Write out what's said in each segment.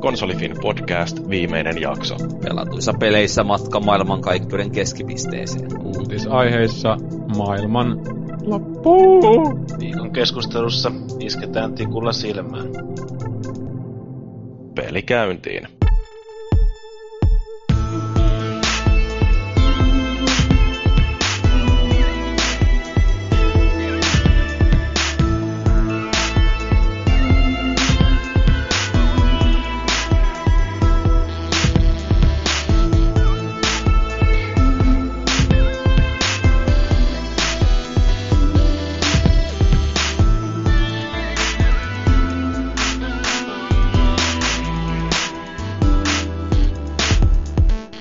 Konsolifin podcast viimeinen jakso. Pelatuissa peleissä matka maailmankaikkeuden keskipisteeseen. Uutisaiheissa maailman loppu. Viikon keskustelussa isketään tikulla silmään. Peli käyntiin.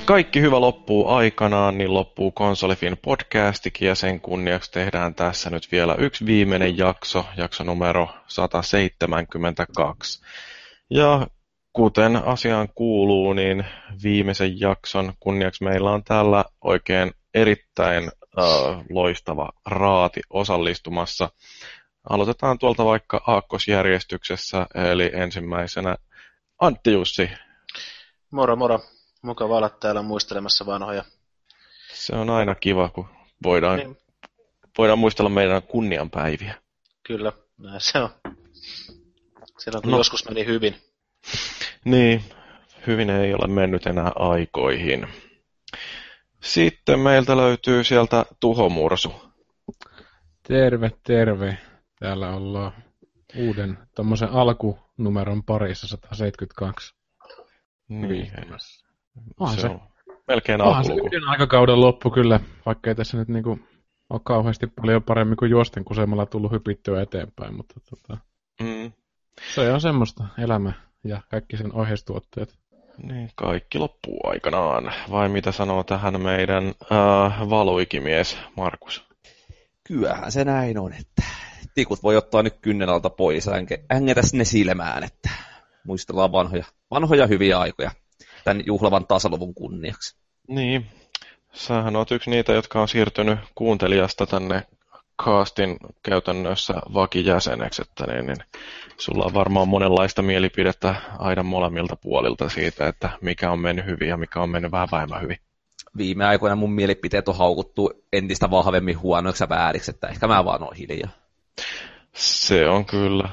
Kaikki hyvä loppuu aikanaan, niin loppuu Konsolifin podcastikin ja sen kunniaksi tehdään tässä nyt vielä yksi viimeinen jakso, jakso numero 172. Ja kuten asiaan kuuluu, niin viimeisen jakson kunniaksi meillä on täällä oikein erittäin äh, loistava raati osallistumassa. Aloitetaan tuolta vaikka aakkosjärjestyksessä, eli ensimmäisenä Antti Jussi. Moro moro. Mukava olla täällä muistelemassa vanhoja. Se on aina kiva, kun voidaan, niin. voidaan muistella meidän kunnianpäiviä. Kyllä, näin se on. Silloin kun no. joskus meni hyvin. Niin, hyvin ei ole mennyt enää aikoihin. Sitten meiltä löytyy sieltä tuhomursu. Terve, terve. Täällä ollaan uuden tuommoisen alkunumeron parissa 172. Niin. Onhan se, se on melkein Onhan se yhden aikakauden loppu kyllä, vaikka ei tässä nyt niinku ole kauheasti paljon paremmin kuin juosten kusemalla tullut hypittyä eteenpäin, mutta tota, mm. se on semmoista elämä ja kaikki sen ohjeistuotteet. Niin, kaikki loppuu aikanaan. Vai mitä sanoo tähän meidän äh, valuikimies Markus? Kyllähän se näin on, että tikut voi ottaa nyt kynnen alta pois ja ängetä sinne silmään, että muistellaan vanhoja, vanhoja hyviä aikoja tämän juhlavan tasaluvun kunniaksi. Niin, sähän oot yksi niitä, jotka on siirtynyt kuuntelijasta tänne castin käytännössä vakijäseneksi, että niin, niin sulla on varmaan monenlaista mielipidettä aina molemmilta puolilta siitä, että mikä on mennyt hyvin ja mikä on mennyt vähän vähemmän hyvin. Viime aikoina mun mielipiteet on haukuttu entistä vahvemmin huonoiksi ja vääriksi, että ehkä mä vaan oon hiljaa. Se on kyllä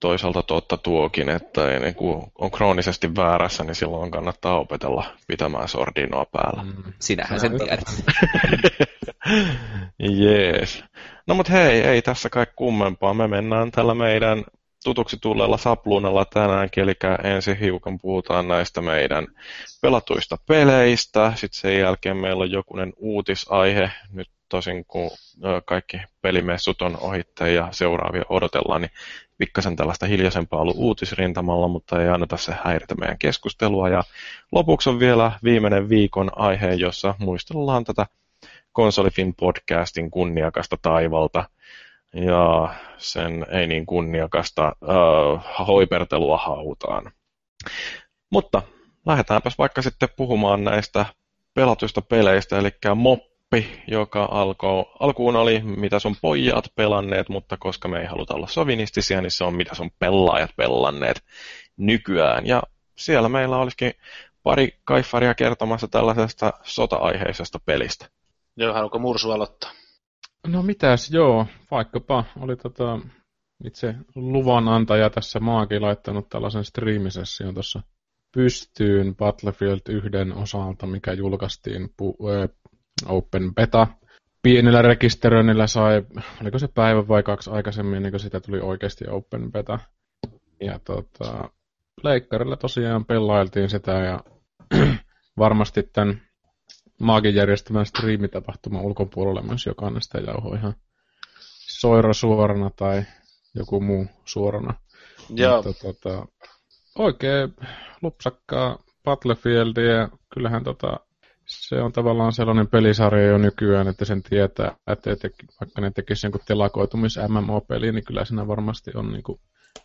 toisaalta totta tuokin, että ennen kuin on kroonisesti väärässä, niin silloin kannattaa opetella pitämään sordinoa päällä. Mm, sinähän sen tiedät. Jees. No mut hei, ei tässä kai kummempaa. Me mennään tällä meidän tutuksi tulleella sapluunalla tänäänkin, eli ensin hiukan puhutaan näistä meidän pelatuista peleistä, sitten sen jälkeen meillä on jokunen uutisaihe, nyt tosin kun kaikki pelimessut on ohitte ja seuraavia odotellaan, niin pikkasen tällaista hiljaisempaa ollut uutisrintamalla, mutta ei anneta se häiritä meidän keskustelua. Ja lopuksi on vielä viimeinen viikon aihe, jossa muistellaan tätä Konsolifin podcastin kunniakasta taivalta ja sen ei niin kunniakasta uh, hoipertelua hautaan. Mutta lähdetäänpäs vaikka sitten puhumaan näistä pelatuista peleistä, eli MOP oppi, joka alkoi, alkuun oli, mitä sun pojat pelanneet, mutta koska me ei haluta olla sovinistisia, niin se on, mitä sun pelaajat pelanneet nykyään. Ja siellä meillä olisikin pari kaifaria kertomassa tällaisesta sota-aiheisesta pelistä. Joo, haluatko Mursu aloittaa? No mitäs, joo, vaikkapa oli tota, itse luvanantaja tässä maakin laittanut tällaisen striimisession tuossa pystyyn Battlefield 1 osalta, mikä julkaistiin pu- Open Beta. Pienellä rekisteröinnillä sai, oliko se päivä vai kaksi aikaisemmin, niin kuin sitä tuli oikeasti Open Beta. Ja tota, leikkarilla tosiaan pelailtiin sitä ja varmasti tämän maagin järjestämän striimitapahtuman ulkopuolella myös jokainen sitä jauho ihan soiro suorana tai joku muu suorana. Joo. Mutta, tota, oikein lupsakkaa Battlefieldia kyllähän tota, se on tavallaan sellainen pelisarja jo nykyään, että sen tietää, että vaikka ne tekisi jonkun telakoitumis MMO-peli, niin kyllä siinä varmasti on niin kuin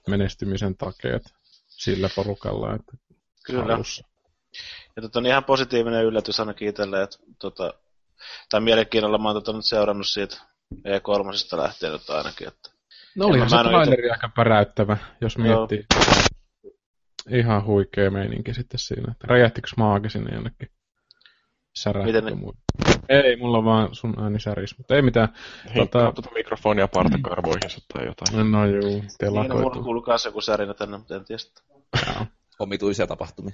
menestymisen takeet sillä porukalla. Että kyllä. Halussa. Ja tota, on ihan positiivinen yllätys ainakin itselle, että tota, tai mielenkiinnolla mä oon tota nyt seurannut siitä E3 lähtien nyt ainakin. Että no olihan se traileri ite... aika päräyttävä, jos miettii. Joo. ihan huikea meininki sitten siinä. Että räjähtikö maakin sinne jonnekin? Miten ne- Ei, mulla vaan sun ääni säris, mutta ei mitään. Hinkkaa Tota- tuota mikrofonia partakarvoihinsa tai jotain. No juu, Niin, no, mulla kuuluu kanssa joku särinä tänne, mutta en tiedä sitä. Joo, Omituisia tapahtumia.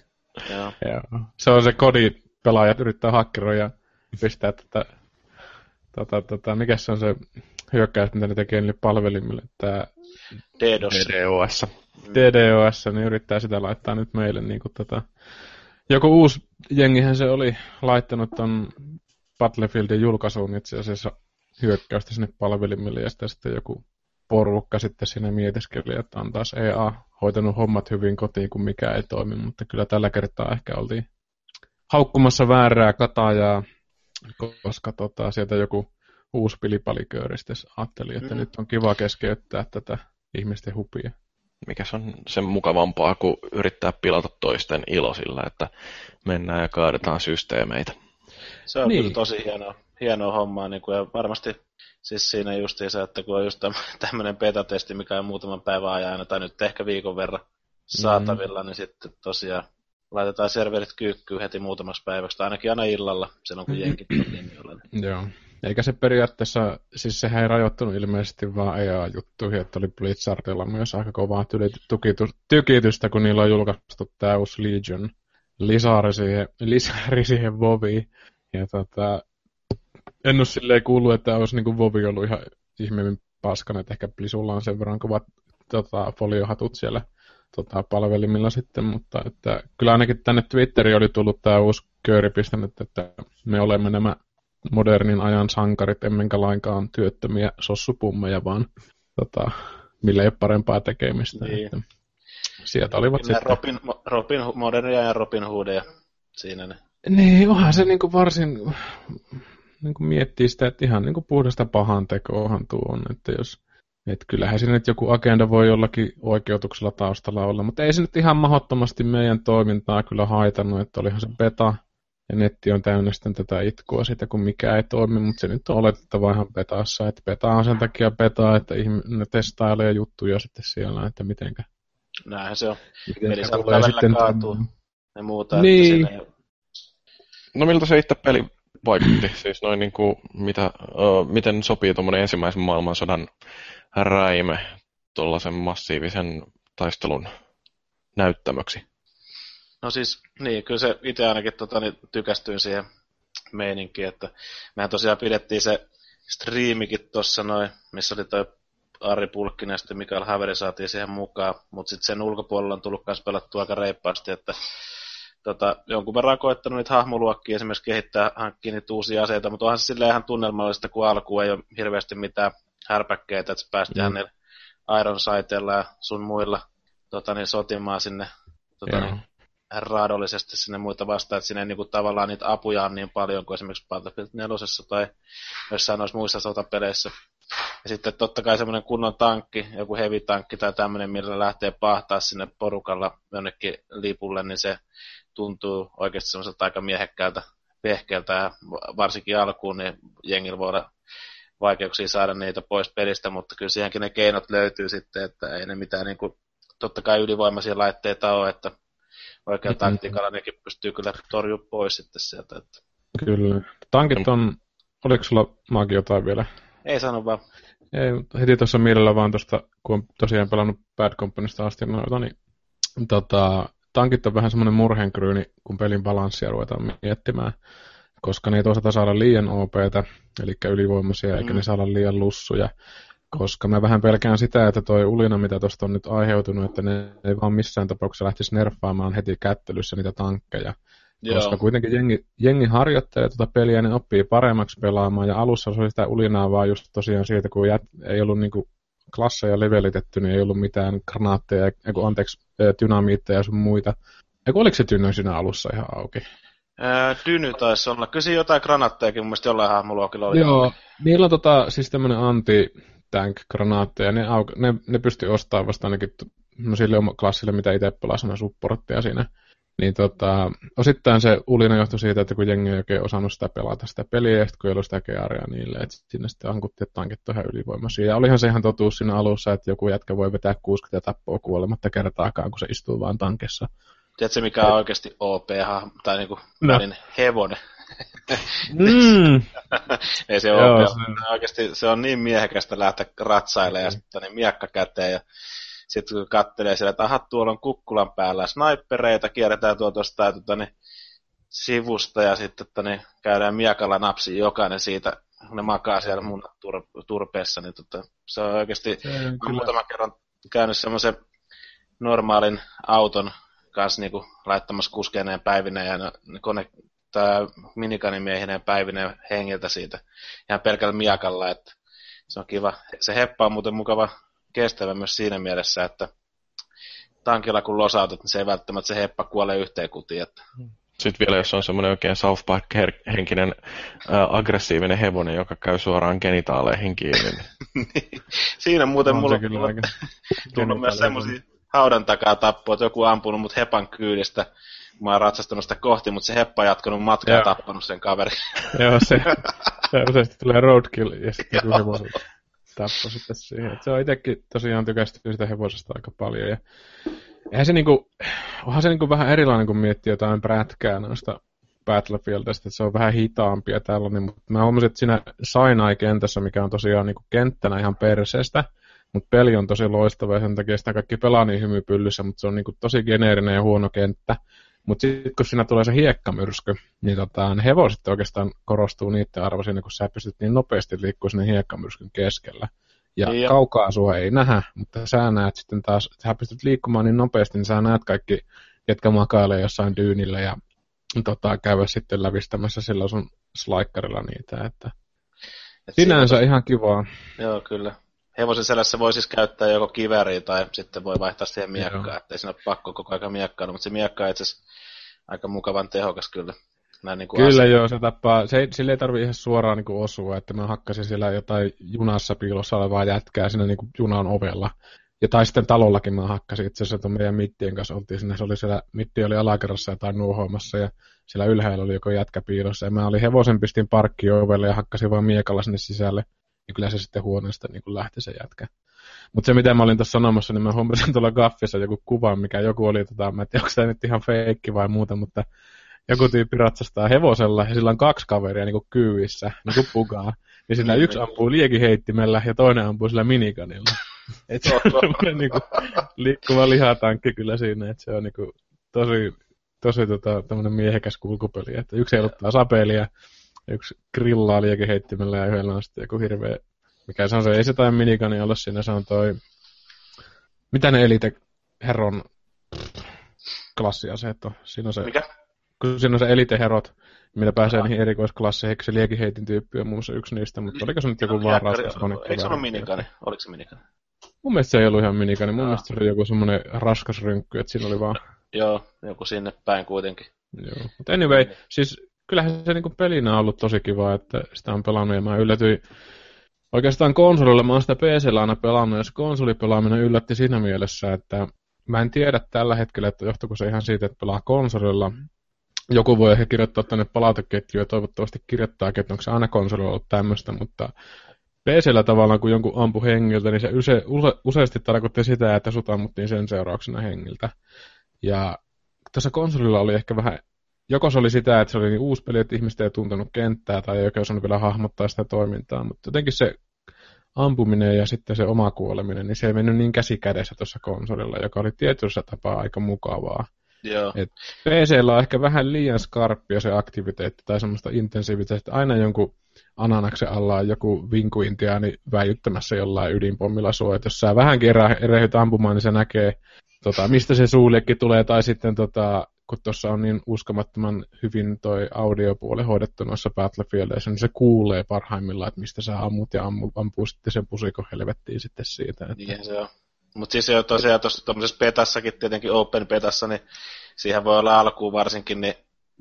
Joo. joo. Se on se kodi, pelaajat yrittää hakkeroida ja pistää tätä, tota, tota, mikä se on se hyökkäys, mitä ne tekee niille palvelimille, tämä DDoS. DDoS. DDoS, niin yrittää sitä laittaa nyt meille niin kuin tota, joku uusi jengihän se oli laittanut ton Battlefieldin julkaisuun itse asiassa hyökkäystä sinne palvelimille ja sitä sitten joku porukka sitten siinä mietiskeli, että on taas EA hoitanut hommat hyvin kotiin, kun mikä ei toimi, mutta kyllä tällä kertaa ehkä oltiin haukkumassa väärää katajaa, koska tota, sieltä joku uusi pilipalikööri sitten ajatteli, että Mm. nyt on kiva keskeyttää tätä ihmisten hupia. Mikä se on sen mukavampaa kuin yrittää pilata toisten ilo sillä, että mennään ja kaadetaan systeemeitä. Se on Niin. kyllä tosi hienoa, hienoa hommaa, niin kuin, ja varmasti siis siinä justiinsa, että kun on just tämmöinen beta-testi, mikä on muutaman päivän ajana, tai nyt ehkä viikon verran saatavilla, mm. niin sitten tosiaan laitetaan serverit kyykkyyn heti muutamaksi päiväksi, tai ainakin aina illalla, silloin kun jenkit on linjoilla. Joo. Eikä se periaatteessa, siis sehän ei rajoittunut ilmeisesti vaan EA-juttuihin, että oli Blizzardilla myös aika kovaa tukitu- tykitystä, kun niillä on julkaistu tämä uusi Legion lisäri siihen, lisäri siihen Voviin. Ja tota, en ole silleen kuullut, että olisi niinku Vovi ollut ihan ihmeemmin paskana, että ehkä Blizulla on sen verran kovat tota, foliohatut siellä tota, palvelimilla sitten, mutta että kyllä ainakin tänne Twitteriin oli tullut tämä uusi kööri pistänyt, että me olemme nämä modernin ajan sankarit, emmekä lainkaan työttömiä sossupummeja, vaan tota, millä ei ole parempaa tekemistä. Niin. Että sieltä olivat Kyllä sitten... Robin, Robin, modernia ja Robin Hoodia siinä ne. Niin, onhan se niinku varsin, niinku miettii sitä, että ihan niinku puhdasta pahan tekoahan tuo on, että jos, että kyllähän siinä nyt joku agenda voi jollakin oikeutuksella taustalla olla, mutta ei se nyt ihan mahdottomasti meidän toimintaa kyllä haitannut, että olihan se beta, ja netti on täynnä sitten tätä itkua siitä, kun mikä ei toimi, mutta se nyt on oletettava ihan betassa, että beta on sen takia beta, että ihm- ne testailee juttuja sitten siellä, että mitenkä, Näinhän se on. mitenkä Peli saattaa välillä kaatua. Ja muuta. Niin. Että siinä ei- No miltä se itse peli vaikutti? Siis noin niin kuin, mitä, ö, miten sopii tuommoinen ensimmäisen maailmansodan räime tuollaisen massiivisen taistelun näyttämöksi? No siis, niin, kyllä se itse ainakin tota, niin, tykästyin siihen meininkiin, että mehän tosiaan pidettiin se striimikin tuossa noin, missä oli toi Ari Pulkkinen ja sitten Mikael Haveri saatiin siihen mukaan, mutta sitten sen ulkopuolella on tullut myös pelattua aika reippaasti, että tota, jonkun verran koettanut niitä hahmoluokkia esimerkiksi kehittää, hankkia niitä uusia aseita, mutta onhan se silleen ihan tunnelmallista, kun alkuun ei ole hirveästi mitään härpäkkeitä, että päästi Mm. niillä Iron Sightilla ja sun muilla tota, niin, sotimaan sinne tota, niin, raadollisesti sinne muita vastaan, että sinne ei niinku tavallaan niitä apuja on niin paljon kuin esimerkiksi Battlefield 4 tai jossain noissa muissa sotapeleissä. Ja sitten totta kai semmoinen kunnon tankki, joku heavy-tankki tai tämmöinen, millä lähtee pahtaa sinne porukalla jonnekin lipulle, niin se tuntuu oikeasti semmoiselta aika miehekkäältä vehkeältä ja va- varsinkin alkuun, niin jengillä voi olla vaikeuksia saada niitä pois pelistä, mutta kyllä siihenkin ne keinot löytyy sitten, että ei ne mitään niin kuin, totta kai ylivoimaisia laitteita ole, että oikealla taktiikalla nekin pystyy kyllä torjua pois sitten sieltä. Että Kyllä. Tankit on, oliko sulla Maagi jotain vielä? ei sano vaan. Ei, mutta heti tuossa mielellä vaan tuosta, kun on tosiaan pelannut Bad Companysta asti noita, niin tota, tankit on vähän semmoinen murheenkryyni, kun pelin balanssia ruvetaan miettimään, koska ne ei toisaalta saada liian OPtä, eli ylivoimaisia, eikä Mm. ne saada liian lussuja, koska mä vähän pelkään sitä, että toi ulina, mitä tuosta on nyt aiheutunut, että ne ei vaan missään tapauksessa lähtisi nerfaamaan heti kättelyssä niitä tankkeja, koska kuitenkin jengi, jengi harjoittelee tuota peliä, ne oppii paremmaksi pelaamaan, ja alussa se oli sitä ulinaa vaan just tosiaan siitä, kun jät, ei ollut niinku klasseja levelitetty, niin ei ollut mitään granaatteja, eiku, anteeksi, dynamiitteja ja sun muita. Eiku, oliko se tynny siinä alussa ihan auki? Dyny taisi olla. Kyllä jotain granaattejakin mun mielestä jollain hahmoluokilla oli. Joo, niillä on tota, siis tämmönen anti-tank-granaatteja, ne, au, ne, ne pystyy ostamaan vasta ainakin no sille klassille, mitä itse pelasana supporttia siinä. Niin tota, osittain se ulina johtui siitä, että kun jengi ei oikein osannut sitä pelata sitä peliä, ja sitten kun ei ollut sitä gearia niille, että sinne sitten hankuttiin, että tankit on ihan ylivoimaisia. Ja olihan se ihan totuus siinä alussa, että joku jätkä voi vetää 60 ja tappoa kuolematta kertaakaan, kun se istuu vaan tankissa. Tiedätkö, mikä on oikeasti OP, tai niinku no. hevonen? Mm. ei se ole OP, se... oikeasti se on niin miehekästä lähteä ratsailemaan ja sitten niin miekka käteen ja sitten kun katselee siellä, että aha, tuolla on kukkulan päällä snipereita, kierretään tuo tuosta tuota, niin, sivusta ja sitten että, niin, käydään miekalla napsi jokainen siitä, ne makaa siellä mun tur- turpeessa, niin tota, se on oikeasti, se on muutaman kerran käynyt semmoisen normaalin auton kanssa niin kuin, laittamassa kuskeineen päivineen ja ne kone, tämä minikanimiehineen päivineen hengiltä siitä ihan pelkällä miakalla, että se on kiva. Se heppa on muuten mukava kestävä myös siinä mielessä, että tankilla kun losautat, niin se ei välttämättä se heppa kuole yhteen kutiin. Että... Sitten vielä jos on semmoinen oikein South Park-henkinen äh, aggressiivinen hevonen, joka käy suoraan genitaaleihin kiinni. Niin. Siinä muuten on mulla, mulla tullut myös semmoisia haudan takaa tappoa, että joku ampunut mut hepan kyydistä. Mä oon ratsastanut sitä kohti, mutta se heppa on jatkanut matkaa ja tappanut sen kaveri. Joo, se, se useasti tulee roadkill ja sitten joku hevonen tappoi sitten siihen. Et se on itsekin tosiaan tykästynyt sitä hevosesta aika paljon. Ja eihän se niinku, onhan se niinku vähän erilainen, kun miettii jotain prätkää noista Battlefieldista, että se on vähän hitaampi ja tällainen, mutta mä huomasin, että siinä Sinai-kentässä, mikä on tosiaan niinku kenttänä ihan perseestä, mutta peli on tosi loistava ja sen takia sitä kaikki pelaa niin hymypyllyssä, mutta se on niinku tosi geneerinen ja huono kenttä. Mutta sitten kun siinä tulee se hiekkamyrsky, niin tota, ne hevoset oikeastaan korostuu niiden arvo siinä, kun sä pystyt niin nopeasti liikkua sinne hiekkamyrskyn keskellä. Ja niin kaukaa sua ei nähdä, mutta sä näet sitten taas, sä pystyt liikkumaan niin nopeasti, niin sä näet kaikki, ketkä makailee jossain dyynillä ja tota, käydä sitten lävistämässä silloin sun slaikkarilla niitä. Että Et sinänsä siinä... ihan kivaa. Joo, kyllä. Hevosen selässä voi siis käyttää joko kivääriä tai sitten voi vaihtaa siihen miekkaan, ettei siinä ole pakko koko ajan miekkaa, mutta se miekka on itse aika mukavan tehokas kyllä. Näin niin kuin kyllä asia. joo, se tappaa, se, sille ei tarvitse ihan suoraan niin kuin osua, että mä hakkasin siellä jotain junassa piilossa olevaa jätkää siinä niin kuin junan ovella. Ja tai sitten talollakin mä hakkasin itse asiassa, että meidän Mittien kanssa oltiin sinne, se oli siellä, Mitti oli alakerrassa jotain nuohoamassa ja siellä ylhäällä oli joku jätkä piilossa ja mä olin hevosen pistin parkki ovelle ja hakkasin vaan miekalla sinne sisälle. Ja kyllä se sitten huoneesta niin lähti se jätkä. Mutta se mitä mä olin tässä sanomassa, niin mä huomasin tuolla gaffissa joku kuva, mikä joku oli, tota, mä en tiedä, onko tämä nyt ihan feikki vai muuta, mutta joku tyyppi ratsastaa hevosella ja sillä on kaksi kaveria niin kuin kyyvissä, niin kuin pugaa. Ja sillä niin, yksi ampuu liekiheittimellä ja toinen ampuu sillä minikanilla. Et se on semmoinen niin kuin, liikkuva lihatankki kyllä siinä, että se on niin kuin, tosi, tosi tota, miehekäs kulkupeli. Että yksi heiluttaa sapelia, yksi grillaa liekiheittimellä ja yhdellä on sitten joku hirveä mikä se on se, ei se tai minikani olla siinä, se on toi, mitä ne Elite Heron klassiaseet on? Siinä on se, Mikä? Kun siinä on se Elite Herot, millä pääsee niihin erikoisklasseihin, se liekiheitin tyyppi on muun muassa yksi niistä, mutta oliko se nyt joku vaan raskas kone? Eikö se ollut minikani? Oliko se minikani? Mun mielestä se ei ollut ihan minikani, mun mielestä se oli joku semmoinen raskas rynkky, että siinä oli vaan... Joo, joku sinne päin kuitenkin. Joo, mutta anyway, siis kyllähän se niinku pelinä on ollut tosi kiva, että sitä on pelannut ja mä yllätyin Oikeastaan konsolilla mä oon sitä PC aina pelannut, ja se konsolipelaaminen yllätti siinä mielessä, että mä en tiedä tällä hetkellä, että johtuuko se ihan siitä, että pelaa konsolilla. Joku voi ehkä kirjoittaa tänne palauteketjuun, toivottavasti kirjoittaakin, että onko se aina konsolilla ollut tämmöistä, mutta PCllä tavallaan, kun jonkun ampu hengiltä, niin se use, use, useasti tarkoitti sitä, että sut ammuttiin sen seurauksena hengiltä. Ja tässä konsolilla oli ehkä vähän joko se oli sitä, että se oli niin uusi peli, että ihmiset ei tuntenut kenttää, tai ei osannut vielä hahmottaa sitä toimintaa, mutta jotenkin se ampuminen ja sitten se oma kuoleminen, niin se ei mennyt niin käsi kädessä tuossa konsolilla, joka oli tietyssä tapaa aika mukavaa. Joo. Et PCllä on ehkä vähän liian skarppia se aktiviteetti tai semmoista intensiivistä, että aina jonkun ananaksen alla on joku vinkuintiaani väijyttämässä jollain ydinpommilla sua, että jos sä vähänkin erehyt ampumaan, niin se näkee, tota, mistä se suuliekki tulee, tai sitten tota, kun tuossa on niin uskomattoman hyvin toi audiopuoli hoidettu noissa Battlefieldeissa, niin se kuulee parhaimmillaan, että mistä sä ammut ja ammu, ampuu sitten sen pusikon helvettiin sitten siitä. Että... Niin se on. Mutta siis jo tosiaan tuossa petassakin, tietenkin open petassa, niin siihen voi olla alkuun varsinkin, niin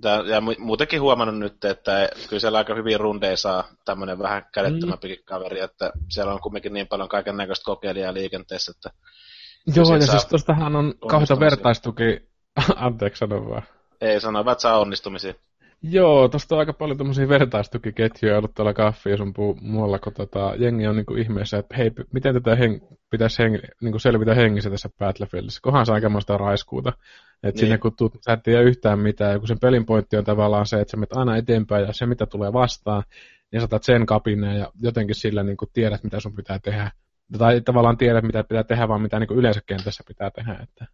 ja muutenkin huomannut nyt, että kyllä siellä aika hyvin rundeja saa tämmöinen vähän kädettömämpikin kaveri, että siellä on kumminkin niin paljon kaiken näköistä kokeilijaa liikenteessä, että Joo, ja siis tuostahan on kahta vertaistuki Anteeksi, sano vaan. Ei sano, että saa onnistumisia. Joo, tosta on aika paljon tämmöisiä vertaistukiketjuja ollut tuolla kaffi ja sun puu muualla, kun tota, jengi on niinku ihmeessä, että hei, miten tätä heng- pitäisi heng- niinku selvitä hengissä tässä Battlefieldissa, kohan se aikamoista raiskuuta. Että niin. sinne kun tuut, sä et tiedä yhtään mitään, ja kun sen pelin pointti on tavallaan se, että sä menet aina eteenpäin ja se mitä tulee vastaan, niin saatat sen kapineen ja jotenkin sillä niinku tiedät mitä sun pitää tehdä. Tai tavallaan tiedät mitä pitää tehdä, vaan mitä niinku yleensä kentässä pitää tehdä. Että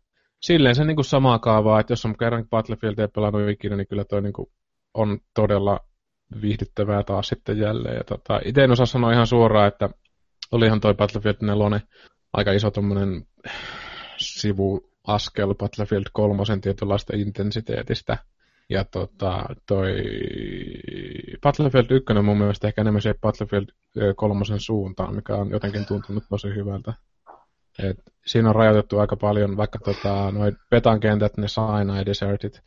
silleen se niinku samaa kaavaa, että jos on kerran Battlefieldia pelannut ikinä, niin kyllä toi niinku on todella viihdyttävää taas sitten jälleen. Ja tota, itse en osaa sanoa ihan suoraan, että olihan toi Battlefield 4 aika iso tommonen sivuaskel Battlefield 3 tietynlaista intensiteetistä. Ja tota, toi Battlefield 1 on mun mielestä ehkä enemmän se Battlefield 3 suuntaan, mikä on jotenkin tuntunut tosi hyvältä. Et siinä on rajoitettu aika paljon, vaikka tota, noin petan kentät, ne Sinai Desertit,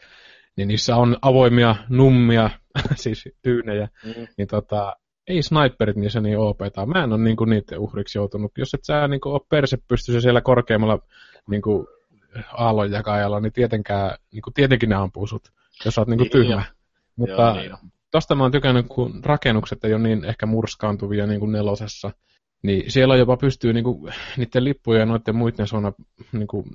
niin niissä on avoimia nummia, siis tyynejä, mm. niin tota, ei sniperit niissä niin OPta. Mä en ole niinku niiden uhriksi joutunut. Jos et sä niinku ole perse pystyssä siellä korkeammalla niinku aallonjakajalla, niin tietenkään, niinku, tietenkin ne ampuu sut, jos sä oot niinku niin, tyhmä. Jo. Mutta Joo, niin tosta mä oon tykännyt, kun rakennukset ei ole niin ehkä murskaantuvia niin kuin nelosessa. Niin siellä jopa pystyy niinku, niiden lippujen ja noiden muiden suona niinku,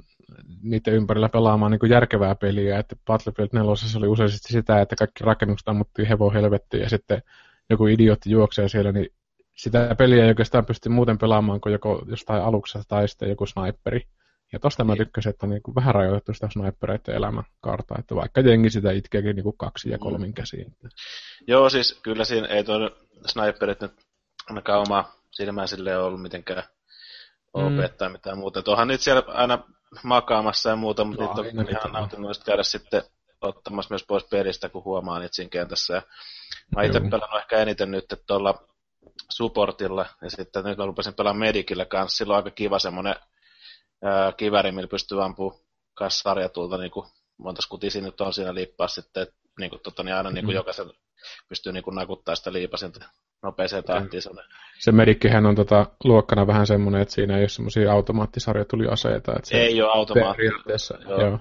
niiden ympärillä pelaamaan niinku järkevää peliä. Että Battlefield 4 oli useasti sitä, että kaikki rakennukset ammuttiin hevon helvettiin ja sitten joku idiootti juoksee siellä, niin sitä peliä ei oikeastaan pysty muuten pelaamaan kuin joko jostain aluksesta tai sitten joku sniperi. Ja tosta mä niin. tykkäsin, että on niin kuin vähän rajoitettu sitä snipereiden elämänkaartaa, että vaikka jengi sitä itkeäkin niin kuin kaksi ja mm. kolmin käsiin. Joo, siis kyllä siinä ei tuo sniperit nyt ainakaan oma silmään sille ollut mitenkään OP mm. tai mitään muuta. Tuohan nyt siellä aina makaamassa ja muuta, mutta no, niitä on ihan nautinnollista käydä sitten ottamassa myös pois pelistä, kun huomaa niitä siinä kentässä. Ja mä itse pelannut ehkä eniten nyt tuolla supportilla, ja sitten nyt mä lupasin pelaa Medikillä kanssa. Silloin aika kiva semmonen ää, kiväri, millä pystyy ampumaan kanssa sarjatulta, niin kuin monta skutia nyt on siinä liippaa sitten, että niin kuin, tota, niin aina niin kuin mm. jokaisen pystyy niin kuin nakuttaa sitä liipasinta nopeeseen tahtiin. Mm. Se medikkihän on tota, luokkana vähän semmoinen, että siinä ei ole semmoisia automaattisarjatuliaseita. Että se ei ole automaatti. Joo. joo.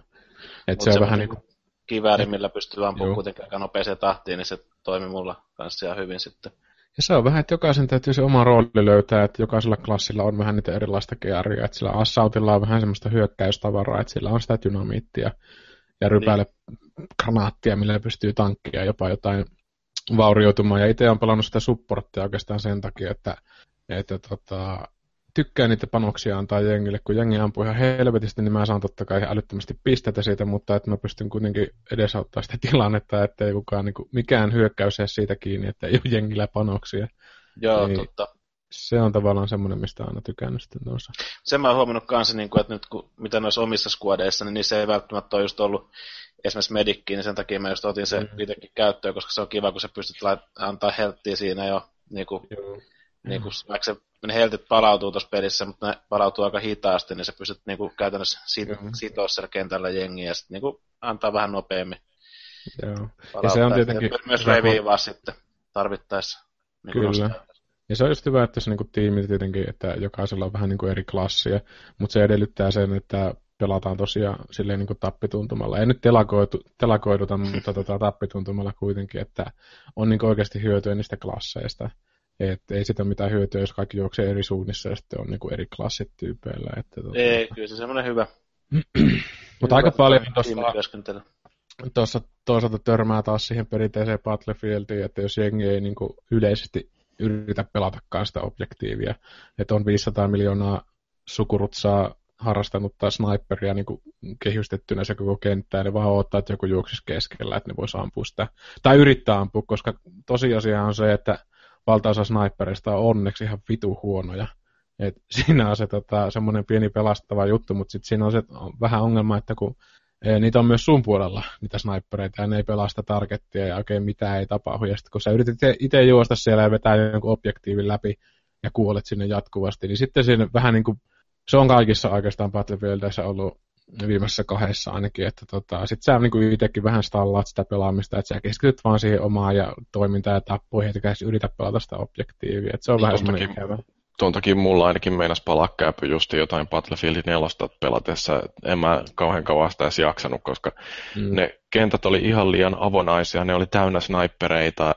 Että se on vähän niin kuin... Kivääri, millä pystyy ampumaan kuitenkin aika nopeeseen tahtiin, niin se toimi mulla kanssa ihan hyvin sitten. Ja se on vähän, että jokaisen täytyy se oma rooli löytää, että jokaisella klassilla on vähän niitä erilaista gearia, että sillä Assaultilla on vähän semmoista hyökkäystavaraa, että sillä on sitä dynamiittia ja rypäile niin. granaattia, millä pystyy tankkia jopa jotain vaurioitumaan. Ja itse olen pelannut sitä supporttia oikeastaan sen takia, että, että tota, tykkää niitä panoksia antaa jengille. Kun jengi ampuu ihan helvetisti, niin mä saan totta kai älyttömästi pisteitä siitä, mutta että mä pystyn kuitenkin edesauttaa sitä tilannetta, että ei kukaan niin kuin, mikään hyökkäys jää siitä kiinni, että ei ole jengillä panoksia. Joo, niin, totta. Se on tavallaan semmoinen, mistä on aina tykännyt sitten tuossa. Sen mä oon huomannut kanssa, niin kuin, että nyt kun, mitä noissa omissa skuadeissa, niin se ei välttämättä ole just ollut esimerkiksi medikkiin, niin sen takia mä just otin sen mm. itsekin käyttöön, koska se on kiva, kun sä pystyt lait- antaa helttiä siinä jo, niin kuin, niin kuin, vaikka se, ne heltit palautuu tuossa pelissä, mutta ne palautuu aika hitaasti, niin sä pystyt niin kuin, käytännössä sit, mm. sitoa siellä kentällä jengiä ja sitten niin kuin, antaa vähän nopeammin. Joo. Ja se on tietenkin... Ja myös reviivaa sitten tarvittaessa. Niin Kyllä. Ja se on just hyvä, että se niin tiimi tietenkin, että jokaisella on vähän niin kuin eri klassia, mutta se edellyttää sen, että pelataan tosiaan silleen niin kuin tappituntumalla. Ei nyt telakoidu, telakoiduta, mutta tota, tappituntumalla kuitenkin, että on niin oikeasti hyötyä niistä klasseista. Et ei sitä mitään hyötyä, jos kaikki juoksee eri suunnissa ja sitten on niin kuin eri klassit tyypeillä. Että, tota... Ei, kyllä se semmoinen hyvä. mutta aika paljon tuossa, tuossa toisaalta törmää taas siihen perinteiseen Battlefieldiin, että jos jengi ei niin kuin yleisesti yritä pelatakaan sitä objektiivia, että on 500 miljoonaa sukurutsaa harrastanut tai sniperia niin kuin kehystettynä se koko kenttää, niin vaan odottaa, että joku juoksisi keskellä, että ne voisi ampua sitä. Tai yrittää ampua, koska tosiasia on se, että valtaosa sniperista on onneksi ihan vitu huonoja. Et siinä on se tota, semmoinen pieni pelastava juttu, mutta sitten siinä on se vähän ongelma, että kun e, niitä on myös sun puolella, niitä snipereita, ja ne ei pelasta targettia ja oikein mitään ei tapahdu. Ja sitten kun sä yritit itse juosta siellä ja vetää jonkun objektiivin läpi ja kuolet sinne jatkuvasti, niin sitten siinä vähän niin kuin se on kaikissa oikeastaan Battlefieldissä ollut viimeisessä kahdessa ainakin, että tota, sit sä niin itsekin vähän stallaat sitä pelaamista, että sä keskityt vaan siihen omaan ja toimintaan ja tappoihin, etkä yritä pelata sitä objektiivia, että se on niin vähän semmoinen ikävä. tuon takia mulla ainakin meinas palaa käypy just jotain Battlefield 4 pelatessa. En mä kauhean kauan sitä edes jaksanut, koska mm. ne kentät oli ihan liian avonaisia, ne oli täynnä snipereita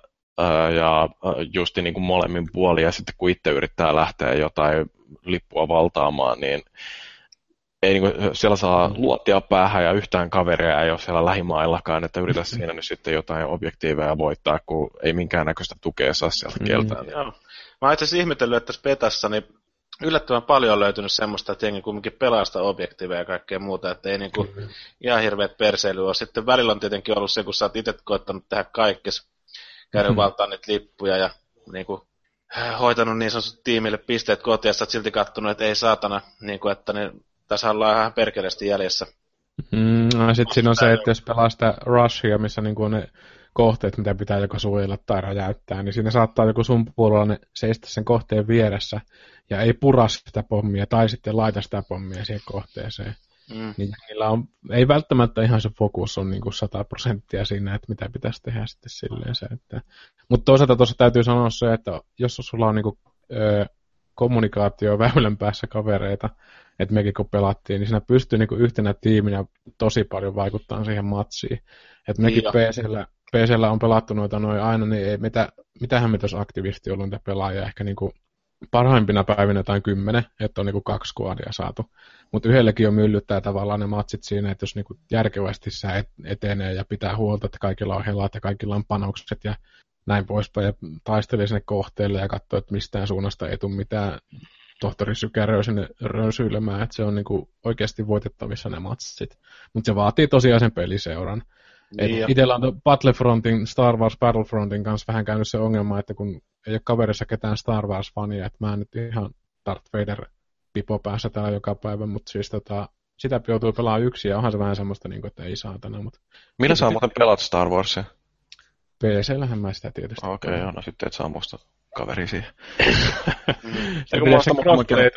ja justi niin kuin molemmin puolin, ja sitten kun itse yrittää lähteä jotain lippua valtaamaan, niin ei niin kuin, siellä saa mm. luottia päähän ja yhtään kaveria ei ole siellä lähimaillakaan, että yritä siinä nyt sitten jotain objektiiveja voittaa, kun ei minkäännäköistä tukea saa sieltä mm. kieltään. Mm, joo. Mä oon itse asiassa ihmetellyt, että tässä petassa niin yllättävän paljon on löytynyt semmoista, että jengi kumminkin pelastaa objektiiveja ja kaikkea muuta, että ei niinku mm. ihan hirveät perseilyä ole. Sitten välillä on tietenkin ollut se, kun sä oot itse koettanut tehdä kaikkes, käydä mm. valtaa niitä lippuja ja niinku, hoitanut niin sanotusti tiimille pisteet kotiin, ja silti kattonut, että ei saatana, niin kuin, että ne tässä ollaan ihan perkeleesti jäljessä. Mm, no, sitten siinä on se, että jos pelaa sitä Rushia, missä niin on ne kohteet, mitä pitää joko suojella tai räjäyttää, niin siinä saattaa joku sun puolella seistä sen kohteen vieressä ja ei pura sitä pommia tai sitten laita sitä pommia siihen kohteeseen. Mm. Niin niillä on, ei välttämättä ihan se fokus on niin kuin 100 prosenttia siinä, että mitä pitäisi tehdä sitten silleen se. Että... Mutta toisaalta tuossa täytyy sanoa se, että jos sulla on niin kuin, ö, kommunikaatio väylän päässä kavereita, että mekin kun pelattiin, niin siinä pystyy niin yhtenä tiiminä tosi paljon vaikuttamaan siihen matsiin. Että mekin niin PCllä, PCllä on pelattu noita noin aina, niin ei, mitä, mitähän me tuossa aktivisti ollut niitä pelaajia, ehkä niin kuin parhaimpina päivinä jotain kymmenen, että on niin kaksi kuoria saatu. Mutta yhdellekin on myllyttää tavallaan ne matsit siinä, että jos niin järkevästi sä etenee ja pitää huolta, että kaikilla on helat ja kaikilla on panokset ja näin poispäin, ja taistelee sinne kohteelle ja katsoo, että mistään suunnasta ei tule mitään tohtori Sykärö sinne rönsyilemään, että se on niinku oikeasti voitettavissa ne matsit. Mutta se vaatii tosiaan sen peliseuran. Niin Itellä on Battlefrontin, Star Wars Battlefrontin kanssa vähän käynyt se ongelma, että kun ei ole kaverissa ketään Star Wars-fania, että mä en nyt ihan Darth Vader pipo päässä täällä joka päivä, mutta siis tota, sitä joutuu pelaamaan yksi ja onhan se vähän semmoista, niin kuin, että ei saatana. Mutta... Millä saa muuten pelat Star Warsia? PC-lähän mä sitä tietysti. Okei, okay, no sitten et saa musta kaveri siihen. se pitäisi muutaman kerran,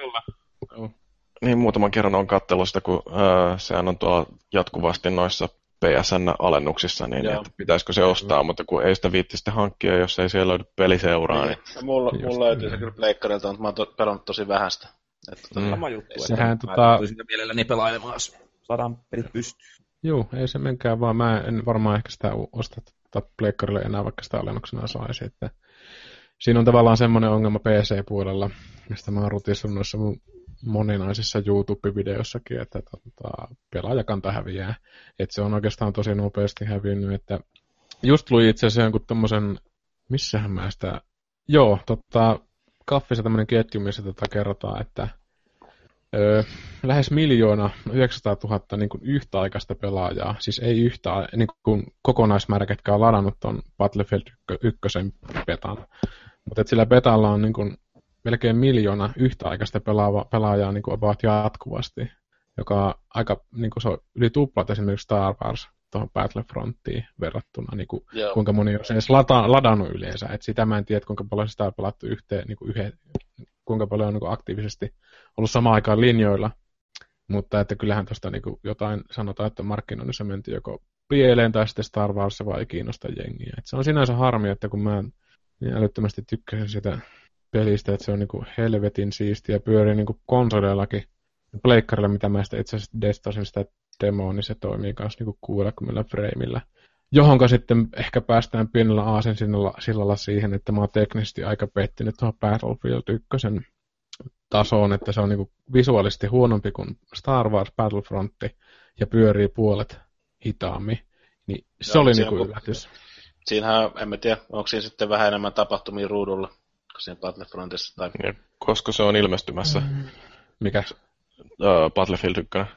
oh. Niin, muutaman kerran on katsellut sitä, kun äh, sehän on tuolla jatkuvasti noissa PSN-alennuksissa, niin että pitäisikö se ostaa, mutta kun ei sitä viitti sitten hankkia, jos ei siellä löydy peliseuraa. Niin. niin. Mulla, mulla löytyy se kyllä pleikkarilta, mutta mä oon to, pelannut tosi vähästä. Että tota, mm. Sama juttu, Sehän, että tota... mä sitä mielelläni pelailemaan, jos saadaan pelit pystyyn. Joo, ei se menkään vaan. Mä en varmaan ehkä sitä osta tota pleikkarille enää, vaikka sitä alennuksena saisi. Että siinä on tavallaan semmoinen ongelma PC-puolella, mistä mä oon rutissannut noissa mun moninaisissa YouTube-videossakin, että tota, pelaajakanta häviää. Että se on oikeastaan tosi nopeasti hävinnyt, että just luin itse asiassa jonkun tommosen, missähän mä sitä, joo, tota, kaffissa tämmöinen ketju, missä tota kerrotaan, että öö, lähes miljoona, 900 000 niin kuin yhtäaikaista pelaajaa, siis ei yhtä, niin kuin kokonaismäärä, ketkä on ladannut ton Battlefield 1 betan. Mutta sillä betalla on niin kuin melkein miljoona yhtäaikaista pelaava, pelaajaa niin kuin about jatkuvasti, joka on aika, niin kuin se on yli tuplat esimerkiksi Star Wars tuohon Battlefrontiin verrattuna, niin kuin, kuinka moni on sen edes lata, ladannut yleensä. Et sitä mä en tiedä, kuinka paljon sitä on pelattu yhteen, niin kuin yhden, kuinka paljon on niin kuin aktiivisesti ollut samaan aikaan linjoilla, mutta että kyllähän tuosta niin jotain sanotaan, että markkinoinnissa menti joko pieleen tai sitten Star Wars vaan ei kiinnosta jengiä. Et se on sinänsä harmi, että kun mä niin älyttömästi tykkäsin sitä pelistä, että se on niinku helvetin siistiä, pyörii niinku konsoleillakin. Pleikkarilla, mitä mä sitä itse asiassa destasin sitä demoa, niin se toimii myös niinku 60 frameilla. Johonka sitten ehkä päästään pienellä aasen sillalla siihen, että mä oon teknisesti aika pettynyt tuohon Battlefield 1 tasoon, että se on niinku visuaalisesti huonompi kuin Star Wars Battlefrontti ja pyörii puolet hitaammin. Niin se Joo, oli niinku yllätys. Siinähän, en mä tiedä, onko siinä sitten vähän enemmän tapahtumia ruudulla siinä Battlefrontissa. Tai... Ja, koska se on ilmestymässä. Mm. Mikä? Uh, Battlefield 1.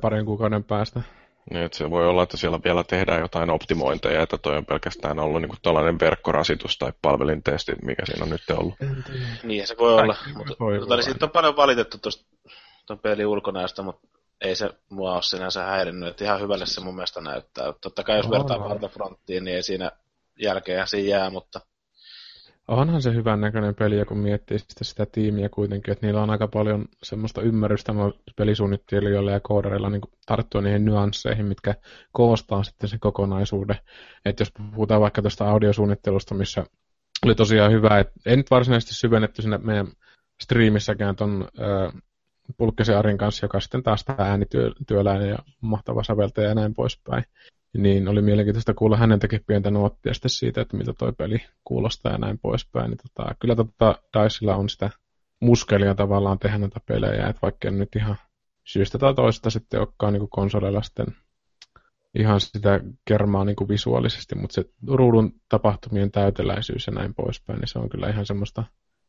Parin kuukauden päästä. Niin, että se voi olla, että siellä vielä tehdään jotain optimointeja, että toi on pelkästään ollut niin tällainen verkkorasitus tai palvelintesti, mikä siinä on nyt ollut. Niin, se voi olla. Mutta, voi mutta niin siitä on paljon valitettu tuosta tuon pelin ulkonäöstä, mutta ei se mua ole sinänsä häirinnyt, että ihan hyvälle se mun mielestä näyttää. Totta kai jos vertaa Battlefrontiin, niin ei siinä jälkeen siinä jää, mutta... Onhan se hyvän näköinen peli, kun miettii sitä, sitä tiimiä kuitenkin, että niillä on aika paljon semmoista ymmärrystä pelisuunnittelijoilla ja koodareilla niin tarttua niihin nyansseihin, mitkä koostaa sitten sen kokonaisuuden. Että jos puhutaan vaikka tuosta audiosuunnittelusta, missä oli tosiaan hyvä, että ei nyt varsinaisesti syvennetty sinne meidän striimissäkään ton äh, Pulkkisen Arin kanssa, joka sitten taas tämä äänityöläinen ja mahtava säveltäjä ja näin poispäin. Niin oli mielenkiintoista kuulla hänen tekemään pientä nuottia sitten siitä, että mitä toi peli kuulostaa ja näin poispäin. Niin tota, kyllä tota Dicella on sitä muskelia tavallaan tehdä näitä pelejä, että vaikka nyt ihan syystä tai toista sitten olekaan niin konsoleilla sitten ihan sitä kermaa niin kuin visuaalisesti, mutta se ruudun tapahtumien täyteläisyys ja näin poispäin, niin se on kyllä ihan semmoista,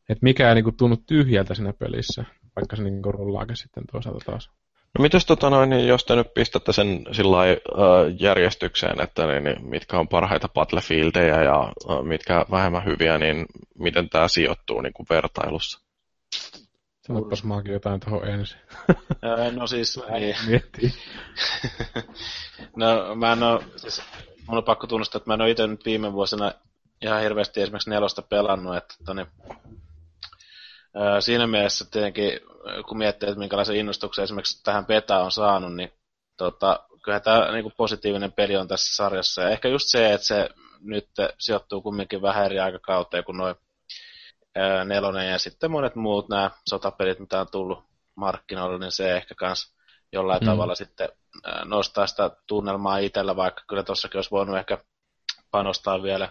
että mikä ei niin kuin tunnu tyhjältä siinä pelissä, vaikka se niin rullaakin sitten toisaalta taas. No mitäs tota noin, niin jos te nyt pistätte sen sillä uh, järjestykseen, että niin, niin, mitkä on parhaita Battlefieldeja ja uh, mitkä vähemmän hyviä, niin miten tämä sijoittuu niin kuin vertailussa? Sanopas maakin jotain tuohon ensin. no siis, niin. Miettii. no mä en oo, siis mun on pakko tunnustaa, että mä en oo itse nyt viime vuosina ihan hirveästi esimerkiksi nelosta pelannut, että toni, siinä mielessä tietenkin, kun miettii, että minkälaisen innostuksen esimerkiksi tähän beta on saanut, niin tota, kyllä tämä niin positiivinen peli on tässä sarjassa. Ja ehkä just se, että se nyt sijoittuu kumminkin vähän eri aikakauteen kuin noin nelonen ja sitten monet muut nämä sotapelit, mitä on tullut markkinoille, niin se ehkä kans jollain mm. tavalla sitten nostaa sitä tunnelmaa itsellä, vaikka kyllä tuossakin olisi voinut ehkä panostaa vielä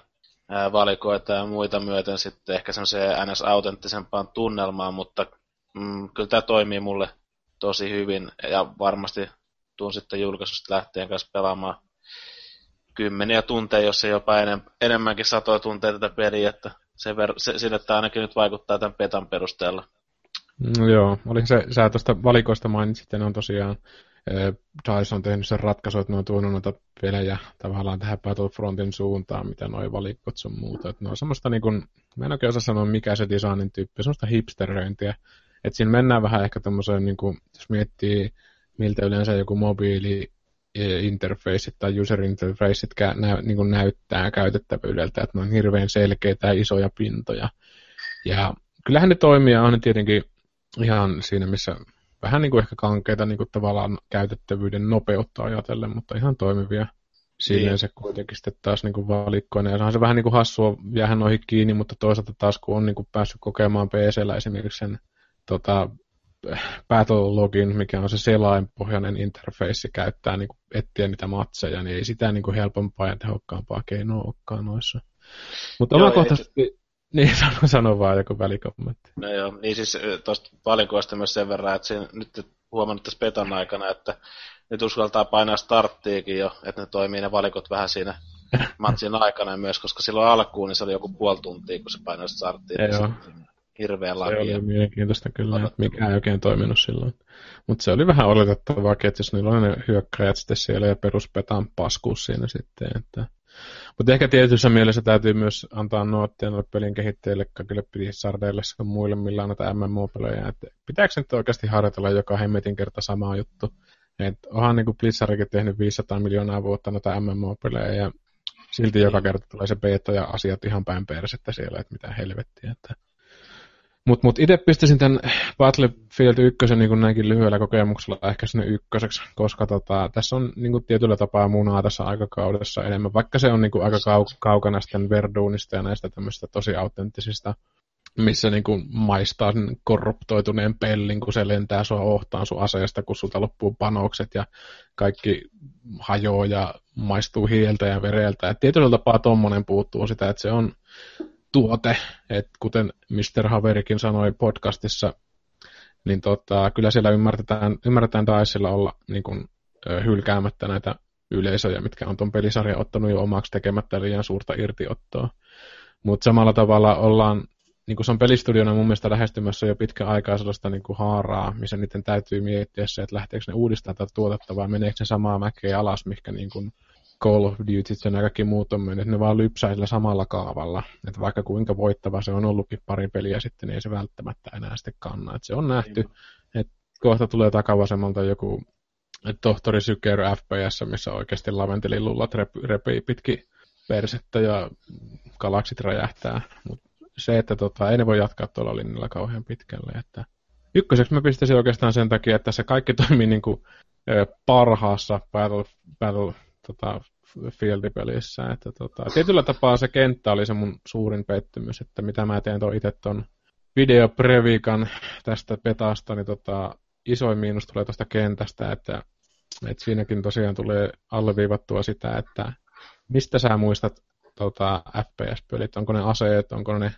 valikoita ja muita myöten sitten ehkä semmoiseen NS-autenttisempaan tunnelmaan, mutta mm, kyllä tämä toimii mulle tosi hyvin ja varmasti tuun sitten julkaisusta lähtien kanssa pelaamaan kymmeniä tunteja, jos ei jopa enem, enemmänkin satoja tunteja tätä peliä, että se, ver- se, sille tämä ainakin nyt vaikuttaa tämän petan perusteella. No, joo, oli se, sä tuosta valikoista mainitsit, on tosiaan, DICE on tehnyt sen ratkaisu, että ne on tuonut noita pelejä tavallaan tähän Battlefrontin suuntaan, mitä noi valikot sun muuta. Että ne on semmoista niin kuin, mä en oikein osaa sanoa mikä se designin tyyppi, semmoista hipsteröintiä. Että siinä mennään vähän ehkä tämmöiseen, niin kuin, jos miettii miltä yleensä joku mobiili interfaceit tai user interfaceit nä, niin näyttää käytettävyydeltä, että ne on hirveän selkeitä ja isoja pintoja. Ja kyllähän ne toimia on tietenkin ihan siinä, missä vähän niin kuin ehkä kankeita niin kuin tavallaan käytettävyyden nopeutta ajatellen, mutta ihan toimivia silleen niin. se kuitenkin sitten taas niin kuin valikkoinen. Ja on se vähän niin kuin hassua jäädä noihin kiinni, mutta toisaalta taas kun on niin kuin päässyt kokemaan PCllä esimerkiksi sen tota, Battlelogin, mikä on se selainpohjainen interface, käyttää niin kuin etsiä niitä matseja, niin ei sitä niin kuin helpompaa ja tehokkaampaa keinoa olekaan noissa. Mutta omakohtaisesti. niin sano, sano vaan joku välikommentti. No joo, niin siis tuosta valikoista myös sen verran, että siinä, nyt huomannut tässä petan aikana, että nyt uskaltaa painaa starttiikin jo, että ne toimii ne valikot vähän siinä matsin aikana myös, koska silloin alkuun niin se oli joku puoli tuntia, kun se painoi starttiin. Joo hirveän lakia. Se oli mielenkiintoista kyllä, että mikä ei oikein toiminut silloin. Mutta se oli vähän oletettavaa, että jos niillä on ne hyökkäjät sitten siellä ja peruspetaan paskuus siinä sitten. Että... Mutta ehkä tietyssä mielessä täytyy myös antaa nuottia noille pelin kehittäjille, kaikille Blizzardeille sekä muille, millä on näitä MMO-pelejä. Että pitääkö nyt oikeasti harjoitella joka hemmetin kerta sama juttu? Et onhan niin Blizzardikin tehnyt 500 miljoonaa vuotta noita MMO-pelejä ja silti joka kerta tulee se beta ja asiat ihan päin persettä siellä, että mitä helvettiä. Että mutta mut itse pistäisin tämän Battlefield 1 niin kuin näinkin lyhyellä kokemuksella ehkä sinne ykköseksi, koska tota, tässä on niin kuin tietyllä tapaa munaa tässä aikakaudessa enemmän, vaikka se on niin kuin aika kau- kaukana sitten Verdunista ja näistä tämmöistä tosi autenttisista, missä niin kuin maistaa sen korruptoituneen pellin, kun se lentää sua ohtaan sun aseesta, kun sulta loppuu panokset ja kaikki hajoaa ja maistuu hieltä ja vereltä. Et tietyllä tapaa tommonen puuttuu sitä, että se on tuote, että kuten Mr. Haverikin sanoi podcastissa, niin tota, kyllä siellä ymmärretään, ymmärretään Dicella olla niin kuin, hylkäämättä näitä yleisöjä, mitkä on tuon pelisarjan ottanut jo omaksi tekemättä liian suurta irtiottoa. Mutta samalla tavalla ollaan, niin kuin se on pelistudiona mun mielestä lähestymässä jo pitkän aikaa sellaista niin kuin haaraa, missä niiden täytyy miettiä se, että lähteekö ne uudistamaan tätä tuotetta vai meneekö se samaa mäkeä alas, mikä niin kuin Call of Duty ja kaikki muut on mennyt, ne vaan lypsää sillä samalla kaavalla. Että vaikka kuinka voittava se on ollutkin pari peliä sitten, niin ei se välttämättä enää sitten kanna. Että se on nähty, että kohta tulee takavasemmalta joku tohtori Sykery FPS, missä oikeasti laventelilullat rep- repii pitki persettä ja galaksit räjähtää. Mutta se, että tota, ei ne voi jatkaa tuolla linjalla kauhean pitkälle. Että ykköseksi mä pistäisin oikeastaan sen takia, että se kaikki toimii niin kuin, parhaassa Battle, Battle tota, Field-pelissä. Että, tota, tietyllä tapaa se kenttä oli se mun suurin pettymys, että mitä mä teen itse ton videoprevikan tästä petasta, niin tota, isoin miinus tulee tuosta kentästä, että, että siinäkin tosiaan tulee alleviivattua sitä, että mistä sä muistat tota, FPS-pelit, onko ne aseet, onko ne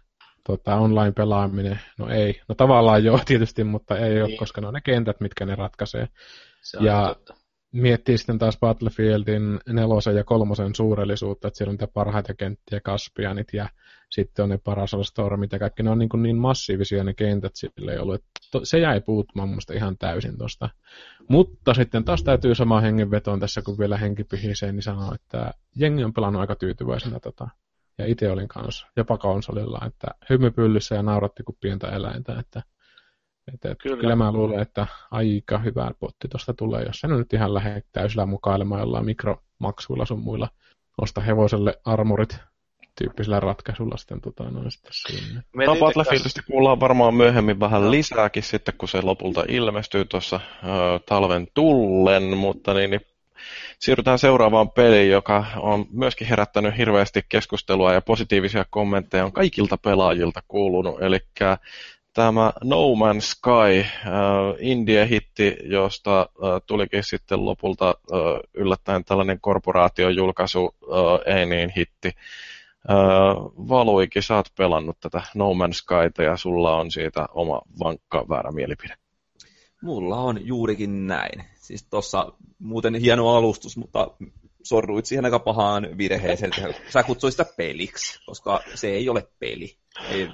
tota, online-pelaaminen, no ei, no tavallaan joo tietysti, mutta ei niin. ole, koska ne on ne kentät, mitkä ne ratkaisee. Se on ja totta. Miettii sitten taas Battlefieldin nelosen ja kolmosen suurellisuutta, että siellä on niitä parhaita kenttiä, Kaspianit ja sitten on ne Parasol-stormit ja kaikki, ne on niin, kuin niin massiivisia ne kentät sille ei ollut, että to, se jäi puuttumaan mielestä ihan täysin tosta. Mutta sitten taas täytyy sama hengenvetoon tässä, kun vielä henki pihisee, niin sanoo, että jengi on pelannut aika tyytyväisenä tota, ja itse olin kanssa jopa konsolilla, että hymypyllyssä ja nauratti kuin pientä eläintä, että että, että kyllä. kyllä mä luulen, että aika hyvä potti tuosta tulee, jos se nyt ihan lähde täysillä mukailemaan jollain mikromaksuilla sun muilla osta hevoselle armorit tyyppisellä ratkaisulla sitten, tota, noin sitten sinne. No Battlefieldistä kuullaan varmaan myöhemmin vähän lisääkin sitten, kun se lopulta ilmestyy tuossa talven tullen, mutta niin, niin siirrytään seuraavaan peliin, joka on myöskin herättänyt hirveästi keskustelua ja positiivisia kommentteja on kaikilta pelaajilta kuulunut, eli tämä No Man's Sky, äh, indie-hitti, josta äh, tulikin sitten lopulta äh, yllättäen tällainen korporaatiojulkaisu, äh, ei niin hitti. Äh, Valuikin, sä oot pelannut tätä No Man's Skyta ja sulla on siitä oma vankka väärä mielipide. Mulla on juurikin näin. Siis tuossa muuten hieno alustus, mutta sorruit siihen aika pahaan virheeseen, sä kutsuit sitä peliksi, koska se ei ole peli. Ei,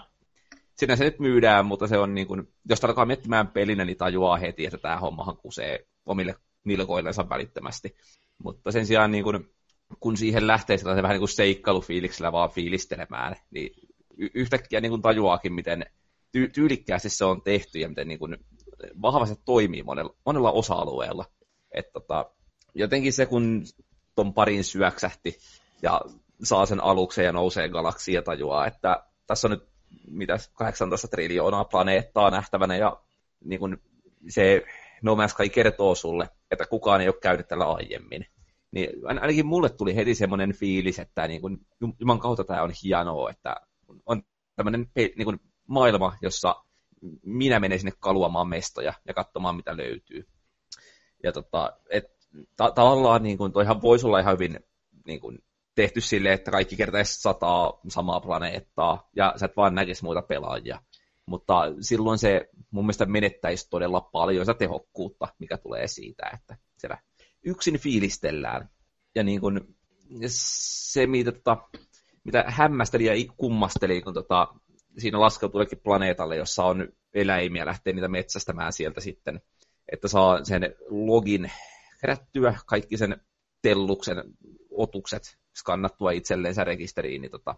sinä se nyt myydään, mutta se on niin kuin, jos alkaa miettimään pelinä, niin tajuaa heti, että tämä hommahan kusee omille nilkoillensa välittömästi. Mutta sen sijaan niin kuin, kun siihen lähtee sellaisen vähän niin seikkailufiiliksellä vaan fiilistelemään, niin yhtäkkiä niin kuin tajuaakin, miten ty- tyylikkäästi se on tehty ja miten niin kuin vahvasti toimii monella, monella osa-alueella. Et tota, jotenkin se, kun ton parin syöksähti ja saa sen aluksen ja nousee galaksiin ja tajuaa, että tässä on nyt mitä 18 triljoonaa planeettaa nähtävänä ja niin kun se No Man's Sky kertoo sulle, että kukaan ei ole käynyt tällä aiemmin. Niin ainakin mulle tuli heti semmoinen fiilis, että niin kun, Juman kautta tämä on hienoa, että on tämmöinen niin kun maailma, jossa minä menen sinne kaluamaan mestoja ja katsomaan, mitä löytyy. Ja tota, et, ta- tavallaan niin kun, toihan voisi olla ihan hyvin niin kun, tehty sille, että kaikki kertaisi sataa samaa planeettaa ja sä et vaan näkisi muita pelaajia. Mutta silloin se mun mielestä menettäisi todella paljon sitä tehokkuutta, mikä tulee siitä, että siellä yksin fiilistellään. Ja niin kun, se, mitä, tota, mitä hämmästeli ja kummasteli, kun tota, siinä laskeutuu planeetalle, jossa on eläimiä, lähtee niitä metsästämään sieltä sitten, että saa sen login kerättyä, kaikki sen telluksen otukset skannattua itselleensä rekisteriin, niin tota,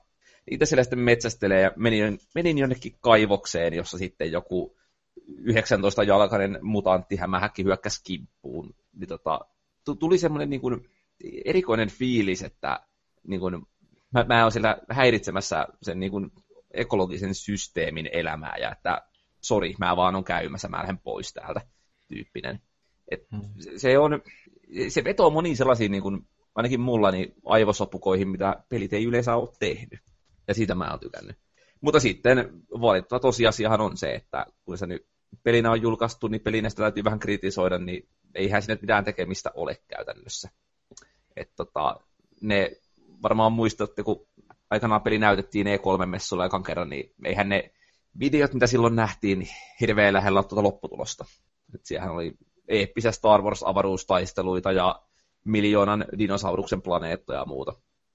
niitä siellä sitten metsästelee ja menin, menin jonnekin kaivokseen, jossa sitten joku 19-jalkainen mutantti hämähäkki hyökkäsi kimppuun. Niin tota, tuli semmoinen niin kuin erikoinen fiilis, että niin kuin, mä, mä oon siellä häiritsemässä sen niin kuin ekologisen systeemin elämää ja että sori, mä vaan on käymässä, mä lähden pois täältä tyyppinen. Et hmm. se, on, se vetoo moniin sellaisiin, niin kuin, ainakin mulla, niin aivosopukoihin, mitä pelit ei yleensä ole tehnyt. Ja siitä mä oon tykännyt. Mutta sitten valitettava tosiasiahan on se, että kun se nyt pelinä on julkaistu, niin pelinästä täytyy vähän kritisoida, niin eihän sinne mitään tekemistä ole käytännössä. Et tota, ne varmaan muistatte, kun aikanaan peli näytettiin E3-messulla ekan kerran, niin eihän ne videot, mitä silloin nähtiin, niin hirveän lähellä tuota lopputulosta. Et siellähän oli eeppisiä Star Wars-avaruustaisteluita ja miljoonan dinosauruksen planeettoja ja muuta.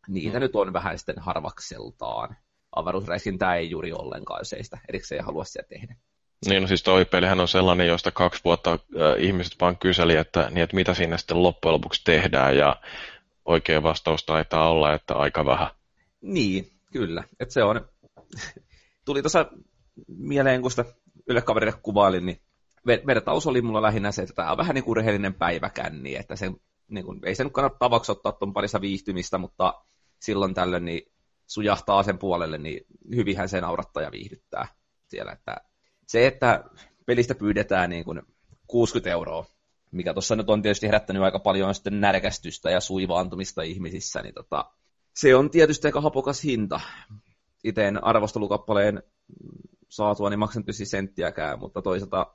Niitä mm. nyt on vähän sitten harvakseltaan. Avaruusräiskintää ei juuri ollenkaan, jos ei sitä erikseen halua sitä tehdä. Niin, no siis toi pelihän on sellainen, josta kaksi vuotta äh, ihmiset vaan kyseli, että, niin, että mitä siinä sitten loppujen lopuksi tehdään, ja oikea vastaus taitaa olla, että aika vähän. Niin, kyllä. Et se on, tuli tuossa mieleen, kun sitä kaverille kuvailin, niin vertaus oli mulla lähinnä se, että tämä on vähän niin kuin rehellinen päiväkänni, että se, niin kuin, ei se nyt kannata tavaksi ottaa tuon parissa viihtymistä, mutta silloin tällöin niin sujahtaa sen puolelle, niin hyvinhän se naurattaa ja viihdyttää siellä. Että se, että pelistä pyydetään niin kuin 60 euroa, mikä tuossa nyt on tietysti herättänyt aika paljon sitten närkästystä ja suivaantumista ihmisissä, niin tota, se on tietysti aika hapokas hinta. Itse arvostelukappaleen saatua, niin maksan tietysti senttiäkään, mutta toisaalta,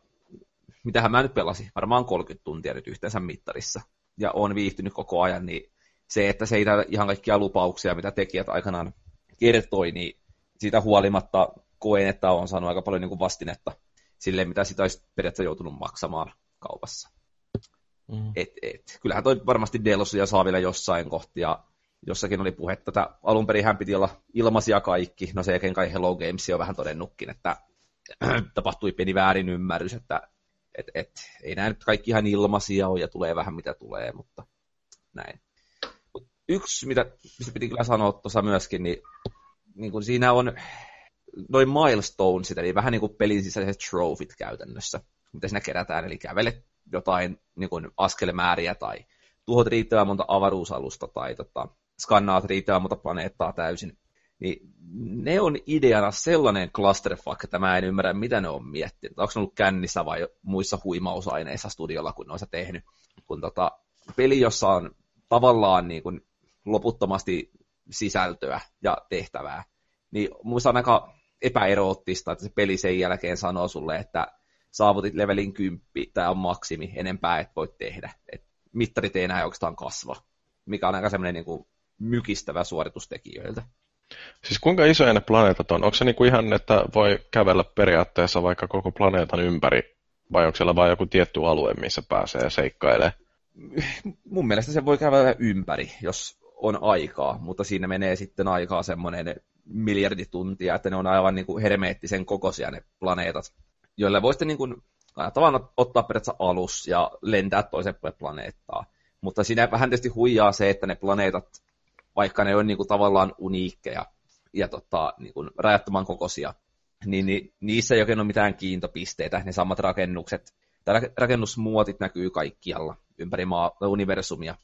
mitähän mä nyt pelasin, varmaan 30 tuntia nyt yhteensä mittarissa, ja on viihtynyt koko ajan, niin se, että se ei ihan kaikkia lupauksia, mitä tekijät aikanaan kertoi, niin siitä huolimatta koen, että on saanut aika paljon niin kuin vastinetta sille, mitä sitä olisi periaatteessa joutunut maksamaan kaupassa. Mm. Et, et. Kyllähän toi varmasti Delosia saa vielä jossain kohtia. Jossakin oli puhetta, että alun perin hän piti olla ilmaisia kaikki. No se jälkeen kai Hello Games on vähän todennutkin, että tapahtui pieni väärin ymmärrys, että et, et, ei nämä nyt kaikki ihan ilmaisia ole ja tulee vähän mitä tulee, mutta näin. Yksi, mitä, mistä piti kyllä sanoa tuossa myöskin, niin, niin kun siinä on noin milestonesit, eli vähän niin kuin pelin sisäiset trofit käytännössä, mitä siinä kerätään, eli kävelet jotain niin kuin askelmääriä tai tuhot riittävän monta avaruusalusta tai tota, skannaat riittävän monta planeettaa täysin, niin ne on ideana sellainen clusterfuck, että mä en ymmärrä, mitä ne on miettinyt. Onko ne ollut kännissä vai muissa huimausaineissa studiolla, kun ne on tehnyt. Kun tota, peli, jossa on tavallaan niin kuin loputtomasti sisältöä ja tehtävää, niin muista on aika epäeroottista, että se peli sen jälkeen sanoo sulle, että saavutit levelin 10, tämä on maksimi, enempää et voi tehdä. Et mittarit ei enää oikeastaan kasva, mikä on aika semmoinen niin kuin mykistävä suoritustekijöiltä. Siis kuinka isoja ne planeetat on? Onko se niinku ihan, että voi kävellä periaatteessa vaikka koko planeetan ympäri, vai onko siellä vain joku tietty alue, missä pääsee seikkailemaan? Mun mielestä se voi kävellä ympäri, jos on aikaa, mutta siinä menee sitten aikaa semmoinen miljardituntia, että ne on aivan niin kuin hermeettisen kokoisia ne planeetat, joille voisitte niin kuin, tavallaan ottaa periaatteessa alus ja lentää toisen planeettaa. Mutta siinä vähän tietysti huijaa se, että ne planeetat, vaikka ne on niin kuin tavallaan uniikkeja ja tota, niin kuin rajattoman kokoisia, niin, niin niissä ei oikein ole mitään kiintopisteitä. Ne samat rakennukset, tai rakennusmuotit näkyy kaikkialla ympäri maa, universumia.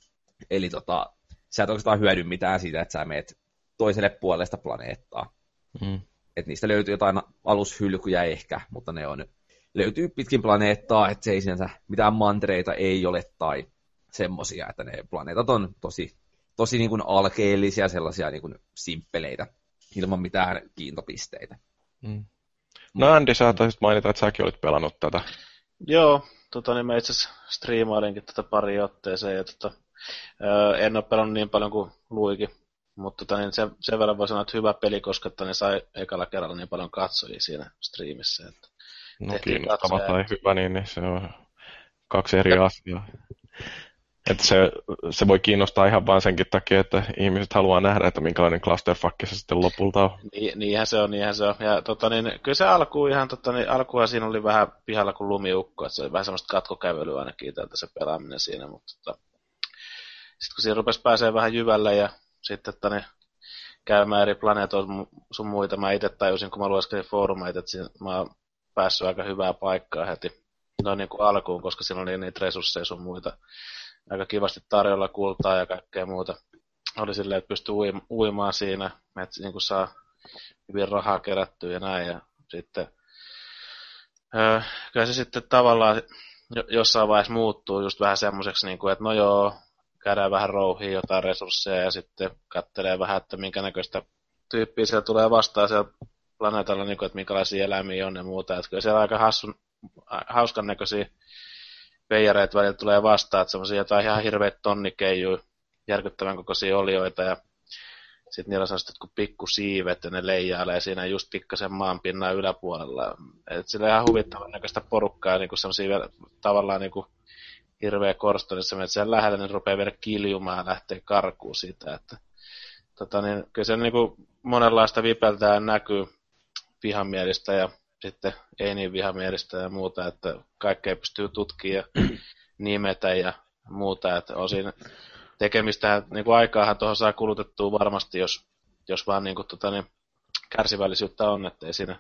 Eli tota, sä et oikeastaan hyödy mitään siitä, että sä meet toiselle puolesta planeettaa. Mm. Et niistä löytyy jotain alushylkyjä ehkä, mutta ne on, löytyy pitkin planeettaa, että se ei sinänsä mitään mantereita ei ole tai semmosia, että ne planeetat on tosi, tosi niin kuin alkeellisia, sellaisia niin kuin simppeleitä, ilman mitään kiintopisteitä. Mm. No Andy, sä taisit mainita, että säkin olit pelannut tätä. Joo, tota, niin mä itse asiassa striimailinkin tätä pari otteeseen, ja tota, öö, en ole pelannut niin paljon kuin Luikin, mutta tota, niin sen, sen verran voi sanoa, että hyvä peli, koska että ne sai ekalla kerralla niin paljon katsojia siinä striimissä. Että no kiinnostava tai hyvä, niin, niin se on kaksi eri asiaa. Että se, se voi kiinnostaa ihan vain senkin takia, että ihmiset haluaa nähdä, että minkälainen clusterfuck se sitten lopulta on. Niin, niinhän se on, niinhän se on. Ja tota, niin, kyllä se alku ihan, tota, niin, alkuhan siinä oli vähän pihalla kuin lumiukko, että se oli vähän semmoista katkokävelyä ainakin tältä se pelaaminen siinä, mutta tota, sitten kun siinä rupesi pääsee vähän jyvälle ja sitten että ne käymään eri planeetoilla sun muita. Mä itse tajusin, kun mä lueskelin foorumeita, että siinä, mä oon päässyt aika hyvää paikkaa heti noin niin kuin alkuun, koska siinä oli niitä resursseja sun muita aika kivasti tarjolla kultaa ja kaikkea muuta. Oli silleen, että pystyy uimaan siinä, että niin saa hyvin rahaa kerättyä ja näin. Ja sitten, öö, kyllä se sitten tavallaan jossain vaiheessa muuttuu just vähän semmoiseksi, niin kuin, että no joo, käydään vähän rouhiin jotain resursseja ja sitten katselee vähän, että minkä näköistä tyyppiä siellä tulee vastaan siellä planeetalla, niin kuin, että minkälaisia eläimiä on ja muuta. Että kyllä siellä aika hassun, hauskan näköisiä veijareita välillä tulee vastaan, että semmoisia jotain ihan hirveitä tonnikeijuja, järkyttävän kokoisia olioita ja sitten niillä on sellaiset kuin pikkusiivet ja ne leijailee siinä just pikkasen maanpinnan yläpuolella. Et sillä on ihan huvittavan näköistä porukkaa, niin kuin semmoisia tavallaan niin kuin hirveä korsto, niin se menee siellä lähellä, niin rupeaa vielä kiljumaan ja lähtee karkuun siitä, että tota, niin, kyllä se niin kuin monenlaista vipeltään näkyy vihamielistä ja sitten ei niin vihamielistä ja muuta, että kaikkea pystyy tutkimaan ja nimetä ja muuta, että osin tekemistä, niin kuin aikaahan tuohon saa kulutettua varmasti, jos, jos vaan niin kuin, tota, niin, kärsivällisyyttä on, että ei siinä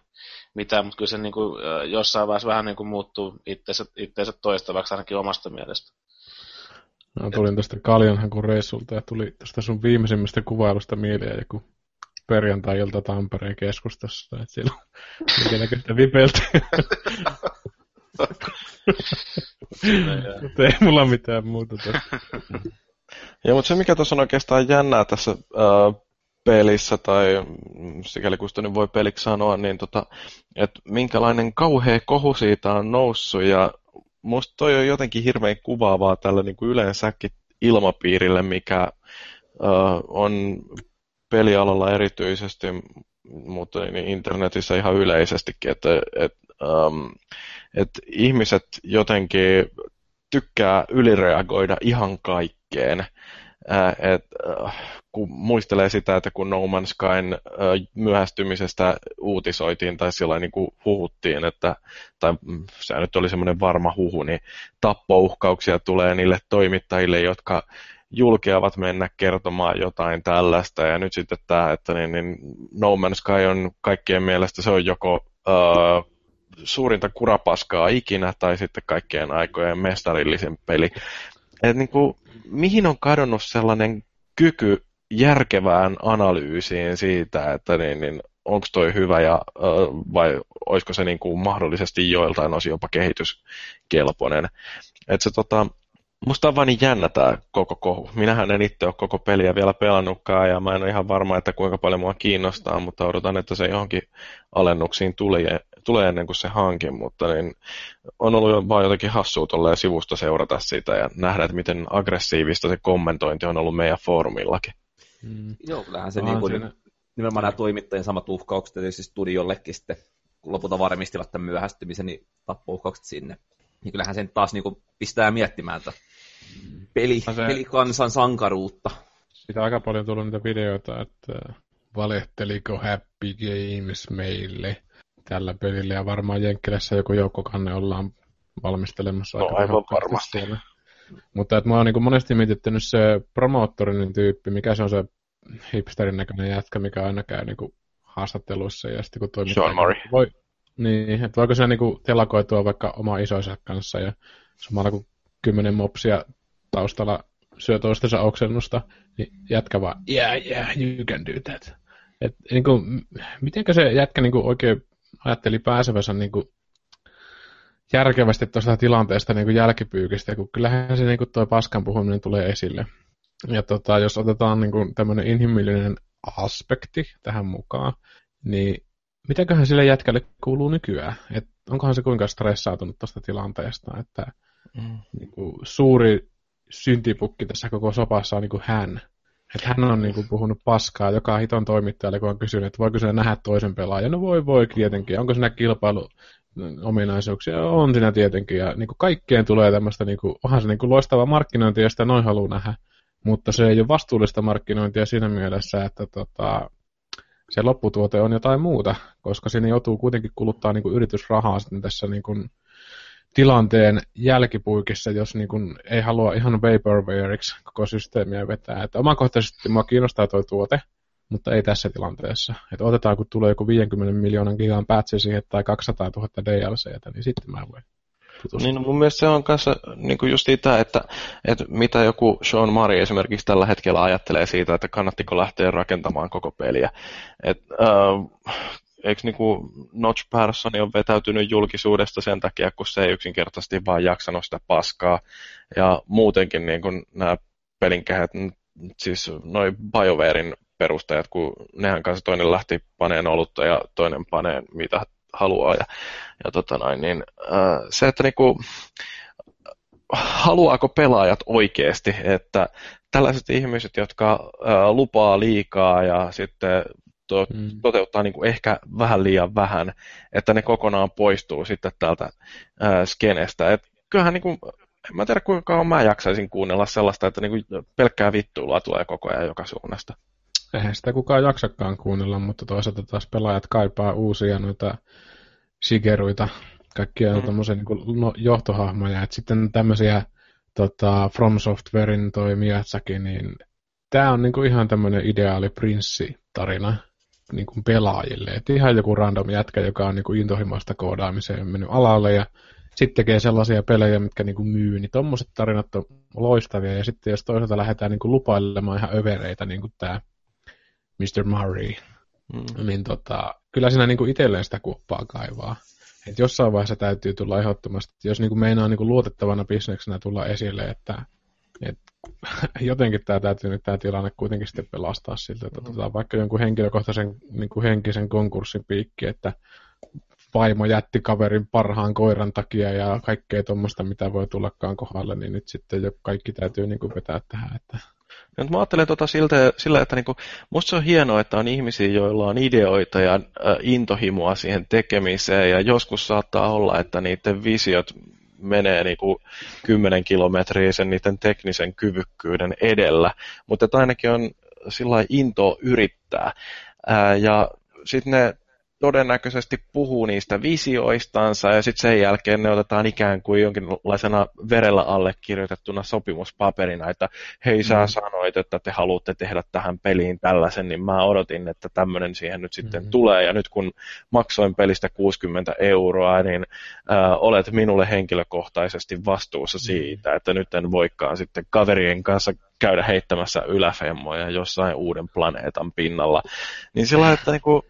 mitään, mutta kyllä se niin kuin, jossain vaiheessa vähän niin kuin muuttuu itseensä, itseensä toistavaksi ainakin omasta mielestä. No, tulin tästä Kaljanhankun reissulta ja tuli tästä sun viimeisimmästä kuvailusta mieleen joku perjantai-ilta Tampereen keskustassa, että siellä näköistä vipeltä. mutta ei mulla mitään muuta tässä. Joo, mutta se mikä tuossa on oikeastaan jännää tässä äh, pelissä, tai sikäli kun sitä nyt voi peliksi sanoa, niin tota, että minkälainen kauhea kohu siitä on noussut, ja musta toi on jotenkin hirveän kuvaavaa tällä niin kuin yleensäkin ilmapiirille, mikä uh, on pelialalla erityisesti, mutta niin internetissä ihan yleisestikin, että et, um, et ihmiset jotenkin tykkää ylireagoida ihan kaikkeen. Et, kun muistelee sitä, että kun No Man's Skyn myöhästymisestä uutisoitiin tai sillä niin kuin huhuttiin, että, tai se nyt oli semmoinen varma huhu, niin tappouhkauksia tulee niille toimittajille, jotka julkeavat mennä kertomaan jotain tällaista. Ja nyt sitten tämä, että niin, niin No Man's Sky on kaikkien mielestä se on joko uh, suurinta kurapaskaa ikinä tai sitten kaikkien aikojen mestarillisen peli. Et niin kuin, mihin on kadonnut sellainen kyky järkevään analyysiin siitä, että niin, niin onko toi hyvä ja, vai olisiko se niin kuin mahdollisesti joiltain osin jopa kehityskelpoinen. Et se, tota, musta on vaan niin jännä tämä koko kohu. Minähän en itse ole koko peliä vielä pelannutkaan ja mä en ole ihan varma, että kuinka paljon mua kiinnostaa, mutta odotan, että se johonkin alennuksiin tulee, tulee ennen kuin se hankin, mutta niin on ollut vaan jotenkin hassua tolleen sivusta seurata sitä ja nähdä, että miten aggressiivista se kommentointi on ollut meidän foorumillakin. Mm. Joo, kyllähän se niin kuin, nimenomaan nämä toimittajien samat uhkaukset tietysti studiollekin sitten, kun lopulta varmistivat tämän myöhästymisen, niin tappouhkaukset sinne. Niin kyllähän sen taas niin kuin pistää miettimään, että peli, se... pelikansan sankaruutta. Sitä aika paljon tullut niitä videoita, että valehteliko Happy Games meille tällä pelillä, ja varmaan Jenkkilässä joku joukkokanne ollaan valmistelemassa no, aika aivan varmasti. Siellä. Mutta että mä oon niin monesti mietittänyt se promoottorinen tyyppi, mikä se on se hipsterin näköinen jätkä, mikä aina käy niin haastatteluissa ja sitten kun toimii... Sean Murray. Voi, niin, että voiko se niin telakoitua vaikka oma isoisä kanssa ja samalla kun kymmenen mopsia taustalla syö toistensa oksennusta, niin jätkä vaan, yeah, yeah, you can do that. Et, niin kuin, mitenkä se jätkä niin kuin, oikein ajatteli pääsevänsä niin kuin, järkevästi tuosta tilanteesta niin kuin jälkipyykistä, kun kyllähän se niin kuin, tuo paskan puhuminen tulee esille. Ja tota, jos otetaan niin kuin, tämmöinen inhimillinen aspekti tähän mukaan, niin mitäköhän sille jätkälle kuuluu nykyään? Et onkohan se kuinka stressautunut tuosta tilanteesta, että mm. niin kuin, suuri syntipukki tässä koko sopassa on niin kuin hän. Että hän on niin kuin, puhunut paskaa joka hiton toimittajalle, kun on kysynyt, että voiko se nähdä toisen pelaajan. No voi, voi tietenkin. Onko siinä kilpailu ominaisuuksia? On siinä tietenkin. Ja niin kuin kaikkeen tulee tämmöistä, niin kuin, onhan se niin kuin loistava markkinointi, ja sitä noin haluaa nähdä. Mutta se ei ole vastuullista markkinointia siinä mielessä, että tota, se lopputuote on jotain muuta, koska siinä joutuu kuitenkin kuluttaa niin kuin yritysrahaa sitten tässä niin kuin, tilanteen jälkipuikissa, jos niin kun ei halua ihan vaporwareiksi koko systeemiä vetää. Että omakohtaisesti mua kiinnostaa tuo tuote, mutta ei tässä tilanteessa. Että otetaan, kun tulee joku 50 miljoonan gigan patch siihen tai 200 000 DLCtä, niin sitten mä voin tutustua. Niin, no mun mielestä se on kanssa niin kuin just tämä, että, että mitä joku Sean Murray esimerkiksi tällä hetkellä ajattelee siitä, että kannattiko lähteä rakentamaan koko peliä. Et, äh, eikö niinku Notch Persson on vetäytynyt julkisuudesta sen takia, kun se ei yksinkertaisesti vaan jaksanut sitä paskaa. Ja muutenkin niin kun nämä pelinkähet, siis noin BioWarein perustajat, kun nehän kanssa toinen lähti paneen olutta ja toinen paneen mitä haluaa. Ja, ja tota noin, niin, äh, se, että niinku, haluaako pelaajat oikeasti, että tällaiset ihmiset, jotka äh, lupaa liikaa ja sitten to, mm. toteuttaa niin kuin ehkä vähän liian vähän, että ne kokonaan poistuu sitten täältä ää, skenestä. Et kyllähän niin kuin, en mä tiedä kuinka kauan mä jaksaisin kuunnella sellaista, että niin kuin pelkkää vittuilua tulee koko ajan joka suunnasta. Eihän sitä kukaan jaksakaan kuunnella, mutta toisaalta taas pelaajat kaipaa uusia noita sigeruita, kaikkia mm. tämmöisiä niin no, johtohahmoja. Et sitten tämmöisiä tota, From Softwarein toi Miyazaki, niin tämä on niin kuin ihan tämmöinen ideaali prinssi-tarina niin kuin pelaajille. Et ihan joku random jätkä, joka on niin kuin intohimoista koodaamiseen mennyt alalle ja sitten tekee sellaisia pelejä, mitkä niin kuin myy, niin tommoset tarinat on loistavia. Ja sitten jos toisaalta lähdetään niin kuin lupailemaan ihan övereitä, niin kuin tämä Mr. Murray, mm. niin tota, kyllä siinä niin kuin itselleen sitä kuoppaa kaivaa. Et jossain vaiheessa täytyy tulla ehdottomasti, jos niin kuin meinaa niin kuin luotettavana bisneksenä tulla esille, että, että jotenkin tämä täytyy nyt tämä tilanne kuitenkin sitten pelastaa siltä, että otetaan vaikka jonkun henkilökohtaisen niin kuin henkisen konkurssin piikki, että vaimo jätti kaverin parhaan koiran takia ja kaikkea tuommoista, mitä voi tullakaan kohdalle, niin nyt sitten jo kaikki täytyy niin kuin vetää tähän. Että... Nyt mä ajattelen tota siltä, sillä, että niinku, musta se on hienoa, että on ihmisiä, joilla on ideoita ja äh, intohimoa siihen tekemiseen, ja joskus saattaa olla, että niiden visiot menee niinku 10 kilometriä sen niiden teknisen kyvykkyyden edellä, mutta ainakin on sillä into yrittää. Ää, ja sitten ne todennäköisesti puhuu niistä visioistansa ja sitten sen jälkeen ne otetaan ikään kuin jonkinlaisena verellä allekirjoitettuna sopimuspaperina, että hei sä mm. sanoit, että te haluatte tehdä tähän peliin tällaisen, niin mä odotin, että tämmöinen siihen nyt sitten mm. tulee ja nyt kun maksoin pelistä 60 euroa, niin äh, olet minulle henkilökohtaisesti vastuussa mm. siitä, että nyt en voikaan sitten kaverien kanssa käydä heittämässä yläfemmoja jossain uuden planeetan pinnalla. Niin sillä että niinku,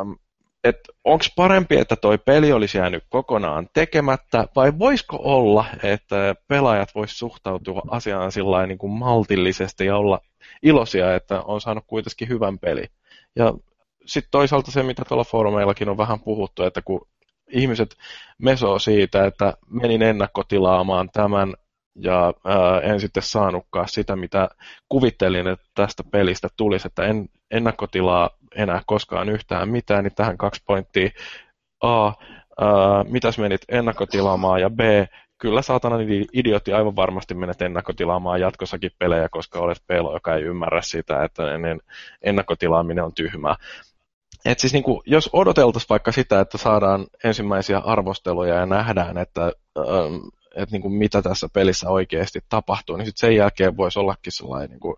um, että onko parempi, että toi peli olisi jäänyt kokonaan tekemättä, vai voisiko olla, että pelaajat vois suhtautua asiaan sillä niin kuin maltillisesti ja olla iloisia, että on saanut kuitenkin hyvän peli. Ja sitten toisaalta se, mitä tuolla foorumeillakin on vähän puhuttu, että kun ihmiset mesoo siitä, että menin ennakkotilaamaan tämän ja ää, en sitten saanutkaan sitä, mitä kuvittelin, että tästä pelistä tulisi, että en ennakkotilaa enää koskaan yhtään mitään, niin tähän kaksi pointtia. A, ää, mitäs menit ennakkotilaamaan, ja B, kyllä saatana idiotti aivan varmasti menet ennakkotilaamaan jatkossakin pelejä, koska olet pelo, joka ei ymmärrä sitä, että ennakkotilaaminen on tyhmää. Et siis niin kuin, jos odoteltaisiin vaikka sitä, että saadaan ensimmäisiä arvosteluja ja nähdään, että, että niin kuin mitä tässä pelissä oikeasti tapahtuu, niin sitten sen jälkeen voisi ollakin sellainen niin kuin,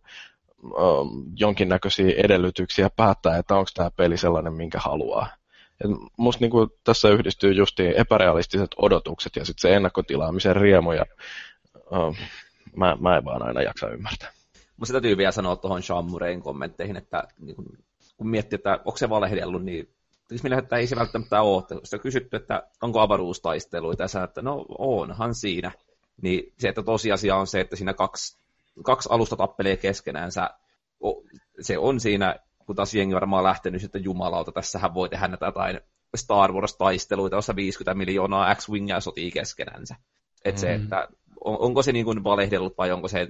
ähm, jonkinnäköisiä edellytyksiä päättää, että onko tämä peli sellainen, minkä haluaa. Et musta niin kuin, tässä yhdistyy justiin epärealistiset odotukset ja sitten se ennakkotilaamisen riemu, ja ähm, mä, mä en vaan aina jaksa ymmärtää. Mutta täytyy vielä sanoa tuohon Sean kommentteihin, että niin kun, kun miettii, että onko se valehdellut, niin siis millä, että ei se välttämättä ole. Sitten on kysytty, että onko avaruustaisteluita, ja sanoo, että no onhan siinä. Niin se, että tosiasia on se, että siinä kaksi, kaksi alusta tappelee keskenäänsä. Se on siinä, kun taas jengi varmaan lähtenyt sitten jumalauta, tässähän voi tehdä näitä jotain Star Wars-taisteluita, jossa 50 miljoonaa X-Wingia sotii keskenänsä. Et mm. se, että on, onko se niin kuin valehdellut vai onko se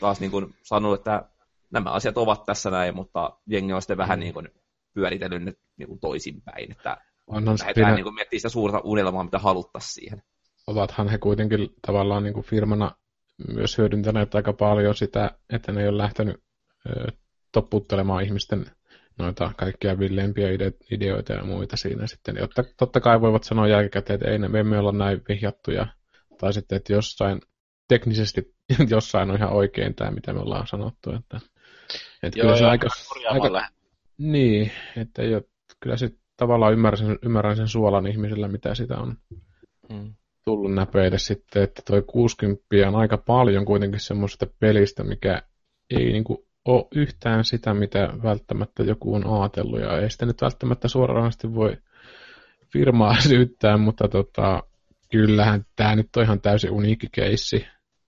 taas niin kuin sanonut, että nämä asiat ovat tässä näin, mutta jengi on sitten vähän mm. niin kuin pyöritellyt ne niin kuin toisinpäin, että Onhan lähdetään pidä... niin kuin miettimään sitä suurta unelmaa, mitä haluttaisiin siihen. Ovathan he kuitenkin tavallaan niin kuin firmana myös hyödyntäneet aika paljon sitä, että ne ei ole lähtenyt ö, topputtelemaan ihmisten noita kaikkia villeimpiä ide- ideoita ja muita siinä sitten. Jotta totta kai voivat sanoa jälkikäteen, että ei ne, me emme olla näin vihjattuja. Tai sitten, että jossain teknisesti jossain on ihan oikein tämä, mitä me ollaan sanottu. Että, että Joo, kyllä se aika, aika, niin, että jo, kyllä se tavallaan ymmärrän, ymmärrän sen suolan ihmisellä, mitä sitä on hmm. tullut näpeille sitten, että toi 60 on aika paljon kuitenkin semmoista pelistä, mikä ei niinku ole yhtään sitä, mitä välttämättä joku on ajatellut, ja ei sitä nyt välttämättä suoranaisesti voi firmaa syyttää, mutta tota, kyllähän tämä nyt on ihan täysin uniikki keissi.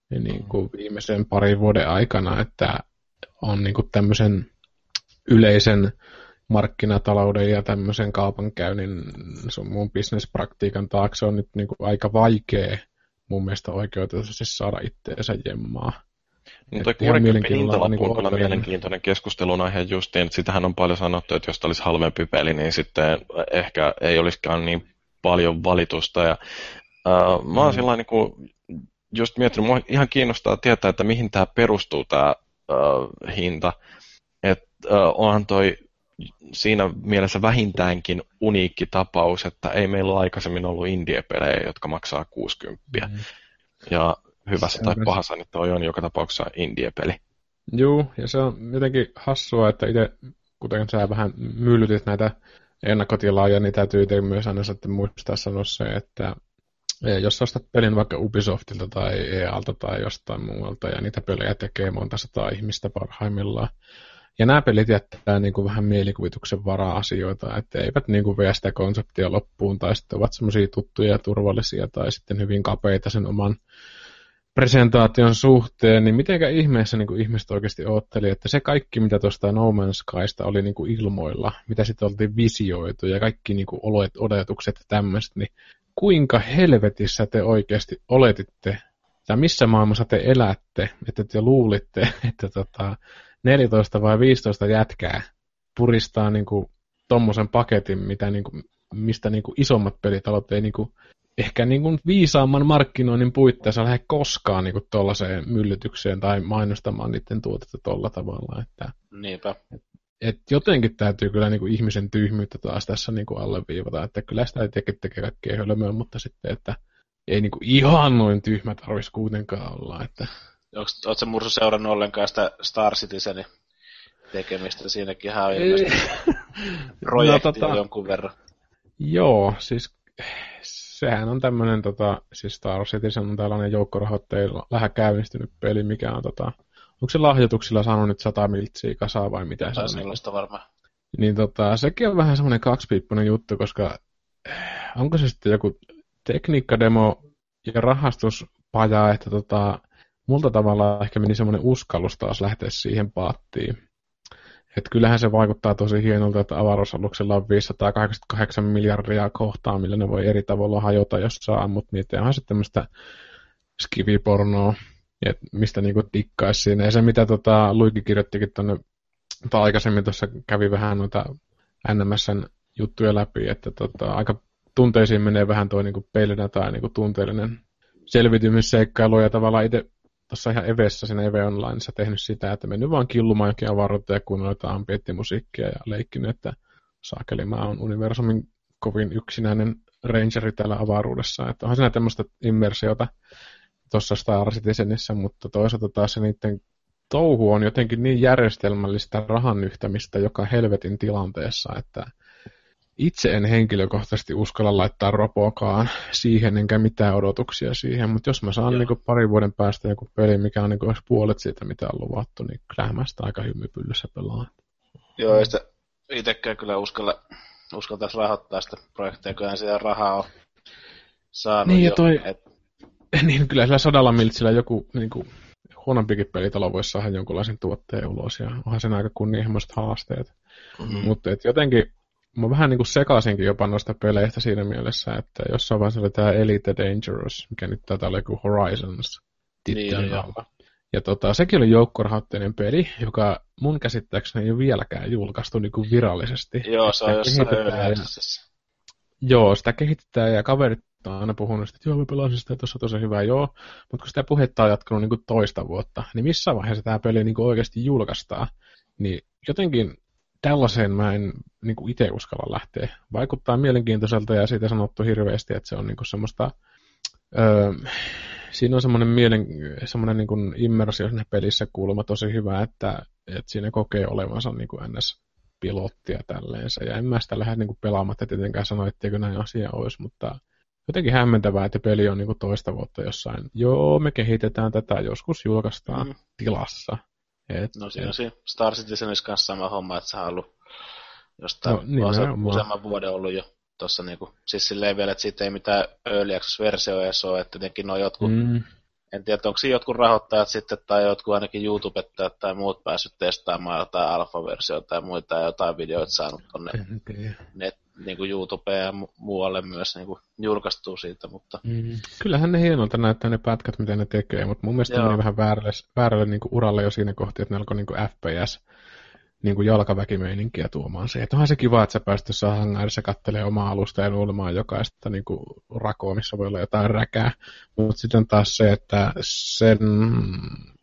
Niin kuin viimeisen parin vuoden aikana, että on niin kuin tämmöisen yleisen markkinatalouden ja tämmöisen kaupankäynnin sun muun bisnespraktiikan taakse on nyt niin kuin aika vaikea mun mielestä oikeutetusti saada itteensä jemmaa. No toi 60 hintalappu on kyllä mielenkiintoinen keskustelun aihe justiin, että sitähän on paljon sanottu, että jos olisi halvempi peli, niin sitten ehkä ei olisikaan niin paljon valitusta. Ja, uh, mä oon mm. niin kuin, just miettinyt, mua ihan kiinnostaa tietää, että mihin tämä perustuu tämä uh, hinta. Uh, onhan toi siinä mielessä vähintäänkin uniikki tapaus, että ei meillä ole aikaisemmin ollut indie-pelejä, jotka maksaa 60. Mm. Ja hyvässä tai pahassa, niin toi on joka tapauksessa indie-peli. Joo, ja se on jotenkin hassua, että itse, kuten sä vähän myllytit näitä ennakkotilaajia, niin täytyy itse myös aina sitten muistaa sanoa se, että jos ostat pelin vaikka Ubisoftilta tai EALta tai jostain muualta, ja niitä pelejä tekee monta sataa ihmistä parhaimmillaan, ja nämä pelit jättää niin kuin vähän mielikuvituksen varaa asioita, että eivät niin kuin vie sitä konseptia loppuun, tai sitten ovat semmoisia tuttuja ja turvallisia, tai sitten hyvin kapeita sen oman presentaation suhteen, niin mitenkä ihmeessä niin kuin ihmiset oikeasti otteli, että se kaikki, mitä tuosta No Man's Skysta oli niin kuin ilmoilla, mitä sitten oltiin visioitu ja kaikki niin kuin odotukset ja tämmöiset, niin kuinka helvetissä te oikeasti oletitte, tai missä maailmassa te elätte, että te luulitte, että tota 14 vai 15 jätkää puristaa niin kuin tommosen paketin, mitä niin kuin, mistä niin kuin isommat pelitalot ei niin kuin ehkä niin kuin viisaamman markkinoinnin puitteissa lähde koskaan niin kuin tuollaiseen myllytykseen tai mainostamaan niiden tuotetta tuolla tavalla. Että, Niinpä. Et, et jotenkin täytyy kyllä niin kuin ihmisen tyhmyyttä taas tässä niin kuin alleviivata, että kyllä sitä ei tekee, tekee kaikkea hölmöä, mutta sitten, että ei niin kuin ihan noin tyhmä tarvitsisi kuitenkaan olla. Että... Oletko Mursu seurannut ollenkaan sitä Star Citizenin tekemistä? Siinäkin ihan on ilmeisesti projektia no, tota, jonkun verran. Joo, siis sehän on tämmöinen, tota, siis Star Citizen on tällainen joukkorahoitteilla vähän käynnistynyt peli, mikä on, tota, onko se lahjoituksilla saanut nyt 100 miltsiä kasaa vai mitä se on? sellaista varmaan. Niin tota, sekin on vähän semmoinen kaksipiippunen juttu, koska onko se sitten joku tekniikkademo ja rahastuspaja, että tota, multa tavalla ehkä meni semmoinen uskallus taas lähteä siihen paattiin. Että kyllähän se vaikuttaa tosi hienolta, että avaruusaluksella on 588 miljardia kohtaa, millä ne voi eri tavalla hajota, jos saa ammut niitä. Onhan sitten tämmöistä skivipornoa, mistä niinku tikkaisi siinä. Ja se, mitä tota, Luikki kirjoittikin tuonne, tai aikaisemmin tuossa kävi vähän noita NMSn juttuja läpi, että tota, aika tunteisiin menee vähän tuo niinku peilinä tai niinku tunteellinen selvitymisseikkailu, ja tavallaan itse tuossa ihan Evessä, siinä Eve Onlineissa tehnyt sitä, että mennyt vaan killumaan jokin avaruutta ja kuunnella ambienttimusiikkia ja leikkinyt, että saakeli mä oon universumin kovin yksinäinen rangeri täällä avaruudessa. Että onhan siinä tämmöistä immersiota tuossa Star Citizenissä, mutta toisaalta taas se niiden touhu on jotenkin niin järjestelmällistä rahan yhtämistä joka helvetin tilanteessa, että itse en henkilökohtaisesti uskalla laittaa ropokaan siihen, enkä mitään odotuksia siihen, mutta jos mä saan niin parin vuoden päästä joku peli, mikä on niin puolet siitä, mitä on luvattu, niin kyllähän mä sitä aika hymypyllyssä pelaan. Joo, ei sitä itsekään kyllä uskalla, uskaltaisi rahoittaa sitä projektia, kun sitä rahaa on saanut niin, jo. Toi, et... niin, kyllä sillä sadalla miltsillä joku niin kuin, huonompikin pelitalo voisi saada jonkunlaisen tuotteen ulos, ja onhan sen aika kunnianhimoiset haasteet. Mm-hmm. Mutta jotenkin mä vähän niin kuin sekasinkin jopa noista peleistä siinä mielessä, että jossain vaiheessa oli tämä Elite Dangerous, mikä nyt tätä oli kuin Horizons niin, Ja tota, sekin oli joukkorahoitteinen peli, joka mun käsittääkseni ei ole vieläkään julkaistu niin kuin virallisesti. Joo, se on jossain ja... Joo, sitä kehitetään ja kaverit on aina puhunut, että joo, mä pelasin sitä, tuossa tosi hyvä, joo. Mutta kun sitä puhetta on jatkunut niin kuin toista vuotta, niin missä vaiheessa tämä peli niin kuin oikeasti julkaistaan, niin jotenkin tällaiseen mä en niin kuin itse uskalla lähteä. Vaikuttaa mielenkiintoiselta ja siitä sanottu hirveästi, että se on niin kuin semmoista... Öö, siinä on semmoinen, mielen, semmoinen niin kuin immersio siinä pelissä kuulemma tosi hyvä, että, että siinä kokee olevansa niin kuin NS-pilottia tälleensä. Ja en mä sitä lähde niin kuin pelaamatta tietenkään sanoa, etteikö näin asia olisi, mutta jotenkin hämmentävää, että peli on niin kuin toista vuotta jossain. Joo, me kehitetään tätä, joskus julkaistaan mm. tilassa. Et, no siinä on Star Citizenissa kanssa sama homma, että sä on ollut jostain no, useamman vuoden ollut jo tuossa niinku, siis silleen vielä, että siitä ei mitään early access-versio edes ole, että tietenkin on jotkut, mm. en tiedä, onko siinä jotkut rahoittajat sitten, tai jotkut ainakin YouTubettajat tai muut päässyt testaamaan jotain alfa-versioita tai muita, ja jotain videoita saanut tonne net, niin kuin YouTubeen ja mu- muualle myös niin kuin julkaistuu siitä. Mutta... Mm. Kyllähän ne hienolta näyttää ne pätkät, mitä ne tekee, mutta mun mielestä Joo. meni vähän väärälle, väärälle niin kuin uralle jo siinä kohti, että ne alkoi niin kuin FPS niin kuin jalkaväkimeininkiä tuomaan se. Että onhan se kiva, että sä pääsit jossain hangaarissa kattelee omaa alusta ja nuolemaan jokaista niin kuin rakoa, missä voi olla jotain räkää. Mutta sitten taas se, että sen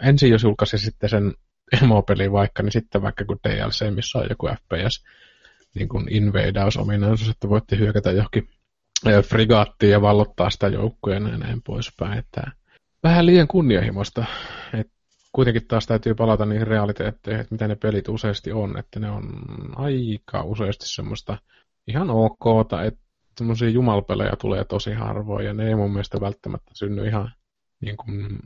ensin jos julkaisi sitten sen emopeli vaikka, niin sitten vaikka kun DLC, missä on joku FPS, niin kuin invadaus-ominaisuus, että voitte hyökätä johonkin frigaattiin ja vallottaa sitä joukkoja ja näin poispäin. Että vähän liian kunnianhimoista. Et kuitenkin taas täytyy palata niihin realiteetteihin, että mitä ne pelit useasti on. Että ne on aika useasti semmoista ihan ok, että semmoisia jumalpelejä tulee tosi harvoin ja ne ei mun mielestä välttämättä synny ihan niin kuin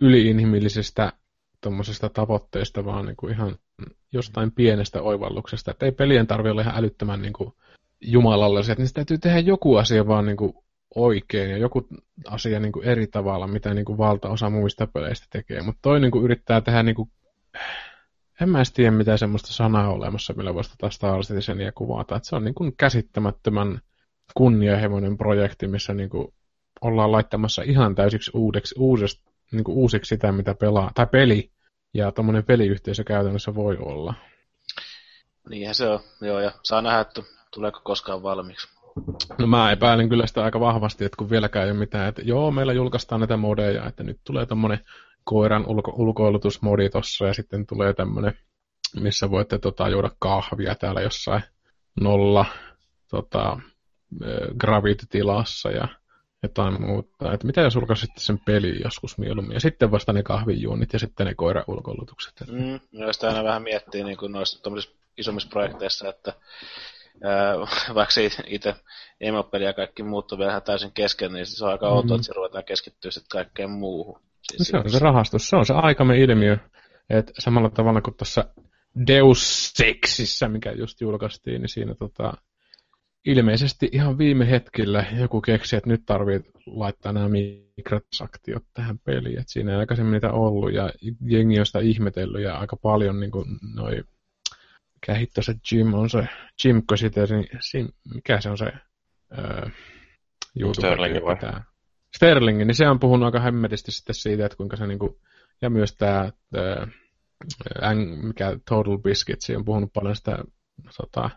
yliinhimillisistä tuommoisesta tavoitteesta, vaan niin kuin ihan jostain pienestä oivalluksesta. Että ei pelien tarvitse olla ihan älyttömän niin kuin jumalallisia, että niistä täytyy tehdä joku asia vaan niin kuin oikein ja joku asia niin kuin eri tavalla, mitä niin kuin valtaosa muista peleistä tekee, mutta toi niin kuin yrittää tehdä niin kuin, en mä edes tiedä mitä semmoista sanaa olemassa, millä voisi tätä Star Citizenia kuvata, että se on niin kuin käsittämättömän kunnianhimoinen projekti, missä niin kuin ollaan laittamassa ihan täysiksi uudeksi, uusesta, niin kuin uusiksi sitä, mitä pelaa, tai peli, ja tuommoinen peliyhteisö käytännössä voi olla. Niinhän se on, joo, ja saa nähdä, että tuleeko koskaan valmiiksi. No mä epäilen kyllä sitä aika vahvasti, että kun vieläkään ei ole mitään, että joo, meillä julkaistaan näitä modeja, että nyt tulee tämmöinen koiran ulko- ulkoilutusmodi tossa ja sitten tulee tämmöinen, missä voitte tota, juoda kahvia täällä jossain nolla tota, gravity-tilassa ja jotain muuta. Että mitä jos ulkoisitte sen peli joskus mieluummin, ja sitten vasta ne kahvijuonnit ja sitten ne koira-ulkoilutukset. Mm, no sitä aina vähän miettii niin kuin noissa isommissa projekteissa, että ää, vaikka itse emopeli ja kaikki muut on vielä täysin kesken, niin se on aika mm. outoa, että se ruvetaan keskittyä sitten kaikkeen muuhun. Siis se on se rahastus, se on se aikamme ilmiö, että samalla tavalla kuin tuossa Deus Exissä, mikä just julkaistiin, niin siinä tota, ilmeisesti ihan viime hetkellä joku keksi, että nyt tarvii laittaa nämä mikrotransaktiot tähän peliin. Et siinä ei aikaisemmin niitä ollut ja jengi on sitä ihmetellyt ja aika paljon niin kuin noi, mikä hitto se Jim on se, Jimko sitten, niin, mikä se on se öö, Sterling vai? Tämä. Sterling, niin se on puhunut aika hemmetisti sitten siitä, että kuinka se niin kuin, ja myös tämä, tämä mikä Total Biscuits, on puhunut paljon sitä tota,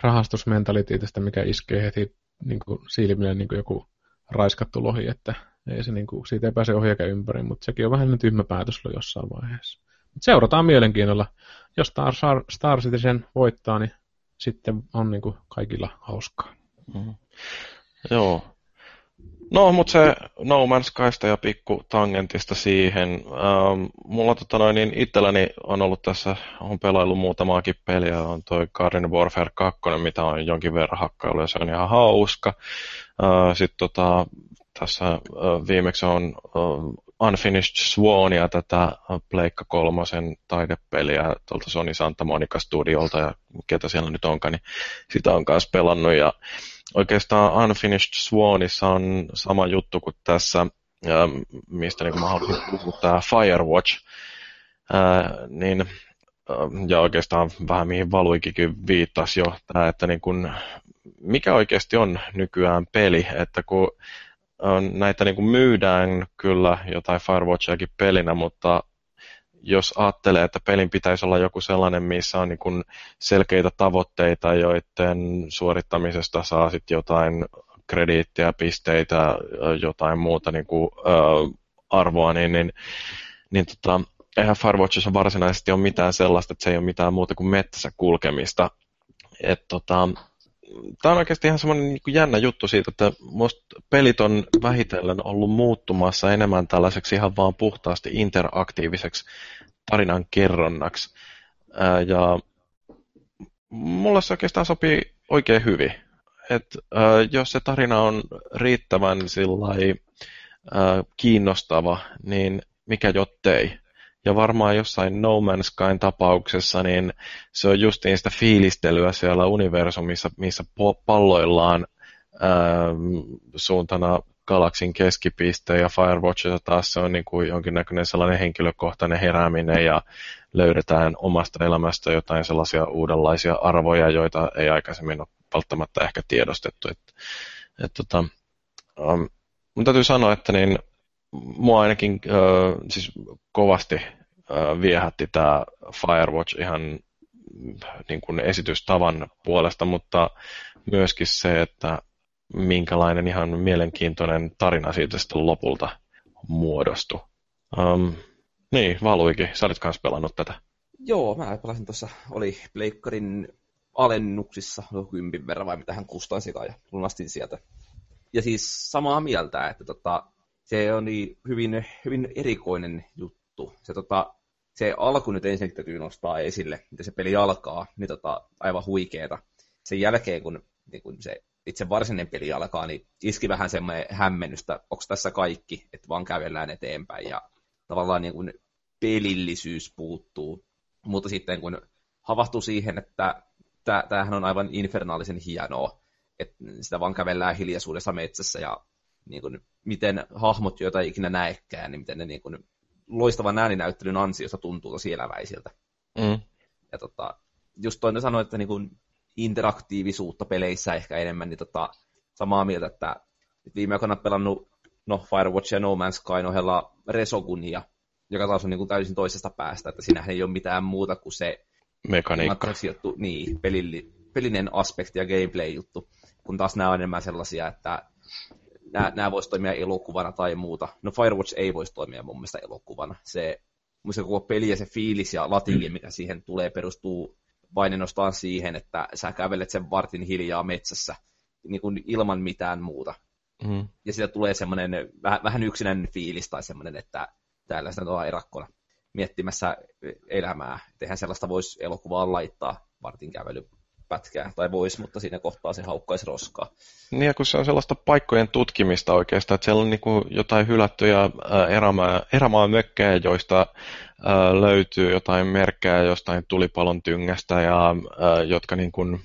rahastusmentaliteetistä, mikä iskee heti niin kuin silmille niin kuin joku raiskattu lohi, että ei se, niin kuin, siitä ei pääse ohi eikä ympäri, mutta sekin on vähän tyhmä päätös jossain vaiheessa. Mut seurataan mielenkiinnolla. Jos Star, Star Citizen voittaa, niin sitten on niin kuin kaikilla hauskaa. Mm-hmm. Joo, No, mutta se No Man's Skysta ja pikku tangentista siihen. Ähm, mulla tota noin, niin itselläni on ollut tässä, on pelaillut muutamaakin peliä, on toi Garden Warfare 2, mitä on jonkin verran hakkailu ja se on ihan hauska. Äh, Sitten tota, tässä äh, viimeksi on äh, Unfinished Swania, tätä Pleikka kolmosen taidepeliä tuolta Sony Santa Monica Studiolta ja ketä siellä nyt onkaan, niin sitä on kanssa pelannut. Ja oikeastaan Unfinished Swanissa on sama juttu kuin tässä, mistä niin mä haluaisin puhua, tämä Firewatch, niin, ja oikeastaan vähän mihin Valuikikin viittasi jo, tämä, että niin kun, mikä oikeasti on nykyään peli, että kun näitä niin kuin myydään kyllä jotain Firewatchiakin pelinä, mutta jos ajattelee, että pelin pitäisi olla joku sellainen, missä on niin selkeitä tavoitteita, joiden suorittamisesta saa sitten jotain krediittiä, pisteitä, jotain muuta niin kuin, äh, arvoa, niin, niin, niin tota, eihän Firewatchissa varsinaisesti ole mitään sellaista, että se ei ole mitään muuta kuin metsässä kulkemista. Et, tota, tämä on oikeasti ihan semmoinen niin jännä juttu siitä, että musta pelit on vähitellen ollut muuttumassa enemmän tällaiseksi ihan vaan puhtaasti interaktiiviseksi tarinan kerronnaksi. Ää, ja mulla se oikeastaan sopii oikein hyvin. Et, ää, jos se tarina on riittävän sillai, ää, kiinnostava, niin mikä jottei. Ja varmaan jossain No Man's Skyn tapauksessa, niin se on justiin sitä fiilistelyä siellä universumissa, missä palloillaan ää, suuntana galaksin keskipiste ja Firewatchissa taas se on niin kuin jonkinnäköinen sellainen henkilökohtainen herääminen ja löydetään omasta elämästä jotain sellaisia uudenlaisia arvoja, joita ei aikaisemmin ole välttämättä ehkä tiedostettu. Et, et tota, um, mun täytyy sanoa, että niin, mua ainakin uh, siis kovasti viehätti tämä Firewatch ihan niin kuin esitystavan puolesta, mutta myöskin se, että minkälainen ihan mielenkiintoinen tarina siitä sitten lopulta muodostui. Um, niin, Valuikin, sä olit kanssa pelannut tätä. Joo, mä pelasin tuossa, oli Pleikkarin alennuksissa, no kympin verran vai mitä hän kustansikaan ja lunastin sieltä. Ja siis samaa mieltä, että tota, se on niin hyvin, hyvin erikoinen juttu. Se, tota, se alku nyt ensin täytyy nostaa esille, miten se peli alkaa, niin tota, aivan huikeeta. Sen jälkeen, kun, niin kun se itse varsinainen peli alkaa, niin iski vähän semmoinen hämmennystä, onko tässä kaikki, että vaan kävellään eteenpäin ja tavallaan niin kuin pelillisyys puuttuu. Mutta sitten kun havahtuu siihen, että tämähän on aivan infernaalisen hienoa, että sitä vaan kävellään hiljaisuudessa metsässä ja niin kuin, miten hahmot, joita ei ikinä näekään, niin miten ne niin kuin, loistavan ääninäyttelyn ansiosta tuntuu tosi eläväisiltä. Mm. Ja tota, just toinen sanoi, että niin kuin, interaktiivisuutta peleissä ehkä enemmän, niin tota, samaa mieltä, että viime aikoina pelannut no, Firewatch ja No Man's Sky ohella Resogunia, joka taas on niin kuin täysin toisesta päästä, että siinähän ei ole mitään muuta kuin se Mekaniikka. Juttu, niin, pelilli, pelinen aspekti ja gameplay-juttu, kun taas nämä on enemmän sellaisia, että nämä, nämä voisi toimia elokuvana tai muuta. No Firewatch ei voisi toimia mun mielestä elokuvana. Se, mun koko peli ja se fiilis ja latingi, mikä siihen tulee, perustuu vain ainoastaan siihen, että sä kävelet sen vartin hiljaa metsässä niin kuin ilman mitään muuta. Mm. Ja siitä tulee semmoinen vähän, vähän yksinäinen fiilis tai semmoinen, että täällä sitä ollaan erakkona miettimässä elämää. Eihän sellaista voisi elokuvaan laittaa vartin kävelypätkää, tai voisi, mutta siinä kohtaa se haukkaisi roskaa. Niin, ja kun se on sellaista paikkojen tutkimista oikeastaan, että siellä on niin kuin jotain hylättyjä erämaa, erämaa mökkejä, joista ää, löytyy jotain merkkejä jostain tulipalon tyngästä, ja ää, jotka niin kuin,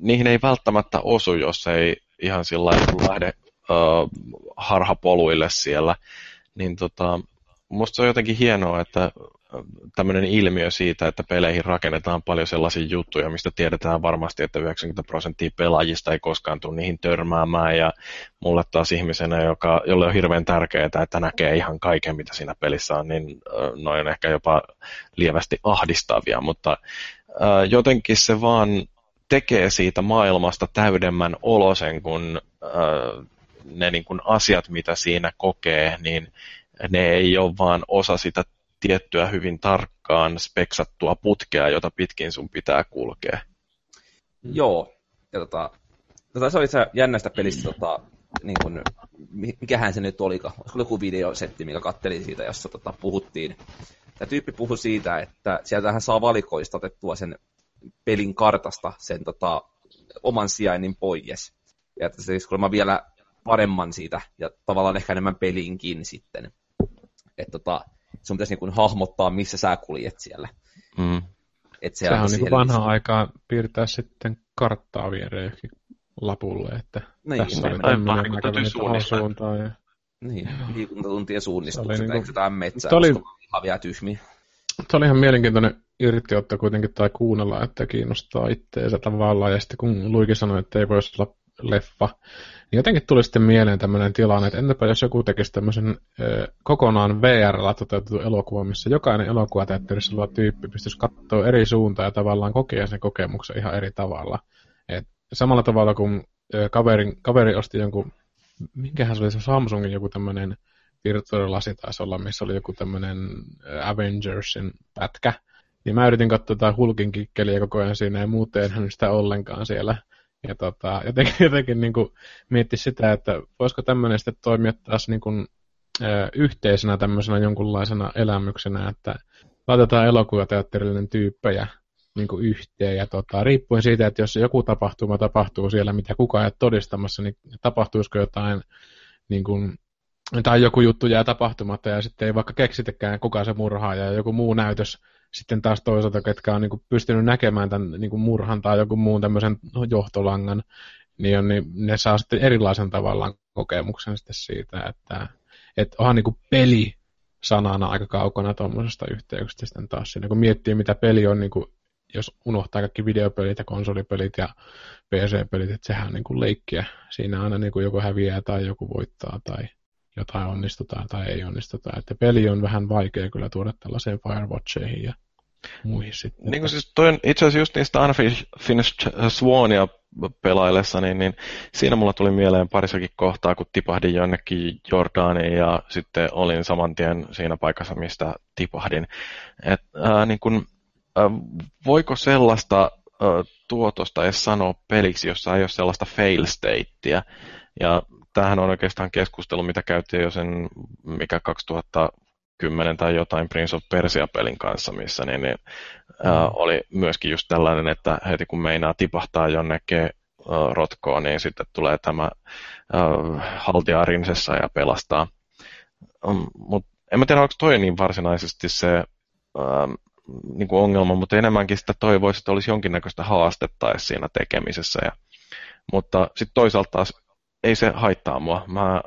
niihin ei välttämättä osu, jos ei ihan sillä lähde ää, harhapoluille siellä. Niin tota, musta se on jotenkin hienoa, että tämmöinen ilmiö siitä, että peleihin rakennetaan paljon sellaisia juttuja, mistä tiedetään varmasti, että 90 prosenttia pelaajista ei koskaan tule niihin törmäämään. Ja mulle taas ihmisenä, joka, jolle on hirveän tärkeää, että näkee ihan kaiken, mitä siinä pelissä on, niin noin ehkä jopa lievästi ahdistavia. Mutta jotenkin se vaan tekee siitä maailmasta täydemmän olosen, kun ne niin kuin asiat, mitä siinä kokee, niin ne ei ole vaan osa sitä tiettyä hyvin tarkkaan speksattua putkea, jota pitkin sun pitää kulkea. Joo, ja tota, tota se oli se jännästä pelistä, tota, niin kun, mikähän se nyt olikaan, olisiko joku videosetti, mikä kattelin siitä, jossa tota, puhuttiin. Tämä tyyppi puhui siitä, että sieltähän saa valikoista otettua sen pelin kartasta sen tota, oman sijainnin pois. Ja että se siis kuulemma vielä paremman siitä, ja tavallaan ehkä enemmän pelinkin sitten. Että tota, sun pitäisi niin hahmottaa, missä sä kuljet siellä. Mm. Et se Sehän on niin vanha aikaa piirtää sitten karttaa viereen lapulle, että niin, tässä oli tämmöinen näköinen suuntaan. Ja... Niin, liikuntatuntien suunnistukset, niin kuin... jotain metsää, oli... havia tyhmiä. Se oli ihan mielenkiintoinen irtiotto kuitenkin tai kuunnella, että kiinnostaa itteensä tavallaan. Ja sitten kun Luiki sanoi, että ei voisi olla leffa, niin jotenkin tuli sitten mieleen tämmöinen tilanne, että entäpä jos joku tekisi tämmöisen ö, kokonaan VR-llä toteutetun elokuvan, missä jokainen elokuvateatterissa oleva tyyppi pystyisi katsoa eri suuntaan ja tavallaan kokea sen kokemuksen ihan eri tavalla. Et samalla tavalla kuin ö, kaverin, kaveri osti jonkun, minkähän se oli se Samsungin joku tämmöinen virtuaalilasi taisi olla, missä oli joku tämmöinen Avengersin pätkä, niin mä yritin katsoa jotain Hulkin kikkeliä koko ajan siinä ja muuten en sitä ollenkaan siellä. Ja tota, jotenkin, jotenkin niin kuin mietti sitä, että voisiko tämmöinen sitten toimia taas niin kuin, ö, yhteisenä tämmöisenä jonkunlaisena elämyksenä, että laitetaan elokuvateatterillinen tyyppejä niin kuin yhteen. Ja tota, riippuen siitä, että jos joku tapahtuma tapahtuu siellä, mitä kukaan ei ole todistamassa, niin tapahtuisiko jotain, niin kuin, tai joku juttu jää tapahtumatta ja sitten ei vaikka keksitäkään kuka se murhaa ja joku muu näytös sitten taas toisaalta, ketkä on niin kuin pystynyt näkemään tämän niin kuin murhan tai joku muun tämmöisen johtolangan, niin, on, niin ne saa sitten erilaisen tavallaan kokemuksen sitten siitä, että, että onhan niin kuin peli sanana aika kaukana tuommoisesta yhteyksestä sitten taas siinä, kun miettii mitä peli on, niin kuin, jos unohtaa kaikki videopelit ja konsolipelit ja PC-pelit, että sehän on niin leikkiä. Siinä aina niin joku häviää tai joku voittaa tai jotain onnistutaan tai ei onnistuta. Että peli on vähän vaikea kyllä tuoda tällaiseen Firewatcheihin ja muihin sitten. Niin kuin siis toi on itse asiassa just niistä Unfinished Swania pelaillessa, niin, niin siinä mulla tuli mieleen parisakin kohtaa, kun tipahdin jonnekin Jordaniin ja sitten olin saman tien siinä paikassa, mistä tipahdin. Et, ää, niin kun, ää, voiko sellaista ää, tuotosta edes sanoa peliksi, jossa ei ole sellaista fail stateä? Ja tämähän on oikeastaan keskustelu, mitä käytiin jo sen, mikä 2010 tai jotain Prince of Persia-pelin kanssa, missä niin, niin, mm. ää, oli myöskin just tällainen, että heti kun meinaa tipahtaa jonnekin ää, rotkoon, niin sitten tulee tämä ää, haltia rinsessa ja pelastaa. Um, mut en mä tiedä, onko toi niin varsinaisesti se ää, niin kuin ongelma, mutta enemmänkin sitä toivoisi, että olisi jonkinnäköistä haastetta siinä tekemisessä. Ja, mutta sitten toisaalta taas ei se haittaa mua. Mä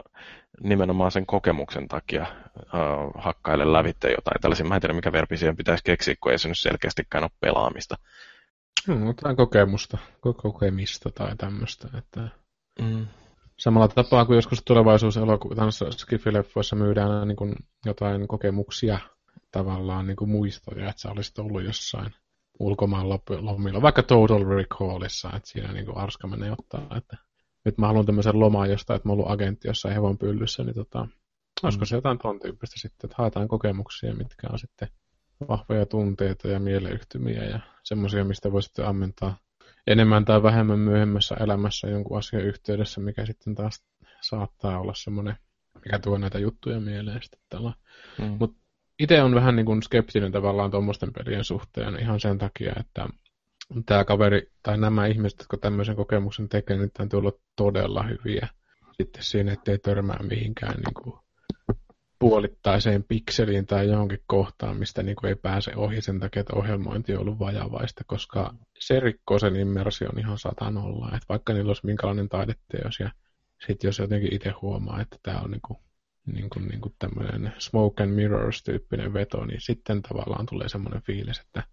nimenomaan sen kokemuksen takia uh, hakkailen lävitte jotain tällaisia. Mä en tiedä, mikä verbi siihen pitäisi keksiä, kun ei se nyt selkeästikään ole pelaamista. No, jotain kokemusta, kokemista tai tämmöistä. Että... Mm. Samalla tapaa kuin joskus tulevaisuuselokuvissa Skifi-leffoissa myydään niin kuin jotain kokemuksia, tavallaan niin kuin muistoja, että sä olisit ollut jossain ulkomaan lomilla, vaikka Total Recallissa, että siinä niin kuin Arska menee ottaa, että nyt mä haluan tämmöisen lomaan jostain, että mä oon ollut agentti jossain hevon pyllyssä, niin tota, olisiko se jotain ton tyyppistä sitten, että haetaan kokemuksia, mitkä on sitten vahvoja tunteita ja mieleyhtymiä ja semmoisia, mistä voi sitten ammentaa enemmän tai vähemmän myöhemmässä elämässä jonkun asian yhteydessä, mikä sitten taas saattaa olla semmoinen, mikä tuo näitä juttuja mieleen sitten tällä. Mm. Mutta itse on vähän niin kuin skeptinen tavallaan tuommoisten pelien suhteen ihan sen takia, että tämä kaveri tai nämä ihmiset, jotka tämmöisen kokemuksen tekee, niin täytyy olla todella hyviä sitten siinä, ettei törmää mihinkään niin kuin puolittaiseen pikseliin tai johonkin kohtaan, mistä niin kuin ei pääse ohi sen takia, että ohjelmointi on ollut vajavaista, koska se rikkoo sen immersion ihan satanolla. Että vaikka niillä olisi minkälainen taideteos ja sitten jos jotenkin itse huomaa, että tämä on niin kuin, niin kuin, niin kuin tämmöinen smoke and mirrors-tyyppinen veto, niin sitten tavallaan tulee semmoinen fiilis, että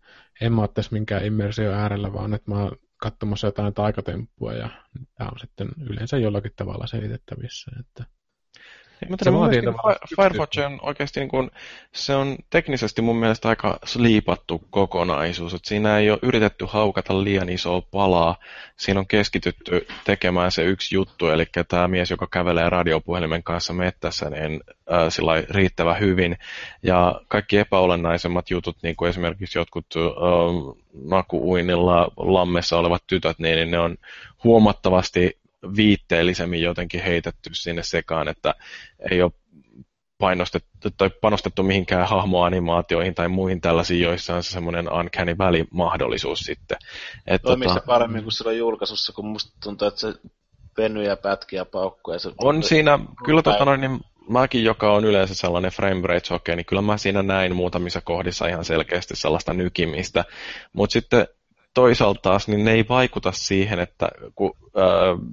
en mä ole tässä minkään immersio äärellä, vaan että mä oon katsomassa jotain taikatemppua ja tämä on sitten yleensä jollakin tavalla selitettävissä. Että niin, mutta se Firewatch on oikeasti niin kuin, se on teknisesti mun mielestä aika sliipattu kokonaisuus. Että siinä ei ole yritetty haukata liian isoa palaa. Siinä on keskitytty tekemään se yksi juttu, eli tämä mies, joka kävelee radiopuhelimen kanssa mettässä, niin äh, sillä riittävä hyvin. Ja kaikki epäolennaisemmat jutut, niin kuin esimerkiksi jotkut äh, nakuuinilla lammessa olevat tytöt, niin, niin ne on huomattavasti viitteellisemmin jotenkin heitetty sinne sekaan, että ei ole painostettu tai panostettu mihinkään hahmoanimaatioihin tai muihin tällaisiin, joissa on se semmoinen uncanny valley-mahdollisuus sitten. Et, Toimii tota, se paremmin kuin silloin julkaisussa, kun musta tuntuu, että se venyy ja pätkiä paukkuu. Ja se on siinä, kyllä tota noin, niin mäkin, joka on yleensä sellainen frame rate okay, niin kyllä mä siinä näin muutamissa kohdissa ihan selkeästi sellaista nykimistä. Mutta sitten toisaalta taas niin ne ei vaikuta siihen, että kun, ö,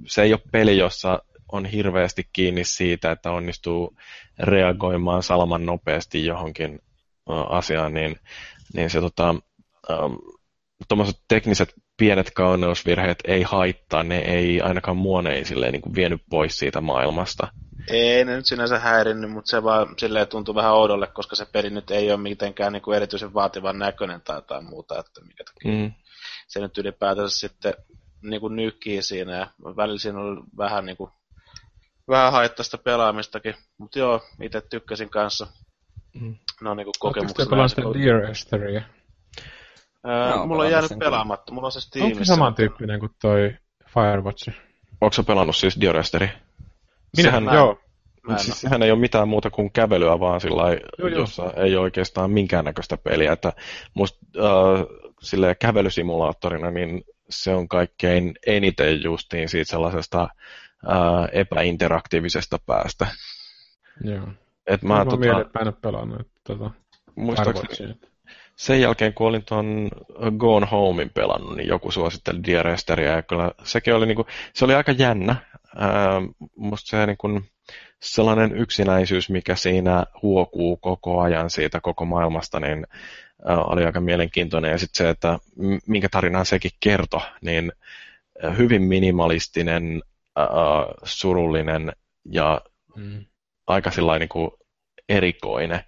se ei ole peli, jossa on hirveästi kiinni siitä, että onnistuu reagoimaan salaman nopeasti johonkin ö, asiaan, niin, niin se tota, tuommoiset tekniset pienet kauneusvirheet ei haittaa, ne ei ainakaan muone silleen, niin kuin vienyt pois siitä maailmasta. Ei ne nyt sinänsä häirinnyt, mutta se vaan silleen tuntuu vähän oudolle, koska se peli nyt ei ole mitenkään niin kuin erityisen vaativan näköinen tai jotain muuta, että mikä takia. Mm se nyt ylipäätänsä sitten niin kuin nykkii siinä ja välillä siinä oli vähän niin kuin, vähän haittaista pelaamistakin, mutta joo, itse tykkäsin kanssa. Mm. No niin kuin kokemuksena. Oletteko Dear Esteria? no, mulla on jäänyt pelaamatta, mulla on se Steamissa. Onko se samantyyppinen kuin toi Firewatch? Onko pelannut siis Dear Esteri? Minä, sehän, joo. Siis sehän ei ole mitään muuta kuin kävelyä vaan sillä jossa ei ole oikeastaan minkäännäköistä peliä. Että musta, uh, sille kävelysimulaattorina, niin se on kaikkein eniten justiin siitä sellaisesta ää, epäinteraktiivisesta päästä. Joo. Et mä, mä tota, mä ole pelannut. Tota, muistaakseni sen jälkeen, kun olin tuon Gone Homein pelannut, niin joku suositteli Dear Esteria, ja kyllä sekin oli, niinku, se oli aika jännä. Ää, musta se niinku, sellainen yksinäisyys, mikä siinä huokuu koko ajan siitä koko maailmasta, niin oli aika mielenkiintoinen. Ja sitten se, että minkä tarinaa sekin kertoi, niin hyvin minimalistinen, surullinen ja mm. aika niin kuin erikoinen.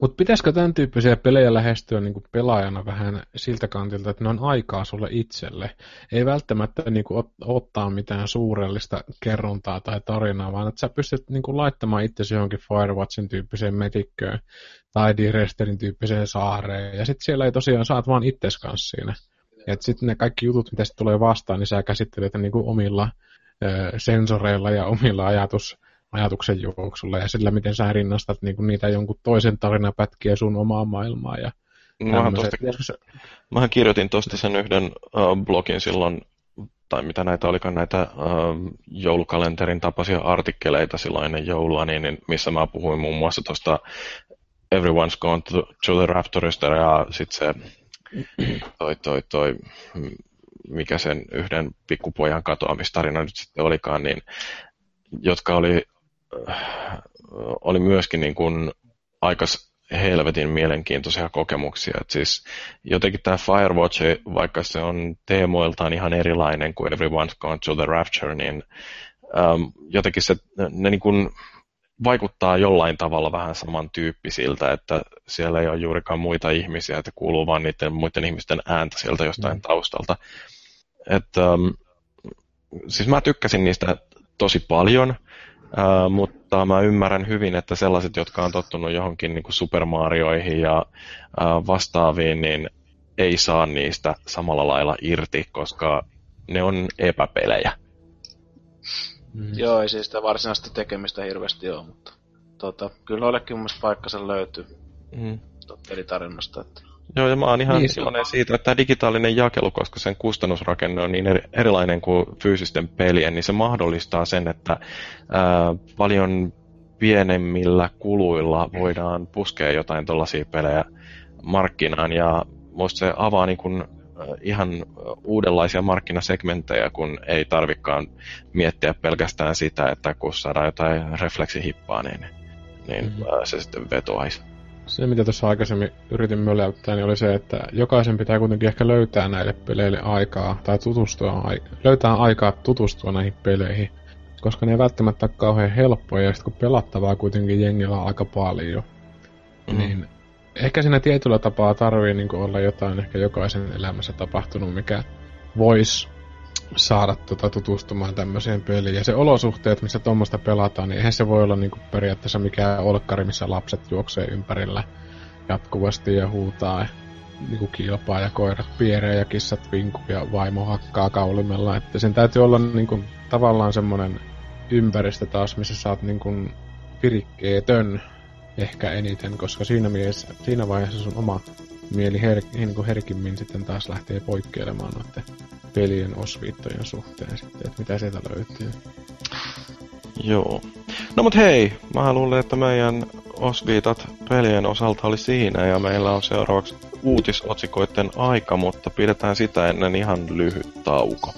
Mutta pitäisikö tämän tyyppisiä pelejä lähestyä niin kuin pelaajana vähän siltä kantilta, että ne on aikaa sulle itselle? Ei välttämättä niin kuin, ottaa mitään suurellista kerrontaa tai tarinaa, vaan että sä pystyt niin kuin, laittamaan itsesi johonkin Firewatchin tyyppiseen metikköön tai Diresterin tyyppiseen saareen. Ja sitten siellä ei tosiaan saat vaan itses kanssa siinä. Sitten ne kaikki jutut, mitä sitten tulee vastaan, niin sä käsittelet niin kuin omilla ö, sensoreilla ja omilla ajatus ajatuksen juoksulla ja sillä, miten sä rinnastat niinku niitä jonkun toisen tarinapätkiä sun omaa maailmaa. Ja mähän, tosta, mähän kirjoitin tuosta sen yhden uh, blogin silloin, tai mitä näitä olikaan näitä uh, joulukalenterin tapaisia artikkeleita silloin ennen joulua, niin, niin missä mä puhuin muun muassa tuosta Everyone's Gone to, to the Raptorista ja sitten se toi, toi, toi, mikä sen yhden pikkupojan katoamistarina nyt sitten olikaan, niin jotka oli, oli myöskin niin kuin aika helvetin mielenkiintoisia kokemuksia. Et siis jotenkin tämä Firewatch, vaikka se on teemoiltaan ihan erilainen kuin Everyone's Gone to the Rapture, niin ähm, jotenkin se, ne niin kuin vaikuttaa jollain tavalla vähän samantyyppisiltä, että siellä ei ole juurikaan muita ihmisiä, että kuuluu vain niiden muiden ihmisten ääntä sieltä jostain mm. taustalta. Et, ähm, siis mä tykkäsin niistä tosi paljon, Uh, mutta mä ymmärrän hyvin, että sellaiset, jotka on tottunut johonkin niin kuin Super Marioihin ja uh, vastaaviin, niin ei saa niistä samalla lailla irti, koska ne on epäpelejä. Mm. Joo, ei siis sitä varsinaista tekemistä hirveästi ole, mutta tota, kyllä noillekin mun paikkansa löytyy mm. pelitarinasta. Että... Joo, ja mä oon ihan niin, iloinen siitä, että tämä digitaalinen jakelu, koska sen kustannusrakenne on niin erilainen kuin fyysisten pelien, niin se mahdollistaa sen, että ää, paljon pienemmillä kuluilla voidaan puskea jotain tällaisia pelejä markkinaan, ja musta se avaa niin kuin ihan uudenlaisia markkinasegmenttejä, kun ei tarvikaan miettiä pelkästään sitä, että kun saadaan jotain refleksihippaa, niin, niin mm-hmm. se sitten vetoaisi. Se, mitä tuossa aikaisemmin yritin möläyttää, niin oli se, että jokaisen pitää kuitenkin ehkä löytää näille peleille aikaa, tai tutustua, löytää aikaa tutustua näihin peleihin, koska ne ei välttämättä ole kauhean helppoja, ja sitten kun pelattavaa kuitenkin jengillä on aika paljon, mm. niin ehkä siinä tietyllä tapaa tarvii niin olla jotain ehkä jokaisen elämässä tapahtunut, mikä voisi saada tota tutustumaan tämmöiseen peliin. Ja se olosuhteet, missä tuommoista pelataan, niin eihän se voi olla niinku periaatteessa mikään olkkari, missä lapset juoksee ympärillä jatkuvasti ja huutaa niinku kilpaa ja koirat pieree ja kissat vinkuu ja vaimo hakkaa kaulimella. Että sen täytyy olla niinku tavallaan semmoinen ympäristö taas, missä saat niinku virikkeetön ehkä eniten, koska siinä, mielessä, siinä vaiheessa sun oma mieli her, niin herkimmin sitten taas lähtee poikkeilemaan noiden pelien osviittojen suhteen sitten, että mitä sieltä löytyy. Joo. No mut hei, mä luulen, että meidän osviitat pelien osalta oli siinä ja meillä on seuraavaksi uutisotsikoiden aika, mutta pidetään sitä ennen ihan lyhyt tauko.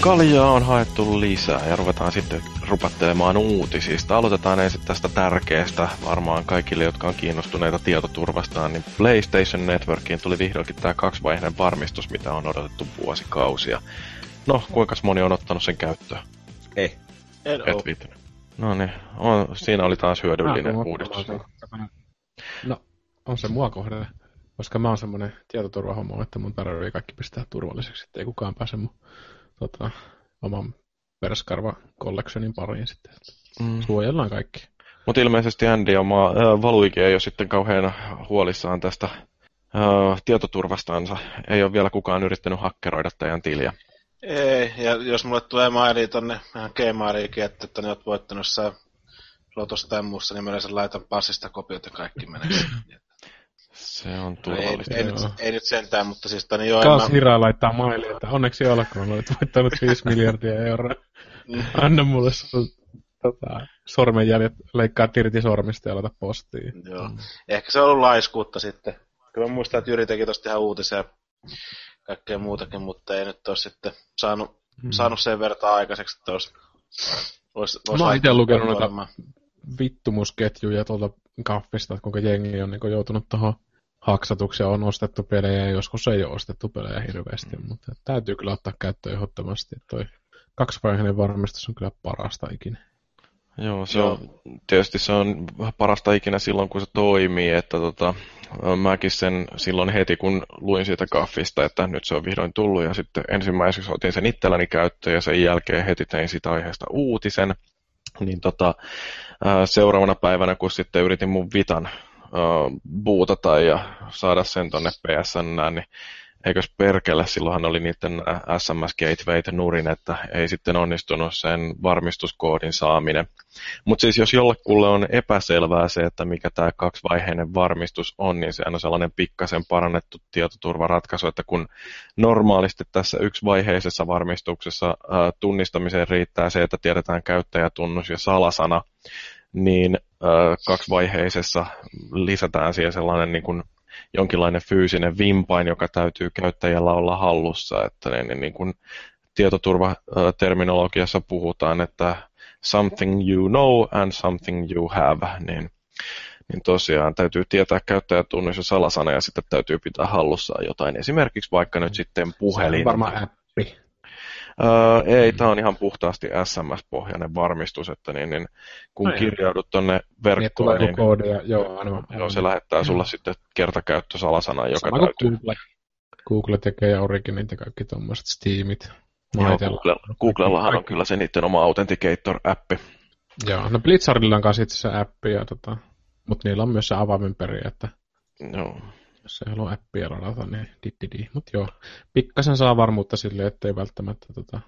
Kaljaa on haettu lisää ja ruvetaan sitten rupattelemaan uutisista. Aloitetaan ensin tästä tärkeästä, varmaan kaikille, jotka on kiinnostuneita tietoturvastaan, niin PlayStation Networkiin tuli vihdoinkin tämä kaksivaiheinen varmistus, mitä on odotettu vuosikausia. No, kuinka moni on ottanut sen käyttöön? Ei. En Et No niin, on, siinä oli taas hyödyllinen ah, uudistus. No, on se mua kohdalla. Koska mä oon semmonen tietoturvahommo, että mun tarvii kaikki pistää turvalliseksi, ettei kukaan pääse mun tota, oman perskarva collectionin pariin sitten. Mm. Suojellaan kaikki. Mutta ilmeisesti Andy oma äh, Valuike ei ole sitten kauhean huolissaan tästä äh, tietoturvastansa. Ei ole vielä kukaan yrittänyt hakkeroida teidän tiliä. Ei, ja jos mulle tulee maili tonne vähän Gmailiinkin, että, että ne oot voittanut jossain Lotus tai muussa, niin mä yleensä laitan passista kopiot ja kaikki menee. Se on turvallista. Ei, ei, nyt, ei nyt sentään, mutta siis tani joo. Kaas mä... Hira laittaa maili, että onneksi olkoon, olet voittanut 5 miljardia euroa. Mm. Anna mulle sun tota, sormenjäljet, leikkaa tirti sormista ja laita postiin. Joo. Mm. Ehkä se on ollut laiskuutta sitten. Kyllä mä muistan, että Jyri teki tosta ihan uutisia kaikkea muutakin, mutta ei nyt ole sitten saanut, mm. saanut sen verran aikaiseksi, että olisi, olisi, olisi Mä oon itse lukenut noita vittumusketjuja tuolta kaffista, että kuinka jengi on niin joutunut tuohon haksatuksi ja on ostettu pelejä ja joskus ei ole ostettu pelejä hirveästi, mm. mutta täytyy kyllä ottaa käyttöön ehdottomasti. Toi kaksivaiheinen varmistus on kyllä parasta ikinä. Joo, se on, tietysti se on parasta ikinä silloin, kun se toimii, että tota, mäkin sen silloin heti, kun luin siitä kaffista, että nyt se on vihdoin tullut, ja sitten ensimmäiseksi otin sen itselläni käyttöön, ja sen jälkeen heti tein sitä aiheesta uutisen, Niin tota, seuraavana päivänä, kun sitten yritin mun Vitan bootata ja saada sen tonne PSN, niin eikös perkele, silloinhan oli niiden SMS Gateway nurin, että ei sitten onnistunut sen varmistuskoodin saaminen. Mutta siis jos jollekulle on epäselvää se, että mikä tämä kaksivaiheinen varmistus on, niin se on sellainen pikkasen parannettu tietoturvaratkaisu, että kun normaalisti tässä yksivaiheisessa varmistuksessa tunnistamiseen riittää se, että tiedetään käyttäjätunnus ja salasana, niin kaksivaiheisessa lisätään siihen sellainen niin kuin jonkinlainen fyysinen vimpain, joka täytyy käyttäjällä olla hallussa. Että niin, niin, niin kuin tietoturvaterminologiassa puhutaan, että something you know and something you have, niin, niin tosiaan täytyy tietää käyttäjätunnus ja salasana ja sitten täytyy pitää hallussaan jotain. Esimerkiksi vaikka nyt sitten puhelin. Se on varmaan appi. Öö, ei, tämä on ihan puhtaasti SMS-pohjainen varmistus, että niin, niin, kun no kirjaudut tuonne verkkoon, niin, koodia, joo, no, joo, se lähettää sulle sitten kertakäyttösalasana, joka Sama täytyy. Google. Google tekee ja Originit ja kaikki tuommoiset Steamit. Joo, Google, Googlellahan on kyllä se niiden oma Authenticator-appi. Joo, no Blitzardilla on kanssa itse se appi, ja tota, mutta niillä on myös se avaimen että Joo jos ei halua appia ladata, niin di. Mutta joo, pikkasen saa varmuutta sille, ettei välttämättä tota,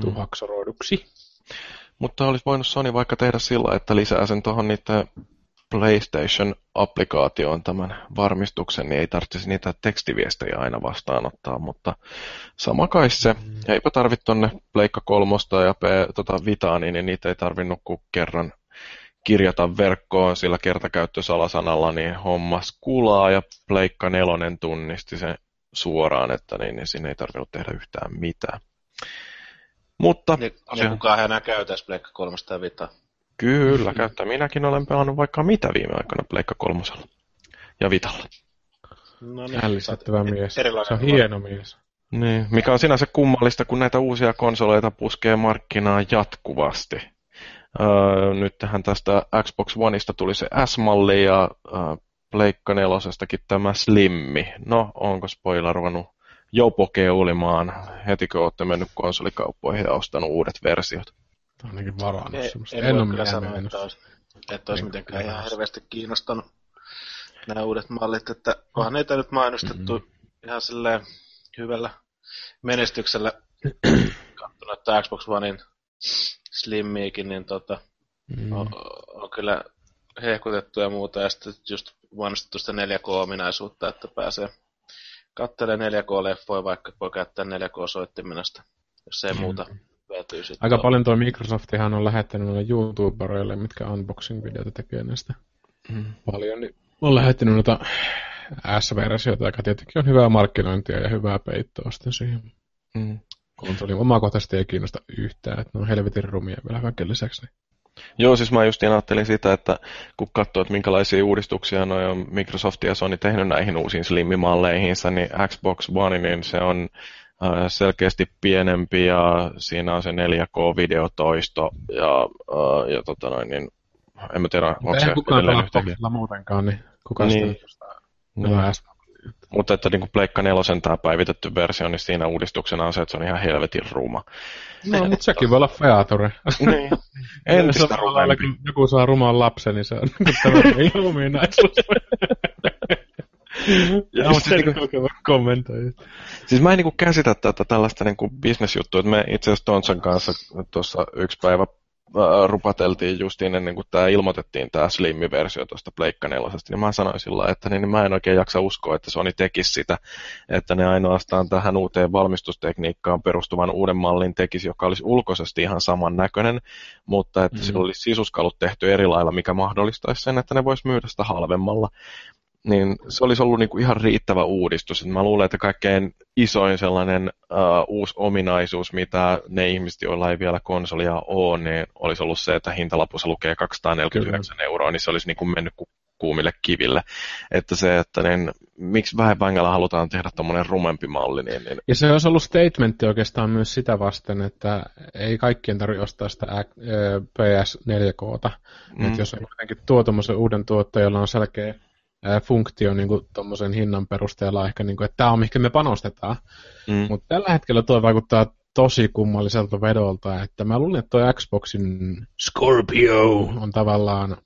tuu mm. haksoroiduksi. Mutta olisi voinut Sony vaikka tehdä sillä, että lisää sen tuohon niiden PlayStation-applikaatioon tämän varmistuksen, niin ei tarvitsisi niitä tekstiviestejä aina vastaanottaa, mutta sama kai se. Mm. Eipä tarvitse tuonne Pleikka kolmosta ja P, tota Vitaani, niin niitä ei tarvinnut kuin kerran kirjata verkkoon sillä kertakäyttösalasanalla, niin hommas kulaa ja Pleikka nelonen tunnisti sen suoraan, että niin, niin siinä ei tarvinnut tehdä yhtään mitään. Mutta... Niin, niin kukaan enää käytäisi Pleikka kolmosta ja Vita. Kyllä, käyttää. Minäkin olen pelannut vaikka mitä viime aikoina Pleikka kolmosella ja Vitalla. No niin, Ällisettävä mies. Se on hieno mies. Niin, mikä on sinänsä kummallista, kun näitä uusia konsoleita puskee markkinaan jatkuvasti. Öö, nyt tähän tästä Xbox Oneista tuli se S-malli ja öö, Pleikka nelosestakin tämä Slimmi. No, onko spoiler ruvennut jo pokeulimaan heti kun olette mennyt konsolikauppoihin ja ostanut uudet versiot? Ainakin varannut ei, semmoista. En, en ole kyllä sanoa, että olisi, että olisi mitenkään ihan hirveästi kiinnostanut nämä uudet mallit, että onhan niitä nyt mainostettu mm-hmm. ihan silleen hyvällä menestyksellä katsonut, että Xbox Onein Slimmiikin, niin tota, mm. on, on, kyllä hehkutettu ja muuta, ja sitten just mainostettu sitä 4K-ominaisuutta, että pääsee katselemaan 4K-leffoja, vaikka voi käyttää 4K-soittimena sitä, jos ei mm. muuta päätyy sitten. Aika paljon tuo Microsoftihan on lähettänyt noille YouTubereille, mitkä unboxing-videoita tekee näistä mm. paljon, niin on lähettänyt noita S-versioita, joka tietenkin on hyvää markkinointia ja hyvää peittoa sitten siihen. Mm konsoli omakohtaisesti ei kiinnosta yhtään, että ne on helvetin rumia vielä kaiken lisäksi. Niin. Joo, siis mä just ajattelin sitä, että kun katsoo, että minkälaisia uudistuksia noi on Microsoft ja Sony tehnyt näihin uusiin slimmimalleihinsa, niin Xbox One, niin se on äh, selkeästi pienempi ja siinä on se 4K-videotoisto ja, äh, ja tota noin, niin en mä tiedä, onko se edelleen yhtä muutenkaan, niin kuka niin. sitä niin. Mutta että niin kuin Pleikka 4 tämä päivitetty versio, niin siinä uudistuksena on se, että se on ihan helvetin ruma. No, mutta sekin voi olla feature. niin. Entistä rumempi. Kun joku saa rumaan lapsen, niin se on tämä ominaisuus. ja no, siis, niin kommentoi. Siis mä en niin käsitä tätä tällaista niin bisnesjuttua, että me itse asiassa Tonsan kanssa tuossa yksi päivä rupateltiin justiin ennen kuin tämä ilmoitettiin tämä Slimmi-versio tuosta Pleikka 4, niin mä sanoin sillä että niin, niin mä en oikein jaksa uskoa, että Sony tekisi sitä, että ne ainoastaan tähän uuteen valmistustekniikkaan perustuvan uuden mallin tekisi, joka olisi ulkoisesti ihan samannäköinen, mutta että mm-hmm. sillä olisi sisuskalut tehty eri lailla, mikä mahdollistaisi sen, että ne voisi myydä sitä halvemmalla niin se olisi ollut niinku ihan riittävä uudistus. Et mä luulen, että kaikkein isoin sellainen uh, uusi ominaisuus, mitä ne ihmiset, joilla ei vielä konsolia ole, niin olisi ollut se, että hintalapussa lukee 249 Kyllä. euroa, niin se olisi niinku mennyt ku- kuumille kiville. Että se, että niin, miksi vähävängällä halutaan tehdä tuommoinen rumempi malli. Niin, niin... Ja se olisi ollut statementti oikeastaan myös sitä vasten, että ei kaikkien tarvitse ostaa sitä PS4K. Mm. Että jos on kuitenkin tuo uuden tuotteen, jolla on selkeä funktio niin tuommoisen hinnan perusteella ehkä, niin kuin, että tämä on mihin me panostetaan. Mm. Mutta tällä hetkellä tuo vaikuttaa tosi kummalliselta vedolta, että mä luulen, että toi Xboxin Scorpio on tavallaan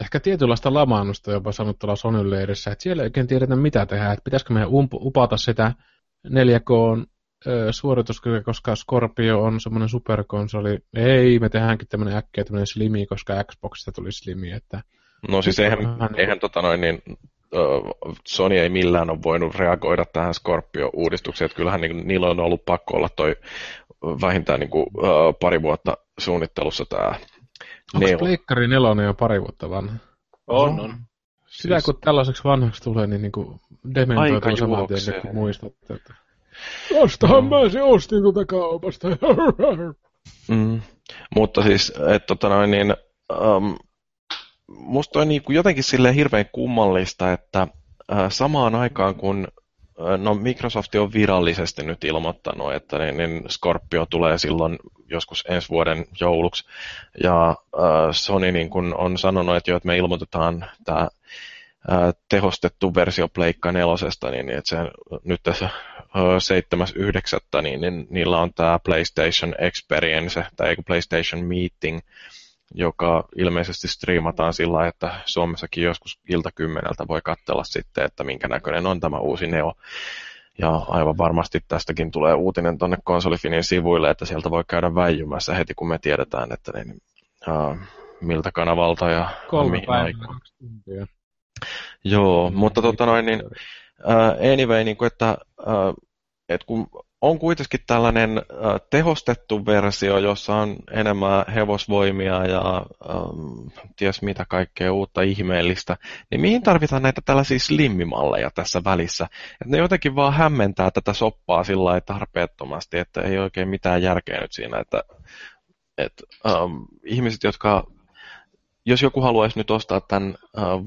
ehkä tietynlaista lamaannusta jopa sanottu tuolla Sonyn leirissä, että siellä ei oikein tiedetä mitä tehdä, että pitäisikö meidän upata sitä 4K suorituskykyä, koska Scorpio on semmoinen superkonsoli. Ei, me tehdäänkin tämmöinen äkkiä tämmöinen slimi, koska Xboxista tuli slimi, että No siis eihän, eihän tota noin, niin, Sony ei millään ole voinut reagoida tähän Scorpio-uudistukseen, että kyllähän niin, niillä on ollut pakko olla toi vähintään niin kuin, uh, pari vuotta suunnittelussa tämä Onko Pleikkari 4 jo pari vuotta vanha? On, on. Sitä siis... kun tällaiseksi vanhaksi tulee, niin, niin kuin dementoituu saman tien, kun muistatte. Että... Tostahan mm. mä se ostin tuota kaupasta. mm. Mutta siis, että tota noin, niin, um, musta on niin jotenkin silleen hirveän kummallista, että uh, samaan aikaan kun No Microsoft on virallisesti nyt ilmoittanut, että niin, niin Scorpio tulee silloin joskus ensi vuoden jouluksi. Ja äh, Sony niin kun on sanonut, että, jo, että me ilmoitetaan tämä äh, tehostettu versio Pleikka nelosesta, niin, niin että se nyt tässä äh, 7.9. Niin, niin niillä on tämä PlayStation Experience, tai PlayStation Meeting, joka ilmeisesti striimataan sillä että Suomessakin joskus ilta kymmeneltä voi katsella sitten, että minkä näköinen on tämä uusi Neo. Ja aivan varmasti tästäkin tulee uutinen tuonne konsolifinin sivuille, että sieltä voi käydä väijymässä heti, kun me tiedetään, että niin, uh, miltä kanavalta ja Kolme mihin aikaan. Joo, mutta tota noin, niin, uh, anyway, niin kuin, että, uh, että kun on kuitenkin tällainen tehostettu versio, jossa on enemmän hevosvoimia ja ähm, ties mitä kaikkea uutta ihmeellistä, niin mihin tarvitaan näitä tällaisia slimmimalleja tässä välissä? Et ne jotenkin vaan hämmentää tätä soppaa sillä tarpeettomasti, että ei oikein mitään järkeä nyt siinä, että et, ähm, ihmiset, jotka jos joku haluaisi nyt ostaa tämän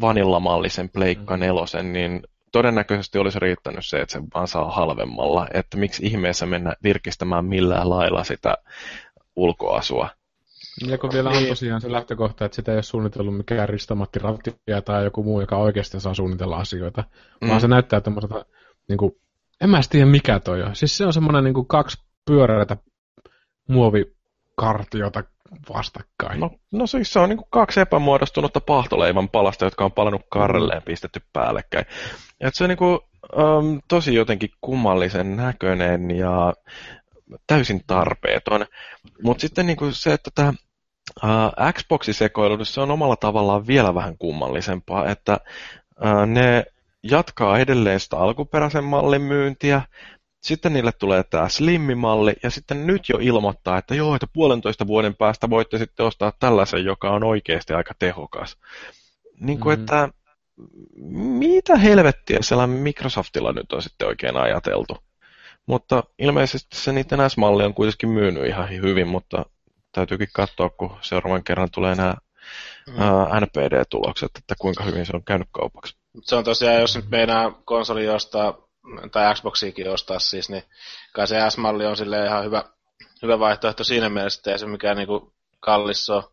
vanillamallisen Pleikka nelosen, niin todennäköisesti olisi riittänyt se, että se vaan saa halvemmalla. Että miksi ihmeessä mennä virkistämään millään lailla sitä ulkoasua. Ja kun vielä on niin. tosiaan se lähtökohta, että sitä ei ole suunnitellut mikään ristamatti Rattia tai joku muu, joka oikeasti saa suunnitella asioita, mm. vaan se näyttää tämmöiseltä, niin kuin, en mä tiedä mikä toi on. Siis se on semmoinen niin kuin kaksi pyöreitä muovikartiota vastakkain. No, no siis se on niin kaksi epämuodostunutta pahtoleivan palasta, jotka on palannut karrelleen pistetty päällekkäin. Et se on niin kuin, um, tosi jotenkin kummallisen näköinen ja täysin tarpeeton. Mutta sitten niin kuin se, että tämä uh, Xboxin sekoilu, niin se on omalla tavallaan vielä vähän kummallisempaa, että uh, ne jatkaa edelleen sitä alkuperäisen mallin myyntiä, sitten niille tulee tämä slimmimalli, ja sitten nyt jo ilmoittaa, että joo, että puolentoista vuoden päästä voitte sitten ostaa tällaisen, joka on oikeasti aika tehokas. Niin kuin, mm-hmm. että mitä helvettiä siellä Microsoftilla nyt on sitten oikein ajateltu. Mutta ilmeisesti se niiden S-malli on kuitenkin myynyt ihan hyvin, mutta täytyykin katsoa, kun seuraavan kerran tulee nämä mm. NPD-tulokset, että kuinka hyvin se on käynyt kaupaksi. Se on tosiaan, jos nyt meinaa konsoli ostaa, tai Xboxiikin ostaa siis, niin kai se S-malli on sille ihan hyvä, hyvä vaihtoehto siinä mielessä, että ei se mikään niinku kallis ole.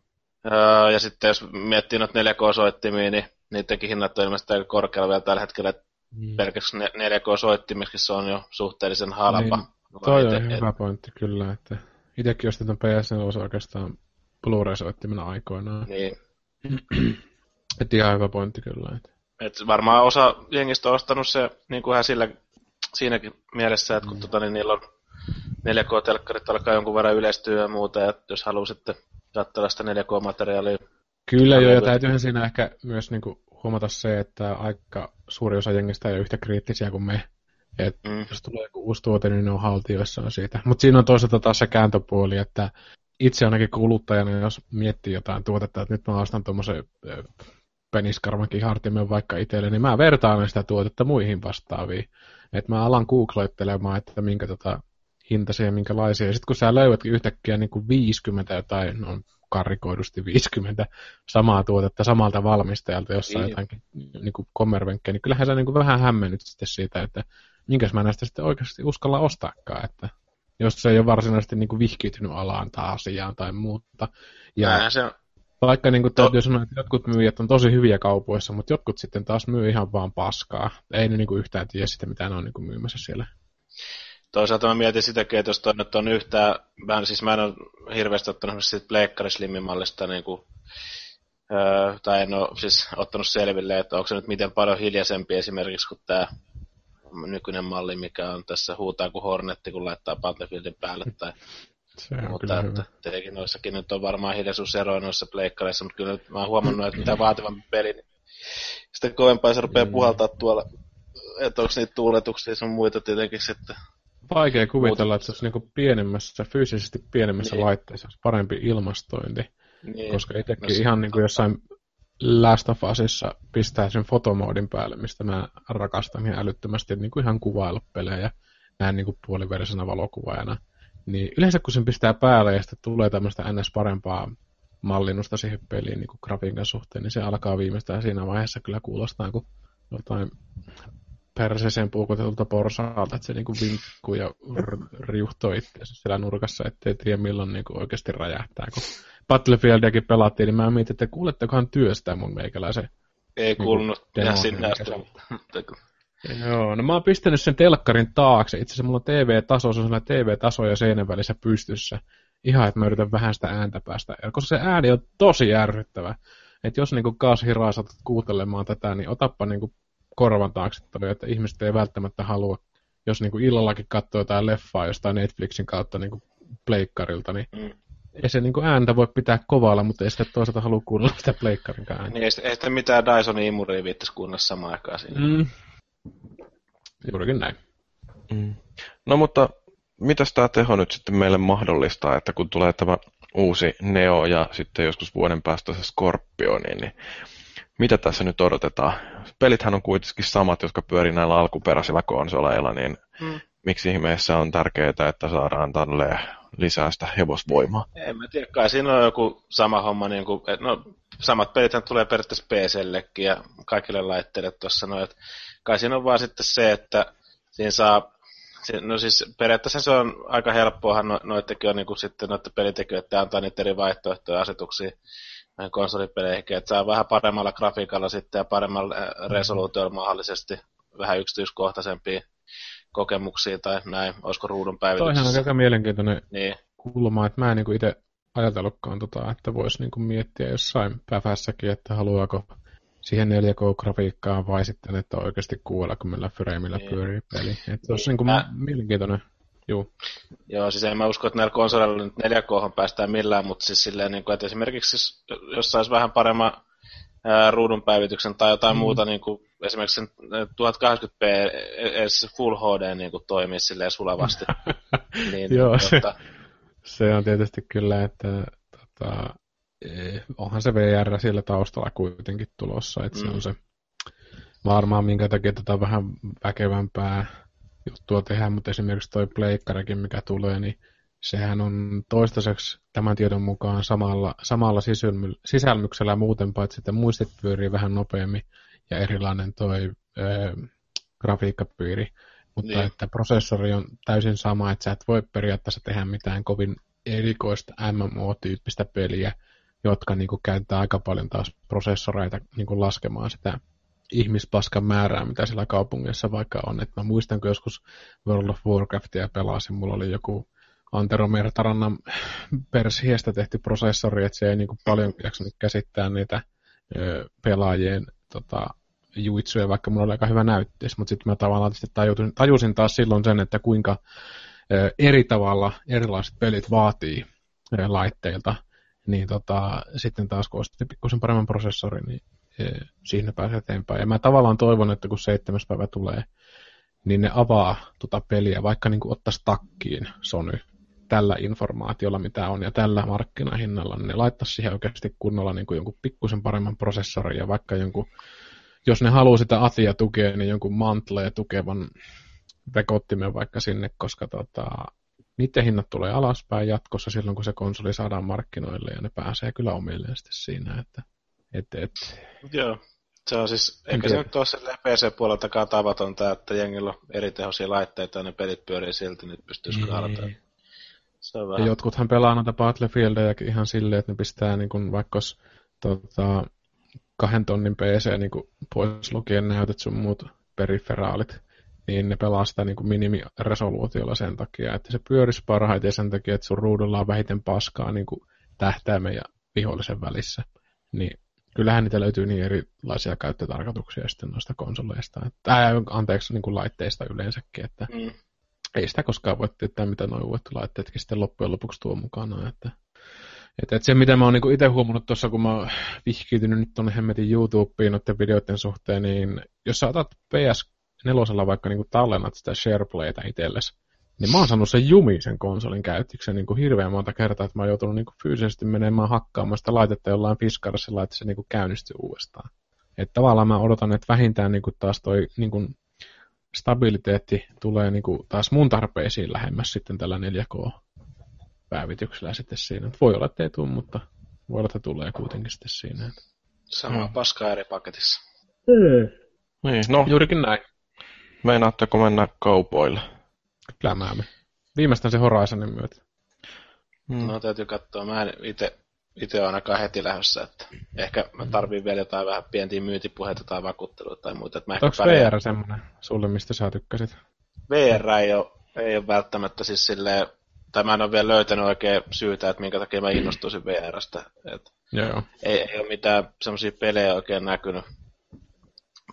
ja sitten jos miettii noita 4K-soittimia, niin niidenkin hinnat on ilmeisesti aika korkealla vielä tällä hetkellä. Mm. Pelkästään 4K-soittimiksi se on jo suhteellisen halpa. Niin, toi on ite, hyvä pointti kyllä, että itsekin ostin tuon PS4 oikeastaan Blu-ray-soittimena aikoinaan. Niin. että ihan hyvä pointti kyllä. Että. Et varmaan osa jengistä on ostanut se niin kuin sillä, siinäkin mielessä, että kun mm. tota, niin niillä on 4K-telkkarit alkaa jonkun verran yleistyä ja muuta, ja jos haluaa sitten katsella sitä 4K-materiaalia Kyllä joo, ja täytyyhän siinä ehkä myös niin kuin, huomata se, että aika suuri osa jengistä ei ole yhtä kriittisiä kuin me. Et mm. Jos tulee joku uusi tuote, niin ne on haltioissaan siitä. Mutta siinä on toisaalta taas se kääntöpuoli, että itse ainakin kuluttajana, jos miettii jotain tuotetta, että nyt mä ostan tuommoisen peniskarmankin hartimen vaikka itselle, niin mä vertaan sitä tuotetta muihin vastaaviin. Että mä alan googloittelemaan, että minkä tota hintaisia ja minkälaisia. Ja sitten kun sä löydätkin yhtäkkiä niin kuin 50 jotain, no karikoidusti 50 samaa tuotetta samalta valmistajalta, jossa on niin. jotain niin kuin kommervenkkejä, niin kyllähän sä niin kuin vähän hämmennyt sitten siitä, että minkäs mä näistä sitten oikeasti uskalla ostaakaan, että jos se ei ole varsinaisesti niin kuin vihkiytynyt alaan tai asiaan tai muuta. Ja se on. Vaikka niin kuin täytyy sanoa, että jotkut myyjät on tosi hyviä kaupoissa, mutta jotkut sitten taas myy ihan vaan paskaa. Ei ne niin kuin yhtään tiedä sitä, mitä ne on niin kuin myymässä siellä. toisaalta mä mietin sitäkin, että jos toi nyt on yhtään, mä, siis mä en ole hirveästi ottanut siitä Pleikkari Slimmin-mallista niin kuin, öö, tai en ole siis ottanut selville, että onko se nyt miten paljon hiljaisempi esimerkiksi kuin tämä nykyinen malli, mikä on tässä huutaa kuin Hornetti, kun laittaa Battlefieldin päälle tai Se on mutta kyllä että hyvä. tietenkin noissakin nyt on varmaan hiljaisuuseroja noissa pleikkareissa, mutta kyllä nyt mä oon huomannut, että mitä vaativampi peli, niin sitä kovempaa se rupeaa Mm. puhaltaa tuolla, että onko niitä tuuletuksia sun muita tietenkin sitten. Vaikea kuvitella, että se olisi niinku pienemmässä, fyysisesti pienemmässä Niin. laitteessa olisi parempi ilmastointi. Niin. Koska itsekin No ihan niin kuin jossain Last of Usissa pistää sen fotomoodin päälle, mistä mä rakastan ihan älyttömästi, että niin kuin ihan kuvailla pelejä näin niin kuin puoliverisena valokuvaajana. Niin yleensä kun sen pistää päälle ja sitten tulee tämmöistä ns. parempaa mallinnusta siihen peliin niin kuin grafiikan suhteen, niin se alkaa viimeistään siinä vaiheessa kyllä kuulostaa kuin jotain perseeseen puukotetulta porsaalta, että se niinku vinkkuu ja riuhtoo itseänsä siellä nurkassa, ettei tiedä milloin niinku oikeasti räjähtää. Kun Battlefieldiakin pelattiin, niin mä mietin, että kuulettekohan työstää mun meikäläisen. Ei kuulunut demo ihan sinne asti. Joo, no mä oon pistänyt sen telkkarin taakse. Itse asiassa mulla on TV-taso, se on TV-taso ja seinän välissä pystyssä. Ihan, että mä yritän vähän sitä ääntä päästä. Ja koska se ääni on tosi ärsyttävä. Että jos niinku kaas hiraa satut kuuntelemaan tätä, niin otappa niinku korvan taakse toi, että ihmiset ei välttämättä halua, jos niinku illallakin katsoo jotain leffaa jostain Netflixin kautta niinku pleikkarilta, niin Mm. ei se niinku ääntä voi pitää kovalla, mutta ei sitä toisaalta halua kuunnella sitä pleikkarinkaan ääntä. Niin ei, sit- ei sitten mitään Dysonin imuria viittäisi kuunnella samaan aikaan siinä. Mm. Juurikin näin. Mm. No mutta mitäs tämä teho nyt sitten meille mahdollistaa, että kun tulee tämä uusi Neo ja sitten joskus vuoden päästä se Scorpio, niin, niin mitä tässä nyt odotetaan? Pelithän on kuitenkin samat, jotka pyörii näillä alkuperäisillä konsoleilla, niin Mm. miksi ihmeessä on tärkeää, että saadaan tälle lisää sitä hevosvoimaa? En mä tiedä, kai siinä on joku sama homma, niin kuin, et, no, samat pelithän tulee periaatteessa PCllekin ja kaikille laitteille tuossa noin, että kai siinä on vaan sitten se, että siinä saa, no siis periaatteessa se on aika helppoahan no, noittekin on niin kuin sitten noiden pelitekijöiden antaa niitä eri vaihtoehtoja ja asetuksia näihin konsolipeleihin, että saa vähän paremmalla grafiikalla sitten ja paremmalla äh, resoluutiolla mahdollisesti vähän yksityiskohtaisempia kokemuksia tai näin, olisiko ruudun Toihan on päivityksessä. aika mielenkiintoinen Niin, kulma, että mä en niin itse ajatellutkaan, tota, että voisi niin miettiä jossain päivässäkin, että haluaako siihen 4K-grafiikkaan vai sitten, että oikeasti 60 frameilla Niin. pyörii peli. Että se olisi Niin. niin kuin Mä- mielenkiintoinen. Juu. Joo, siis en mä usko, että näillä konsoleilla nyt 4K päästään millään, mutta siis silleen, niin kuin, että esimerkiksi jos, jos saisi vähän paremman ää, ruudun päivityksen tai jotain mm. muuta, niin kuin, esimerkiksi sen ää, 1080p edes Full HD niin kuin, toimii silleen sulavasti. niin, Joo, se- tota, Se on tietysti kyllä, että tota, eh, onhan se VR siellä taustalla kuitenkin tulossa, että mm. se on se varmaan minkä takia tätä vähän väkevämpää juttua tehdään, mutta esimerkiksi toi pleikkarikin, mikä tulee, niin sehän on toistaiseksi tämän tiedon mukaan samalla, samalla sisälmy- sisälmyksellä muuten, paitsi että muistit pyörii vähän nopeammin ja erilainen toi ö, grafiikkapiiri, mutta Niin. että prosessori on täysin sama, että sä et voi periaatteessa tehdä mitään kovin erikoista MMO-tyyppistä peliä, jotka niin kuin, käyttää aika paljon taas prosessoreita niin kuin, laskemaan sitä ihmispaskan määrää, mitä siellä kaupungissa vaikka on. Et mä muistan, kun joskus World of Warcraftia pelasin, mulla oli joku Antero Mertarannan pershiestä tehty prosessori, että se ei niin kuin, paljon jaksanut käsittää niitä ö, pelaajien tota, juitsuja, vaikka mulla oli aika hyvä näytteis, mutta sitten mä tavallaan sitten tajusin, tajusin taas silloin sen, että kuinka eri tavalla erilaiset pelit vaatii laitteilta, niin tota, sitten taas kun ostin pikkusen paremman prosessorin, niin siinä pääsee eteenpäin. Ja mä tavallaan toivon, että kun seitsemäs päivä tulee, niin ne avaa tota peliä, vaikka niin ottaisi takkiin Sony tällä informaatiolla, mitä on, ja tällä markkinahinnalla, niin ne laittaisi siihen oikeasti kunnolla niin kuin jonkun pikkusen paremman prosessorin, ja vaikka jonkun, jos ne haluaa sitä Atia tukea, niin jonkun Mantlee tukevan vekottimen vaikka sinne, koska tota, niiden hinnat tulee alaspäin jatkossa silloin, kun se konsoli saadaan markkinoille, ja ne pääsee kyllä omilleen sitten siinä, että et, et, joo. Se on siis, eikä se nyt ole silleen PC-puoleltakaan tavatonta, että jengillä on eri tehoisia laitteita ja ne pelit pyörii silti, nyt pystyy skaalata. Niin. Se on Ja vähän. jotkuthan pelaa noita Battlefieldejakin ihan silleen, että ne pistää niin kuin, vaikka olisi tota, kahden tonnin PC niin kuin, pois lukien näytöt sun muut periferaalit, niin ne pelaa sitä niin kuin minimiresoluutiolla sen takia, että se pyörisi parhaiten sen takia, että sun ruudulla on vähiten paskaa niin kuin tähtäimen ja vihollisen välissä. Niin kyllähän niitä löytyy niin erilaisia käyttötarkoituksia sitten noista konsoleista, että, ää, anteeksi, niin kuin laitteista yleensäkin, että mm. Ei sitä koskaan voi tietää, mitä nuo uudet laitteetkin sitten loppujen lopuksi tuo mukana, että et, et se, mitä mä oon niinku itse huomannut tuossa, kun mä oon nyt tuonne hemmetin YouTubeen noiden videoiden suhteen, niin jos sä otat PS4 vaikka niinku tallennat sitä SharePlaytä itsellesi, niin mä oon saanut sen jumi sen konsolin käyttöksen niin kuin hirveän monta kertaa, että mä oon joutunut niin kuin fyysisesti menemään hakkaamaan sitä laitetta jollain fiskarissa, että se niin kuin käynnistyy uudestaan. Että tavallaan mä odotan, että vähintään niin kuin taas toi niin kuin stabiliteetti tulee niin kuin taas mun tarpeisiin lähemmäs sitten tällä 4K-päivityksellä sitten siinä. Voi olla, että ei tule, mutta voi olla, että tulee kuitenkin sitten siinä. Sama hmm. paska eri paketissa. Hmm. Niin, no. Juurikin näin. Meinaatteko mennä kaupoille? lämäämme. Viimeistään se Horizonin myötä. Hmm. No täytyy katsoa. Mä en itse itse ainakaan heti lähdössä, että ehkä mä tarviin vielä jotain vähän pientiä myyntipuheita tai vakuutteluita tai muuta. Että mä Onko pärjään... VR semmoinen sulle, mistä sä tykkäsit? VR ei ole, ei ole välttämättä siis silleen, tai mä en ole vielä löytänyt oikein syytä, että minkä takia mä innostuisin VRstä. Et Joo. Ei, ei ole mitään semmoisia pelejä oikein näkynyt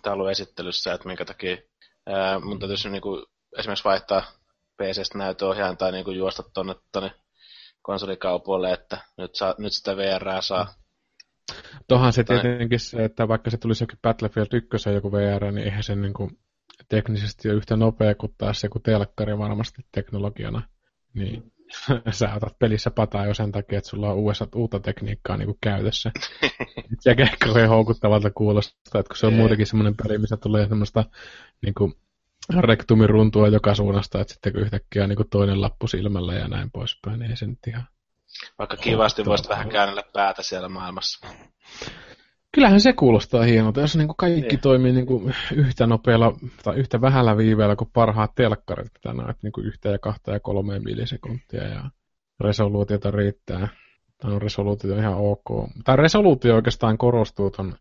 talon esittelyssä, että minkä takia ää, mun täytyisi niinku esimerkiksi vaihtaa PCstä näytöohjaan tai niinku juosta tuonne tonne konsolikaupoille, että nyt, saa, nyt sitä VR saa. Tohan se tietenkin se, että vaikka se tulisi jokin Battlefield 1 joku VR, niin eihän se niinku teknisesti ole yhtä nopea kuin taas joku telkkari varmasti teknologiana. Niin sä otat pelissä pataa jo sen takia, että sulla on uudessa, uutta tekniikkaa niin kuin käytössä. se ei ehkä houkuttavalta kuulostaa, että kun se on muutenkin semmoinen peli, missä tulee semmoista niin kuin, rektumin runtua joka suunnasta, että sitten yhtäkkiä niin kuin toinen lappu silmällä ja näin poispäin, niin ei se nyt ihan... Vaikka kivasti voisit vähän käännellä päätä siellä maailmassa. Kyllähän se kuulostaa hienolta, jos niin kuin kaikki niin. toimii niin kuin yhtä nopealla tai yhtä vähällä viiveellä kuin parhaat telkkarit, mitä näet niin kuin yhtä ja kahta ja kolmeen millisekuntia ja resoluutiota riittää. Tai on resoluutio ihan ok. Tai resoluutio oikeastaan korostuu tuon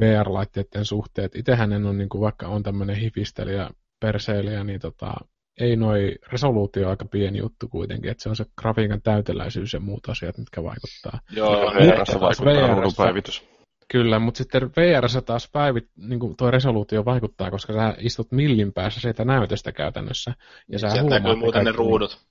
VR-laitteiden suhteet. Itsehän en ole, niin kuin, vaikka on tämmöinen hifistelijä perseiliä, niin tota, ei noi resoluutio aika pieni juttu kuitenkin, että se on se grafiikan täyteläisyys ja muut asiat, mitkä vaikuttaa. Joo, VR vaikuttaa ruudun päivitys. Kyllä, mutta sitten VR taas päivit, niin kuin tuo resoluutio vaikuttaa, koska sä istut millin päässä siitä näytöstä käytännössä. Ja sä Sieltä huomaat, muuten ne ruudut.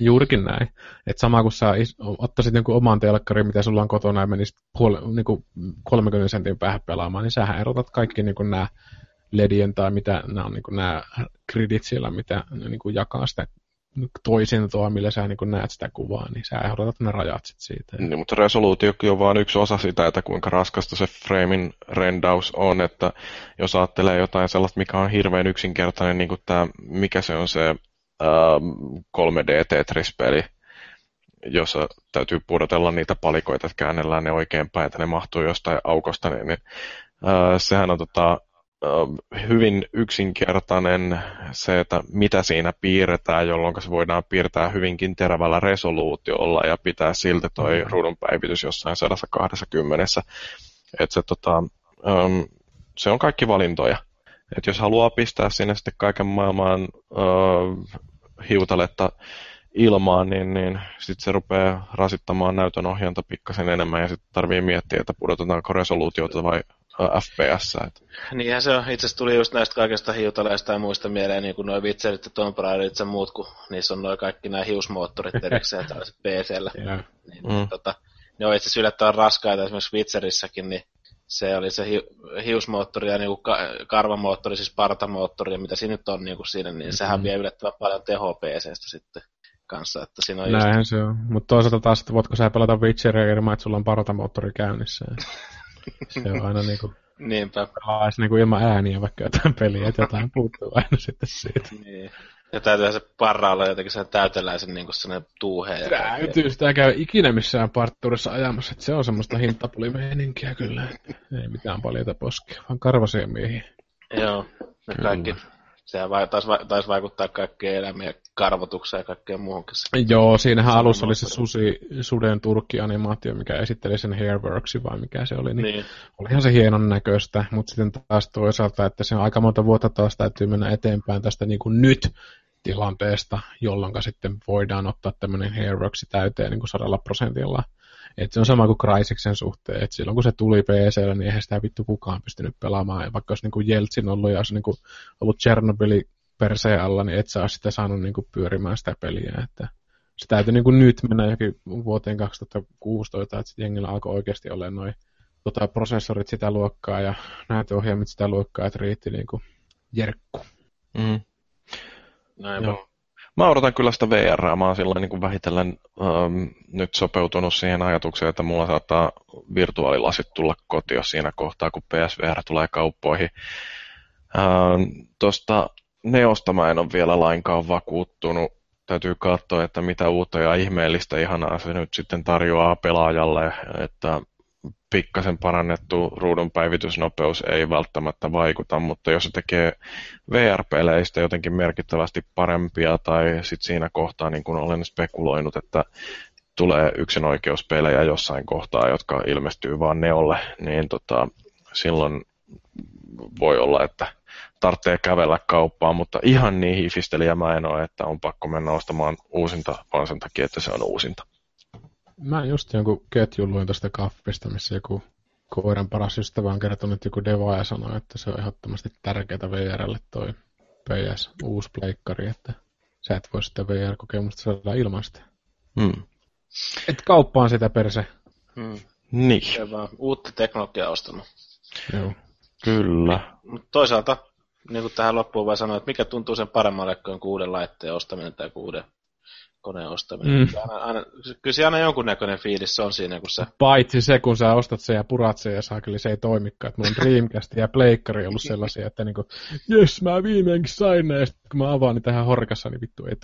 Juurikin näin. Että sama kun sä ottaisit jonkun oman telkkarin, mitä sulla on kotona ja menisit puol- niin kuin 30 sentin päähän pelaamaan, niin sähän erotat kaikki niin kuin nämä ledien tai mitä nämä on niin kuin nämä gridit siellä, mitä ne niin kuin jakaa sitä toisintoa, millä sä niin näet sitä kuvaa, niin sä ehdotat ne rajat sit siitä. Niin, mutta resoluutiokin on vain yksi osa sitä, että kuinka raskasta se framein rendaus on, että jos ajattelee jotain sellaista, mikä on hirveän yksinkertainen, niin kuin tämä, mikä se on se ähm, 3D Tetris-peli, jossa täytyy pudotella niitä palikoita, että käännellään ne oikein päin, että ne mahtuu jostain aukosta, niin, niin äh, sehän on tota, hyvin yksinkertainen se, että mitä siinä piirretään, jolloin se voidaan piirtää hyvinkin terävällä resoluutiolla ja pitää silti toi mm. ruudun päivitys jossain 120. Että se, tota, se on kaikki valintoja. Et jos haluaa pistää sinne sitten kaiken maailman uh, hiutaletta ilmaan, niin, niin sitten se rupeaa rasittamaan näytön ohjanta pikkasen enemmän ja sitten tarvii miettiä, että pudotetaanko resoluutiota vai FPS. Et. Niinhän se on. Itse asiassa tuli just näistä kaikista hiutaleista ja muista mieleen, niin kuin noin vitserit ja Tomb Raiderit ja muut, kun niissä on noin kaikki nämä hiusmoottorit erikseen tällaiset PC-llä. Yeah. Niin, mm. tota, ne on itse asiassa yllättävän raskaita, esimerkiksi Witcherissäkin, niin se oli se hi- hiusmoottori ja niinku ka- karvamoottori, siis partamoottori, ja mitä siinä nyt on niinku siinä, niin mm-hmm. sehän vie yllättävän paljon tehoa PCstä sitten kanssa. Että siinä on Näinhän just... se on, mutta toisaalta taas, että voitko sä pelata Witcheria ilman, että sulla on partamoottori käynnissä. Se on aina niinku... Niinpä. Pelaisi niinku ilman ääniä vaikka jotain peliä, että jotain puuttuu aina sitten siitä. Niin. Ja täytyy se parra olla jotenkin sen täyteläisen niin sellainen tuuhe. Ja täytyy sitä käy ikinä missään partturissa ajamassa, että se on semmoista hintapulimeininkiä kyllä. Ei mitään paljon poskia, vaan karvasia miehiä. Joo, ne kaikki. Sehän taisi, taisi vaikuttaa kaikkien elämiä karvotukseen ja kaikkeen muuhunkin. Joo, siinähän alussa oli se susi, suden turkki-animaatio, mikä esitteli sen Hairworksin vai mikä se oli. Niin, niin. Olihan se hienon näköistä, mutta sitten taas toisaalta, että se on aika monta vuotta taas täytyy mennä eteenpäin tästä niin kuin nyt tilanteesta, jolloin sitten voidaan ottaa tämmöinen Hairworks täyteen niin kuin sadalla prosentilla. Et se on sama kuin Crysicsen suhteen, että silloin kun se tuli PClle, niin eihän sitä vittu kukaan pystynyt pelaamaan. Ja vaikka olisi niin kuin Jeltsin ollut ja olisi niin kuin ollut Chernobyl perseen alla, niin et saa sitä saanut niin kuin pyörimään sitä peliä. Että se täytyy niin kuin nyt mennä jokin vuoteen 2016, että jengillä alkoi oikeasti olla noin tota, prosessorit sitä luokkaa ja näytöohjelmit sitä luokkaa, että riitti niin kuin jerkku. Mm. Näin Joo. Mä odotan kyllä sitä VR. Mä oon sillä niin kuin vähitellen ähm, nyt sopeutunut siihen ajatukseen, että mulla saattaa virtuaalilasit tulla kotiin siinä kohtaa, kun PSVR tulee kauppoihin. Ähm, Tuosta Neosta mä en ole vielä lainkaan vakuuttunut. Täytyy katsoa, että mitä uutta ja ihmeellistä ihanaa se nyt sitten tarjoaa pelaajalle, että pikkasen parannettu ruudun päivitysnopeus ei välttämättä vaikuta, mutta jos se tekee VR-peleistä jotenkin merkittävästi parempia tai sitten siinä kohtaa, niin kuin olen spekuloinut, että tulee yksinoikeuspelejä jossain kohtaa, jotka ilmestyy vaan neolle, niin tota, silloin voi olla, että tarvitsee kävellä kauppaan, mutta ihan niin hifistelijä mä en ole, että on pakko mennä ostamaan uusinta, vaan sen takia, että se on uusinta. Mä just jonkun ketjun luin tuosta kaffista, missä joku koiran paras ystävä on kertonut, että joku ja sanoi, että se on ehdottomasti tärkeää VRlle toi PS uusi pleikkari, että sä et voi sitä VR-kokemusta saada ilmaista. Hmm. Et kauppaan sitä perse. Hmm. Niin. Se vaan uutta teknologiaa ostanut. Joo. Kyllä. Mutta toisaalta, niin kuin tähän loppuun vaan sanoa, että mikä tuntuu sen paremmalle kuin uuden laitteen ostaminen tai uuden koneen ostaminen. Mm. Aina, aina, kyllä se aina jonkunnäköinen fiilis on siinä, kun sä... Paitsi se, kun sä ostat sen ja purat sen ja saakeli se ei toimikaan. Mulla on Dreamcast ja Pleikkari ollut sellaisia, että niinku, jes, mä viimeinkin sain ne, ja sitten kun mä avaan niin tähän horkassa, niin vittu ei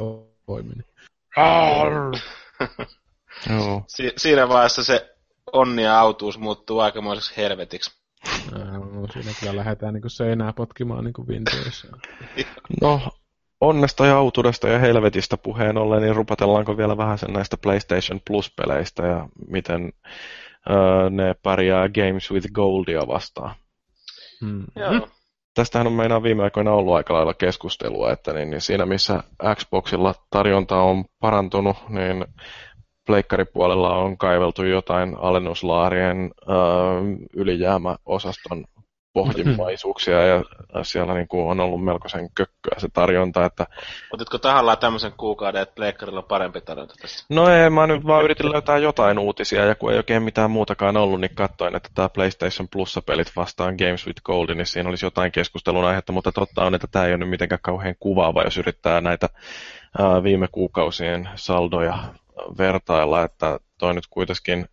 toimi. si- siinä vaiheessa se onni ja autuus muuttuu aikamoiseksi helvetiksi. No, siinä kyllä lähdetään niin seinää potkimaan niin kuin No, onnesta ja autuudesta ja helvetistä puheen ollen, niin rupatellaanko vielä vähän sen näistä PlayStation Plus-peleistä ja miten öö, ne pärjää Games with Goldia vastaan. Hmm. Joo. Tästähän on meinaan viime aikoina ollut aika lailla keskustelua, että niin, niin siinä missä Xboxilla tarjonta on parantunut, niin pleikkaripuolella on kaiveltu jotain alennuslaarien öö, ylijäämäosaston pohjimmaisuuksia ja siellä niin kuin on ollut melkoisen kökköä se tarjonta. Että... Otitko tahallaan tämmöisen kuukauden, että Pleikkarilla on parempi tarjonta tässä? No ei, mä nyt vaan yritin löytää jotain uutisia ja kun ei oikein mitään muutakaan ollut, niin katsoin, että tämä PlayStation Plus-pelit vastaan Games with Gold, niin siinä olisi jotain keskustelun aihetta, mutta totta on, että tämä ei ole nyt mitenkään kauhean kuvaava, jos yrittää näitä viime kuukausien saldoja vertailla, että toi nyt kuitenkin,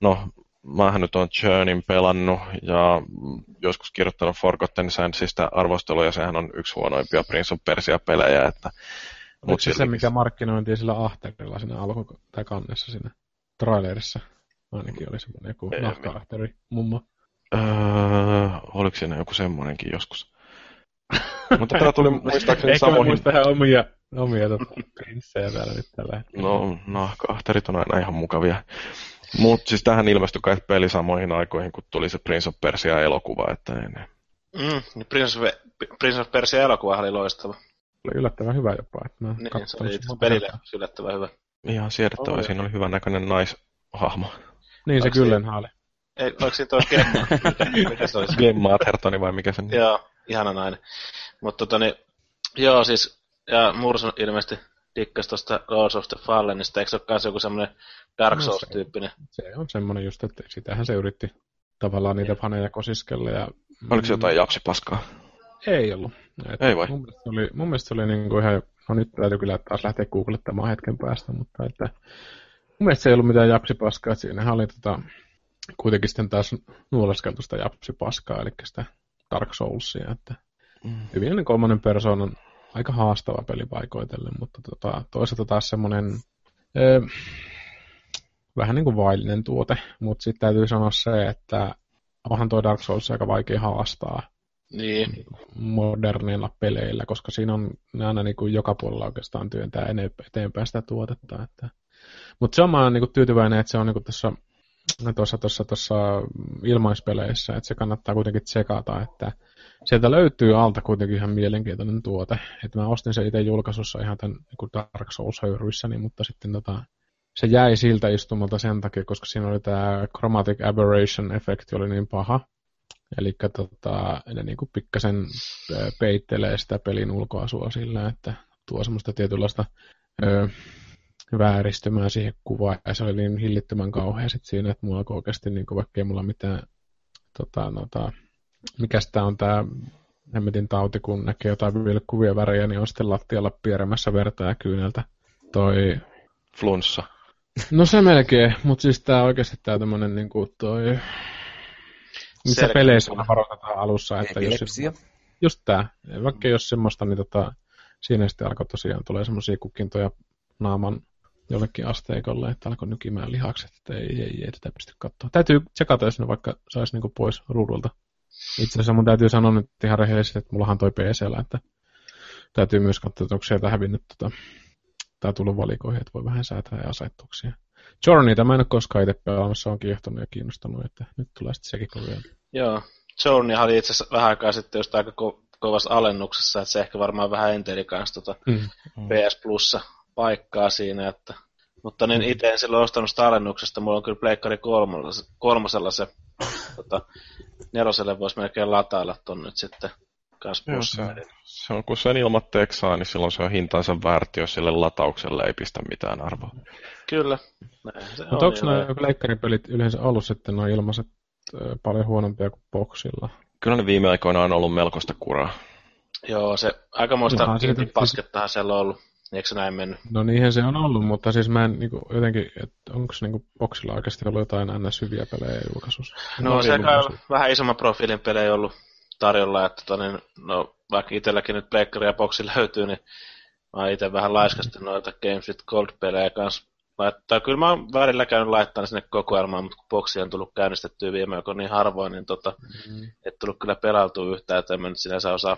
no mähän nyt on Churnin pelannut ja joskus kirjoittanut Forgotten Sandsista arvosteluja, sehän on yksi huonoimpia Prince of Persia-pelejä. Että, Oliko se se, mikä markkinointiin sillä ahterilla siinä alku- tai kannessa siinä trailerissa? Ainakin oli semmoinen joku nahka-ahteri mummo. Öö, oliko siinä joku semmoinenkin joskus? Mutta tämä tuli muistaakseni Ehkä samoihin... muista ihan omia, omia tota, prinssejä täällä nyt tällä hetkellä. No, nahka-ahterit on aina ihan mukavia. Mutta siis tähän ilmestyi kai peli samoihin aikoihin, kun tuli se Prince of Persia-elokuva, että ei ne. Mm, niin Prince, of, Prince of Persia-elokuva oli loistava. Oli yllättävän hyvä jopa. Että mä niin, se oli pelille yllättävän hyvä. Ihan siedettävä, oli. siinä oli hyvän näköinen naishahmo. Niin se kyllä oli. Ei, oliko siinä toi Gemma? mikä se olisi? Gemma Athertoni vai mikä se on? Joo, ihana nainen. Mutta tota niin, joo siis, ja Murson ilmeisesti dikkas tuosta Lords of the Fallenista, eikö se ole myös joku semmoinen Dark Souls-tyyppinen? No se, se on semmoinen just, että sitähän se yritti tavallaan niitä yeah. faneja kosiskella. Ja, Oliko se jotain japsipaskaa? Ei ollut. Et ei vai? Mun mielestä se oli, mun mielestä se oli niin kuin ihan, no nyt täytyy kyllä taas lähteä googlettamaan hetken päästä, mutta että mun mielestä se ei ollut mitään japsipaskaa, että siinä oli tota, kuitenkin sitten taas nuoleskeltu sitä japsipaskaa, eli sitä Dark Soulsia, että mm. hyvin kolmannen persoonan aika haastava peli paikoitellen, mutta tota, toisaalta taas semmoinen ö, vähän niin kuin vaillinen tuote, mutta sitten täytyy sanoa se, että onhan tuo Dark Souls aika vaikea haastaa. Niin. moderneilla peleillä, koska siinä on ne aina niin kuin joka puolella oikeastaan työntää eteenpäin sitä tuotetta. Että. Mutta se on mä niin kuin tyytyväinen, että se on niin kuin tuossa tuossa, tuossa, tuossa ilmaispeleissä, että se kannattaa kuitenkin tsekata, että sieltä löytyy alta kuitenkin ihan mielenkiintoinen tuote. Että mä ostin se itse julkaisussa ihan tämän niin Dark Souls-höyryissäni, mutta sitten tota, se jäi siltä istumalta sen takia, koska siinä oli tämä Chromatic Aberration-efekti oli niin paha. Eli tota, ne niin kuin pikkasen peittelee sitä pelin ulkoasua sillä, että tuo semmoista tietynlaista ö, vääristymää siihen kuvaan. Ja se oli niin hillittömän kauhea sit siinä, että mulla alkoi oikeasti, niin vaikka ei mulla mitään, tota, nota, mikä tämä on tämä hemmetin tauti, kun näkee jotain vilkkuvia värejä, niin on sitten lattialla pierämässä verta ja kyyneltä. Toi... Flunssa. No se melkein, mutta siis tää oikeasti tää tämmönen niinku toi... Missä Selkeä. peleissä varoitetaan alussa, että jos... Just tää. Vaikka jos semmoista, niin tota, siinä sitten alkoi tosiaan tulee semmoisia kukintoja naaman jollekin asteikolle, että alkoi nykimään lihakset, että ei, ei, ei tätä pysty katsoa. Täytyy tsekata, jos ne vaikka saisi niinku pois ruudulta. Itse asiassa mun täytyy sanoa nyt ihan rehellisesti, että mullahan toi PCllä, että täytyy myös katsoa, että onko sieltä hävinnyt tota, tai tullut valikoihin, että voi vähän säätää ja asetuksia. Journeyta mä en ole koskaan itse pelaamassa, on kiehtonut ja kiinnostanut, että nyt tulee sitten sekin kovia. Joo, Journey oli itse asiassa vähän aikaa sitten just aika ko- kovassa alennuksessa, että se ehkä varmaan vähän enteli kanssa tota mm. PS Plussa paikkaa siinä, että mutta niin mm. itse en silloin ostanut sitä alennuksesta, mulla on kyllä Pleikkari kolmosella se, tota, neloselle voisi melkein latailla ton nyt sitten Joo, se, se, on, kun sen ilmatteeksi saa, niin silloin se on hintansa väärti, jos sille lataukselle ei pistä mitään arvoa. Kyllä. Mutta onko nämä leikkaripelit yleensä ollut sitten nuo ilmaiset paljon huonompia kuin boksilla? Kyllä ne viime aikoina on ollut melkoista kuraa. Joo, se aikamoista paskettahan siellä on ollut. Eikö se näin mennyt? No niinhän se on ollut, mutta siis mä en niin kuin, jotenkin, että onko se niin boksilla oikeasti ollut jotain ns. hyviä pelejä julkaisussa? No, no se on vähän isomman profiilin pelejä ollut tarjolla, että tota, niin, no, vaikka itselläkin nyt Pleikkari ja Boxi löytyy, niin mä oon itse vähän laiskasti noita Games with Gold-pelejä kanssa laittaa. Kyllä mä oon välillä käynyt laittaa sinne kokoelmaan, mutta kun boksi on tullut käynnistettyä viime aikoina niin harvoin, niin tota, mm-hmm. et tullut kyllä pelautua yhtään, että en mä nyt sinänsä osaa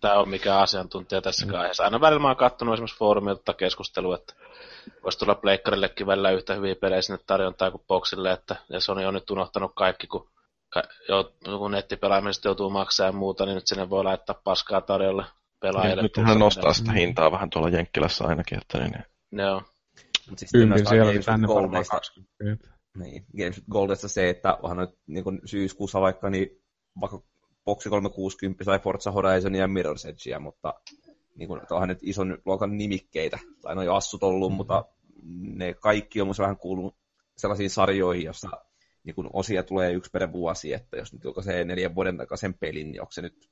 tämä on mikä asiantuntija tässä mm. aiheessa. Aina välillä mä oon kattonut esimerkiksi foorumilta keskustelua, että voisi tulla Pleikkarillekin välillä yhtä hyviä pelejä sinne tarjontaa kuin Boxille, että ja Sony on nyt unohtanut kaikki, kun, kun nettipelaamisesta joutuu maksaa ja muuta, niin nyt sinne voi laittaa paskaa tarjolle pelaajille. Nyt hän nostaa sitä hintaa vähän tuolla Jenkkilässä ainakin, että niin. Joo. Siis Ympin siellä oli tänne varmaan 20. Niin, Games Goldessa se, että onhan nyt niin syyskuussa vaikka, niin vaikka Boxi 360 sai Forza Horizon ja Mirror's Edgea, mutta niin kuin, onhan nyt ison luokan nimikkeitä, tai noin assut ollut, mm-hmm. mutta ne kaikki on vähän kuulunut sellaisiin sarjoihin, jossa niin kun osia tulee yksi per vuosi, että jos nyt se neljän vuoden takaisin pelin, niin onko se nyt,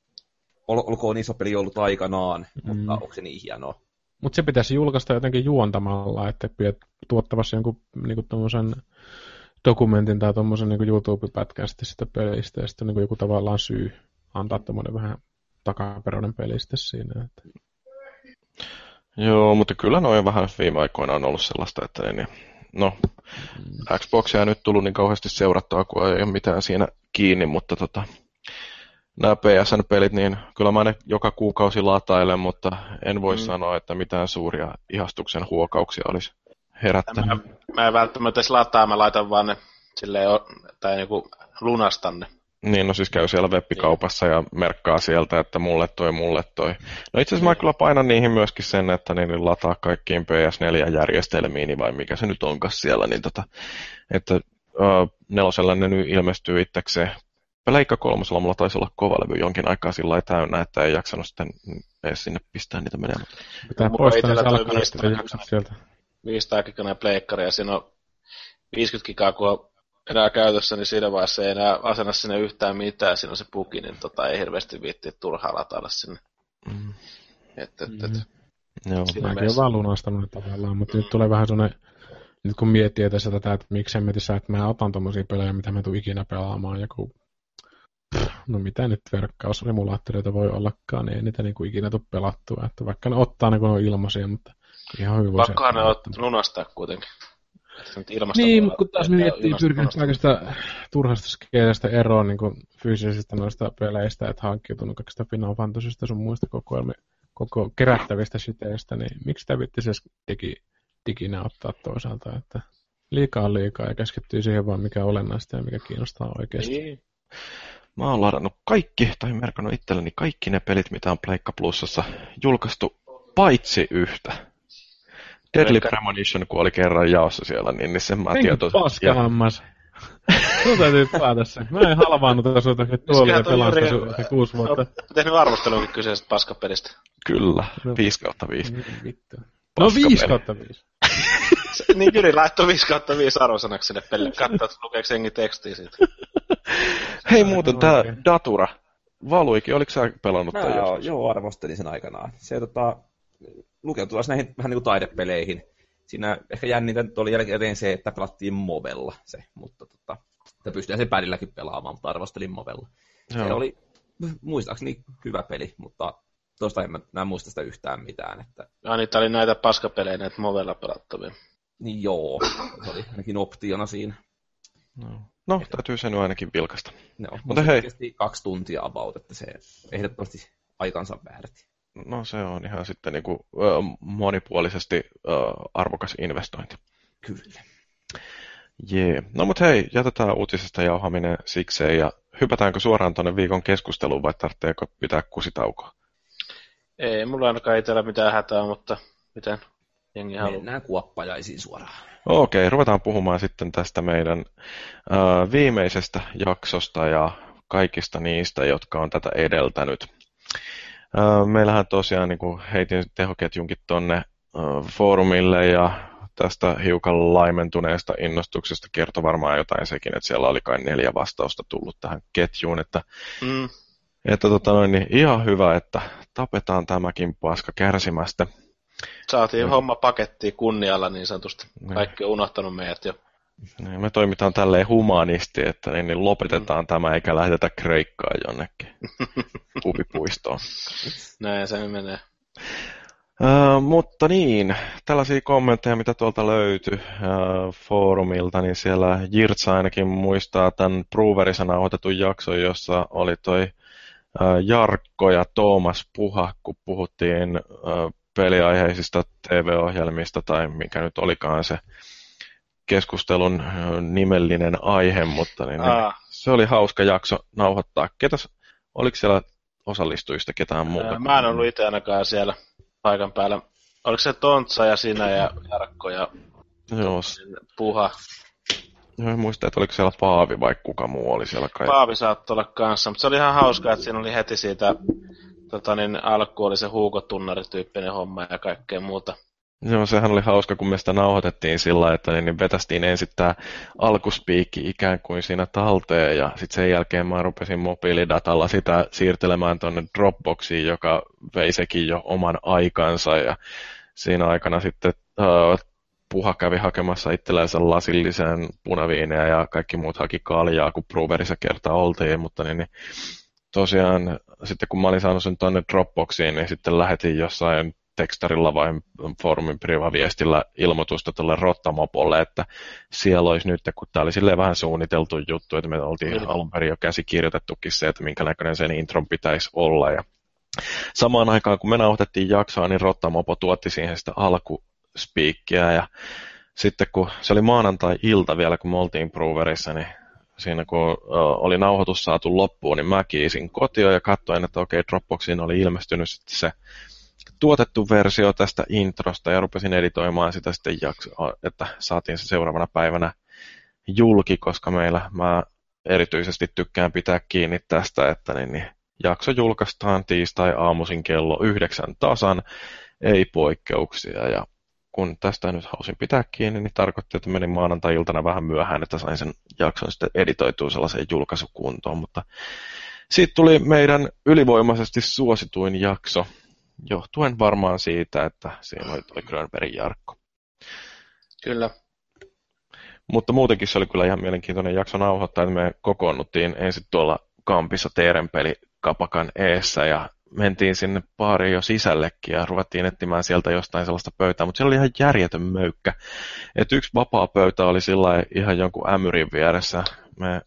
ol, olkoon iso peli ollut aikanaan, mm. mutta onko se niin hienoa? Mutta se pitäisi julkaista jotenkin juontamalla, että tuottavassa jonkun niin dokumentin tai tuommoisen niin YouTube-pätkän sitä pelistä, ja sitten niin joku tavallaan syy antaa tämmöinen vähän takaperoinen peli sitten siinä. Että... Joo, mutta kyllä noin vähän viime aikoina on ollut sellaista, että ei niin. No, mm. Xboxia nyt tullut niin kauheasti seurattua, kun ei ole mitään siinä kiinni, mutta tota, nämä PSN-pelit, niin kyllä mä ne joka kuukausi latailen, mutta en voi mm. sanoa, että mitään suuria ihastuksen huokauksia olisi herättänyt. Mä, mä en välttämättä edes lataa, mä laitan vaan ne silleen, tai niinku lunastan ne. Niin, no siis käy siellä webbikaupassa ja merkkaa sieltä, että mulle toi, mulle toi. No itse asiassa mä kyllä painan niihin myöskin sen, että niin lataa kaikkiin PS4-järjestelmiin, vai mikä se nyt onkaan siellä, niin tota, että uh, nelosella ne nyt ilmestyy itsekseen. Leikka kolmosella mulla taisi olla kovalevy jonkin aikaa sillä täynnä, että ei jaksanut sitten edes sinne pistää niitä menemään. Pitää poistaa ja jaksat sieltä. 500 giganen pleikkari ja siinä on 50 gigaa, kun on enää käytössä, niin siinä vaiheessa ei enää asenna sinne yhtään mitään, siinä on se puki, niin tota, ei hirveästi viitti turhaa latailla sinne. Mm. Et, et, et. Mm. Joo, mäkin olen vaan lunastanut tavallaan, mutta nyt tulee vähän sellainen, nyt kun miettii tässä tätä, että miksi metissä, että mä otan tommosia pelejä, mitä mä tuun ikinä pelaamaan, joku no mitä nyt verkkaussimulaattoreita voi ollakaan, niin ei niitä niinku ikinä tule pelattua, että vaikka ne ottaa ne kun on ilmaisia, mutta ihan hyvin Pakkohan ne lunastaa kuitenkin. Niin, mutta kun taas miettii pyrkinyt kaikesta turhasta skeelestä eroon niin kuin fyysisistä noista peleistä, että hankkiutunut kaikista Final Fantasysta sun muista kokoelmi, koko kerättävistä shiteistä, niin miksi sitä vitti se digi, diginä ottaa toisaalta, että liikaa on liikaa ja keskittyy siihen vaan mikä on olennaista ja mikä kiinnostaa oikeasti. Niin. Mä oon ladannut kaikki, tai merkannut itselleni kaikki ne pelit, mitä on Pleikka Plusassa julkaistu, paitsi yhtä. Deadly Premonition, kun oli kerran jaossa siellä, niin, niin sen mä Enkä tiedän. paska hammas. Sun täytyy päätä se. Mä en halvaannut sulta, että tuolla toi pelasta sun kuusi vuotta. Olet tehnyt arvostelunkin kyseisestä paskapelistä. Kyllä, No. 5 kautta 5. Niin. No Paskapeli. 5 kautta 5. niin Jyri laittoi 5 kautta 5 arvosanaksi sinne pelille. Katso, että lukeeko jengi tekstiä siitä. Hei muuten, tää Oikein. Datura. Valuikin, oliko sä pelannut Mä tämän joo, arvostelin sen aikanaan. Se tota, lukeutuu taas näihin vähän niin kuin taidepeleihin. Siinä ehkä jännintä oli jälkeen se, että pelattiin Movella se, mutta tota, että pystyy sen pädilläkin pelaamaan, mutta arvostelin Movella. Se Joo. oli muistaakseni hyvä peli, mutta tuosta en mä, mä en muista sitä yhtään mitään. Että, Ja niitä oli näitä paskapelejä, näitä Movella pelattavia. niin joo, se oli ainakin optiona siinä. No. no, täytyy sen ainakin vilkasta. No, Mutta hei. kaksi tuntia about, että se ehdottomasti aikansa väärti. No se on ihan sitten niin kuin, monipuolisesti arvokas investointi. Kyllä. Jee. No mut hei, jätetään uutisesta jauhaminen sikseen ja hypätäänkö suoraan tuonne viikon keskusteluun vai tarvitseeko pitää kusitaukoa? Ei mulla ainakaan itsellä mitään hätää, mutta miten jengi haluaa. Mennään kuoppajaisiin suoraan. Okei, ruvetaan puhumaan sitten tästä meidän ö, viimeisestä jaksosta ja kaikista niistä, jotka on tätä edeltänyt. Meillähän tosiaan niin kuin heitin tehoketjunkin tonne ö, foorumille ja tästä hiukan laimentuneesta innostuksesta kertoi varmaan jotain sekin, että siellä oli kai neljä vastausta tullut tähän ketjuun, että, Mm. että tota noin, niin ihan hyvä, että tapetaan tämäkin paska kärsimästä. Saatiin Mm. homma pakettiin kunnialla niin sanotusti. Niin. Kaikki on unohtanut meidät jo. Niin, me toimitaan tälleen humanisti, että niin, niin lopetetaan tämä eikä lähdetä Kreikkaan jonnekin huvipuistoon. Näin se menee. Uh, mutta niin, tällaisia kommentteja, mitä tuolta löytyi uh, foorumilta, niin siellä Jirtsa ainakin muistaa tämän Proverissa nauhoitetun jakson, jossa oli toi uh, Jarkko ja Toomas Puha, kun puhuttiin uh, peliaiheisista TV-ohjelmista tai mikä nyt olikaan se keskustelun nimellinen aihe, mutta niin, niin, Aa, se oli hauska jakso nauhoittaa. Ketäs, oliko siellä osallistujista ketään muuta? ää, mä en ollut itse ainakaan siellä paikan päällä. Oliko se Tontsa ja sinä ja Jarkko ja Joo, Puha? joo, en muista, että oliko siellä Paavi vai kuka muu oli siellä kai. Paavi saattoi olla kanssa, mutta se oli ihan hauskaa, että siinä oli heti siitä tota niin, alku oli se huukotunnarityyppinen homma ja kaikkea muuta. Joo, sehän oli hauska, kun me sitä nauhoitettiin sillä että niin vetästiin ensin tämä alkuspiikki ikään kuin siinä talteen ja sitten sen jälkeen mä rupesin mobiilidatalla sitä siirtelemään tuonne Dropboxiin, joka vei sekin jo oman aikansa ja siinä aikana sitten uh, Puha kävi hakemassa itsellänsä lasillisen punaviineä ja kaikki muut haki kaljaa, kun Proverissa kerta oltiin, mutta niin, niin tosiaan sitten kun mä olin saanut sen tuonne Dropboxiin, niin sitten lähetin jossain tekstarilla vai foorumin privaviestillä ilmoitusta tuolle Rottamopolle, että siellä olisi nyt, kun tämä oli silleen vähän suunniteltu juttu, että me oltiin Kyllä. alun perin jo käsikirjoitettukin se, että minkä näköinen sen intron pitäisi olla. Ja samaan aikaan, kun me nauhoitettiin jaksoa, niin Rottamopo tuotti siihen sitä alkuspiikkiä ja sitten kun se oli maanantai-ilta vielä, kun me oltiin Proverissa, niin siinä kun oli nauhoitus saatu loppuun, niin mä kiisin kotiin ja katsoin, että okei, Dropboxiin oli ilmestynyt sitten se tuotettu versio tästä introsta ja rupesin editoimaan sitä sitten, jakso, että saatiin se seuraavana päivänä julki, koska meillä mä erityisesti tykkään pitää kiinni tästä, että niin, niin jakso julkaistaan tiistai aamuisin kello yhdeksän tasan, ei poikkeuksia. Ja kun tästä nyt halusin pitää kiinni, niin tarkoitti, että menin maanantai-iltana vähän myöhään, että sain sen jakson sitten editoitua sellaiseen julkaisukuntoon, mutta siitä tuli meidän ylivoimaisesti suosituin jakso, johtuen varmaan siitä, että siinä oli toi Grönbergin Jarkko. Kyllä. Mutta muutenkin se oli kyllä ihan mielenkiintoinen jakso nauhoittaa, että me kokoonnuttiin ensin tuolla Kampissa Teerenpeli Kapakan eessä ja mentiin sinne baariin jo sisällekin ja ruvettiin etsimään sieltä jostain sellaista pöytää, mutta siellä oli ihan järjetön möykkä. Et yksi vapaa pöytä oli sillä ihan jonkun ämyrin vieressä. Me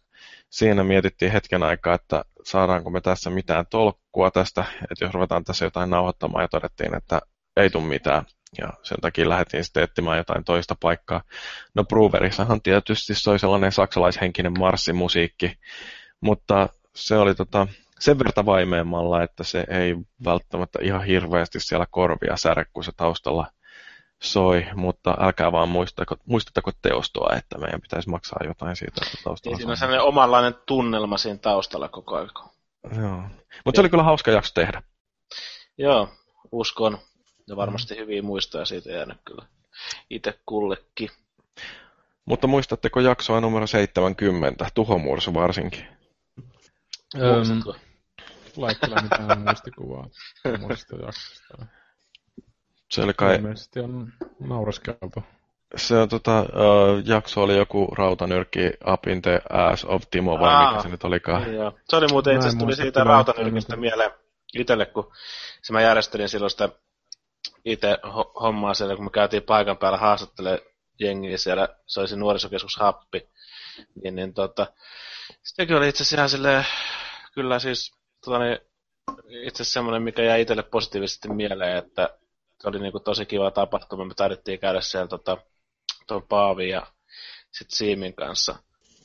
siinä mietittiin hetken aikaa, että saadaanko me tässä mitään tolkkua tästä, että jos ruvetaan tässä jotain nauhoittamaan ja todettiin, että ei tule mitään. Ja sen takia lähdettiin sitten etsimään jotain toista paikkaa. No Brewerissahan tietysti soi sellainen saksalaishenkinen marssimusiikki, mutta se oli tota, sen verran vaimeemmalla, että se ei välttämättä ihan hirveästi siellä korvia särä, kun se taustalla soi, mutta älkää vaan muistako, muistuttako teostoa, että meidän pitäisi maksaa jotain siitä, että taustalla niin, Siinä on sellainen omanlainen tunnelma siinä taustalla koko ajan. Joo. Mutta se oli kyllä hauska jakso tehdä. Joo, uskon. Ja varmasti hyviä muistoja siitä jäänyt kyllä itse kullekin. Mutta muistatteko jaksoa numero 70, tuhomursu varsinkin? Muistatko? Kyllä mitään muistikuvaa jaksosta. Se oli kai... Ilmeisesti on nauraskeltu. Se on tota, uh, jakso oli joku rautanyrkki Up in the Ass of Timo, vai Aa, mikä se nyt olikaan? Joo. Se oli muuten itse tuli siitä rautanyrkistä mieleen itselle, kun se mä järjestelin silloin sitä itse hommaa siellä, kun me käytiin paikan päällä haastattelemaan jengiä siellä, se olisi nuorisokeskus Happi, niin, niin tota, sitäkin oli itse asiassa ihan silleen, kyllä siis tota, niin, itse semmoinen, mikä jäi itselle positiivisesti mieleen, että se oli niinku tosi kiva tapahtuma. Me taidettiin käydä siellä tota, tuon Paavin ja sitten Siimin kanssa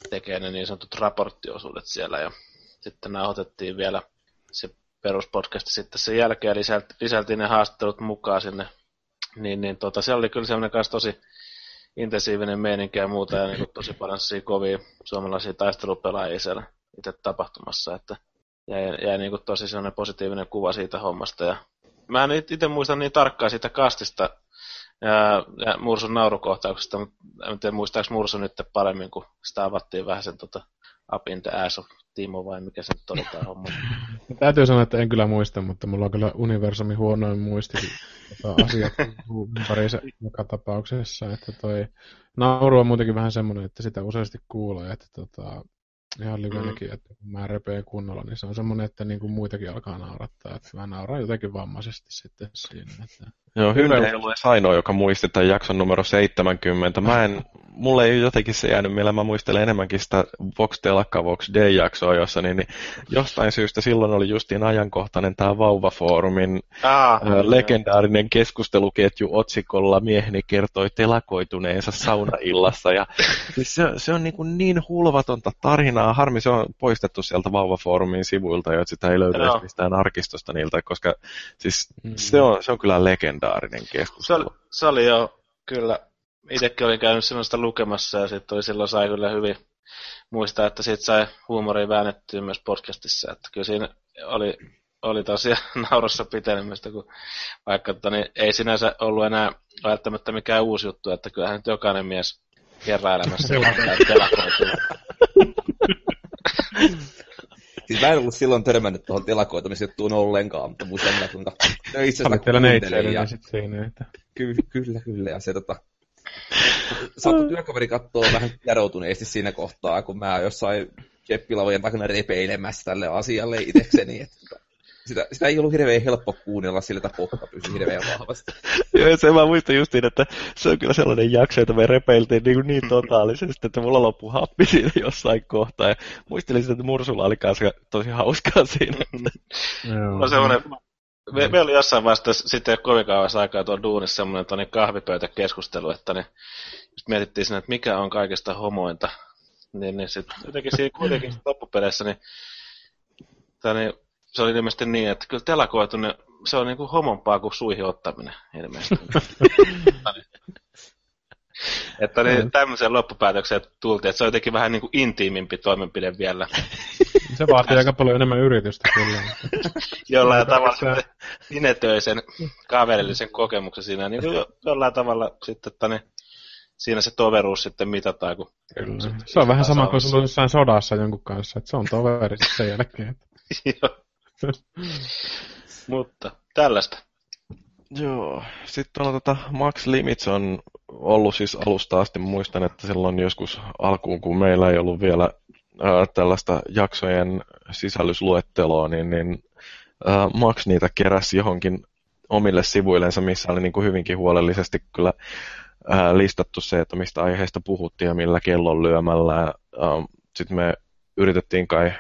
tekee ne niin sanotut raporttiosuudet siellä. Ja sitten nauhoitettiin vielä se peruspodcasti sitten sen jälkeen ja lisältiin ne haastattelut mukaan sinne. Niin, niin tota, siellä oli kyllä semmoinen kanssa tosi intensiivinen meininki ja muuta ja niin tosi paljon kovia suomalaisia taistelupelaajia siellä itse tapahtumassa, että jäi, jäi niin tosi sellainen positiivinen kuva siitä hommasta ja mä en itse muista niin tarkkaan siitä kastista ja, ja Mursun naurukohtauksesta, mutta en tiedä muistaako Mursu nyt paremmin, kun sitä avattiin vähän sen tota, Up in the Ass of Timo vai mikä se nyt oli tämä homma. Täytyy sanoa, että en kyllä muista, mutta mulla on kyllä universumi huonoin muisti tota, asiat ympäriinsä joka tapauksessa. Että toi nauru on muutenkin vähän semmoinen, että sitä useasti kuulee, että tota, ihan livenäkin, mm. että kun mä repeen kunnolla, niin se on semmoinen, että niin kuin muitakin alkaa naurattaa. Että mä nauraan jotenkin vammaisesti sitten siinä. Että... Joo, Hynne ei ollut ainoa, joka muisti tämän jakson numero 70. Mä en, mulle ei jotenkin se jäänyt mieleen, mä muistelen enemmänkin sitä Vox Telakka Vox D-jaksoa, jossa niin, niin, jostain syystä silloin oli justiin ajankohtainen tämä Vauva-foorumin ah, äh, legendaarinen keskusteluketju otsikolla Mieheni kertoi telakoituneensa saunaillassa. Ja, siis se, se on niin, kuin niin hulvatonta tarinaa. Harmi se on poistettu sieltä Vauva-foorumin sivuilta, että sitä ei löydy no. mistään arkistosta niiltä, koska siis mm. se, on, se on kyllä legendaarinen keskustelu. Se oli, se oli jo kyllä itsekin olin käynyt sellaista lukemassa ja sitten oli silloin sai kyllä hyvin muistaa, että siitä sai huumoria väännettyä myös podcastissa. Että kyllä siinä oli, oli tosiaan naurossa pitenemistä, kun vaikka että, niin ei sinänsä ollut enää välttämättä mikään uusi juttu, että kyllähän nyt jokainen mies kerran elämässä Siis mä en ollut silloin törmännyt tuohon telakoitumisjuttuun ollenkaan, mutta muistan minä kuinka töissä sitä kuuntelin. Ja... Siinä, että... Ky- kyllä, kyllä. Ja se tota, Saattu työkaveri katsoo vähän järoutuneesti siinä kohtaa, kun mä jossain keppilavojen takana repeilemässä tälle asialle itsekseni. Että sitä, sitä ei ollut hirveän helppo kuunnella sillä, että pohta pysyi hirveän vahvasti. Joo, se mä muistan justiin, että se on kyllä sellainen jakso, että me repeiltiin niin, niin totaalisesti, että mulla loppui happi siinä jossain kohtaa. Ja muistelin että Mursulla oli kanssa tosi hauskaa siinä. no semmoinen me, me oli jossain vaiheessa, sitten kovin kauan aikaa tuolla duunissa semmoinen niin kahvipöytäkeskustelu, että niin, just mietittiin sinne, että mikä on kaikista homointa. Niin, niin sitten jotenkin siinä kuitenkin loppupeleissä, niin, niin, se oli ilmeisesti niin, että kyllä telakoitu, niin se on niin kuin homompaa kuin suihin ottaminen ilmeisesti. että niin, tämmöiseen loppupäätökseen tultiin, että se on jotenkin vähän niin kuin intiimimpi toimenpide vielä. Se vaatii aika paljon enemmän yritystä kyllä. jollain tavalla sitten sinetöi sen kaverillisen kokemuksen siinä. Niin kuin jollain tavalla sitten, että niin, siinä se toveruus sitten mitataan. Kun kyllä. Se, se on vähän sama kuin sulla jossain sodassa jonkun kanssa, että se on toveri sen jälkeen. Mutta tällaista. Joo, sitten on tota, Max Limits on ollut siis alusta asti, muistan, että silloin joskus alkuun, kun meillä ei ollut vielä ää, tällaista jaksojen sisällysluetteloa, niin, niin Max niitä keräsi johonkin omille sivuillensa, missä oli niin kuin hyvinkin huolellisesti kyllä listattu se, että mistä aiheesta puhuttiin ja millä kellon lyömällä. Sitten me yritettiin kai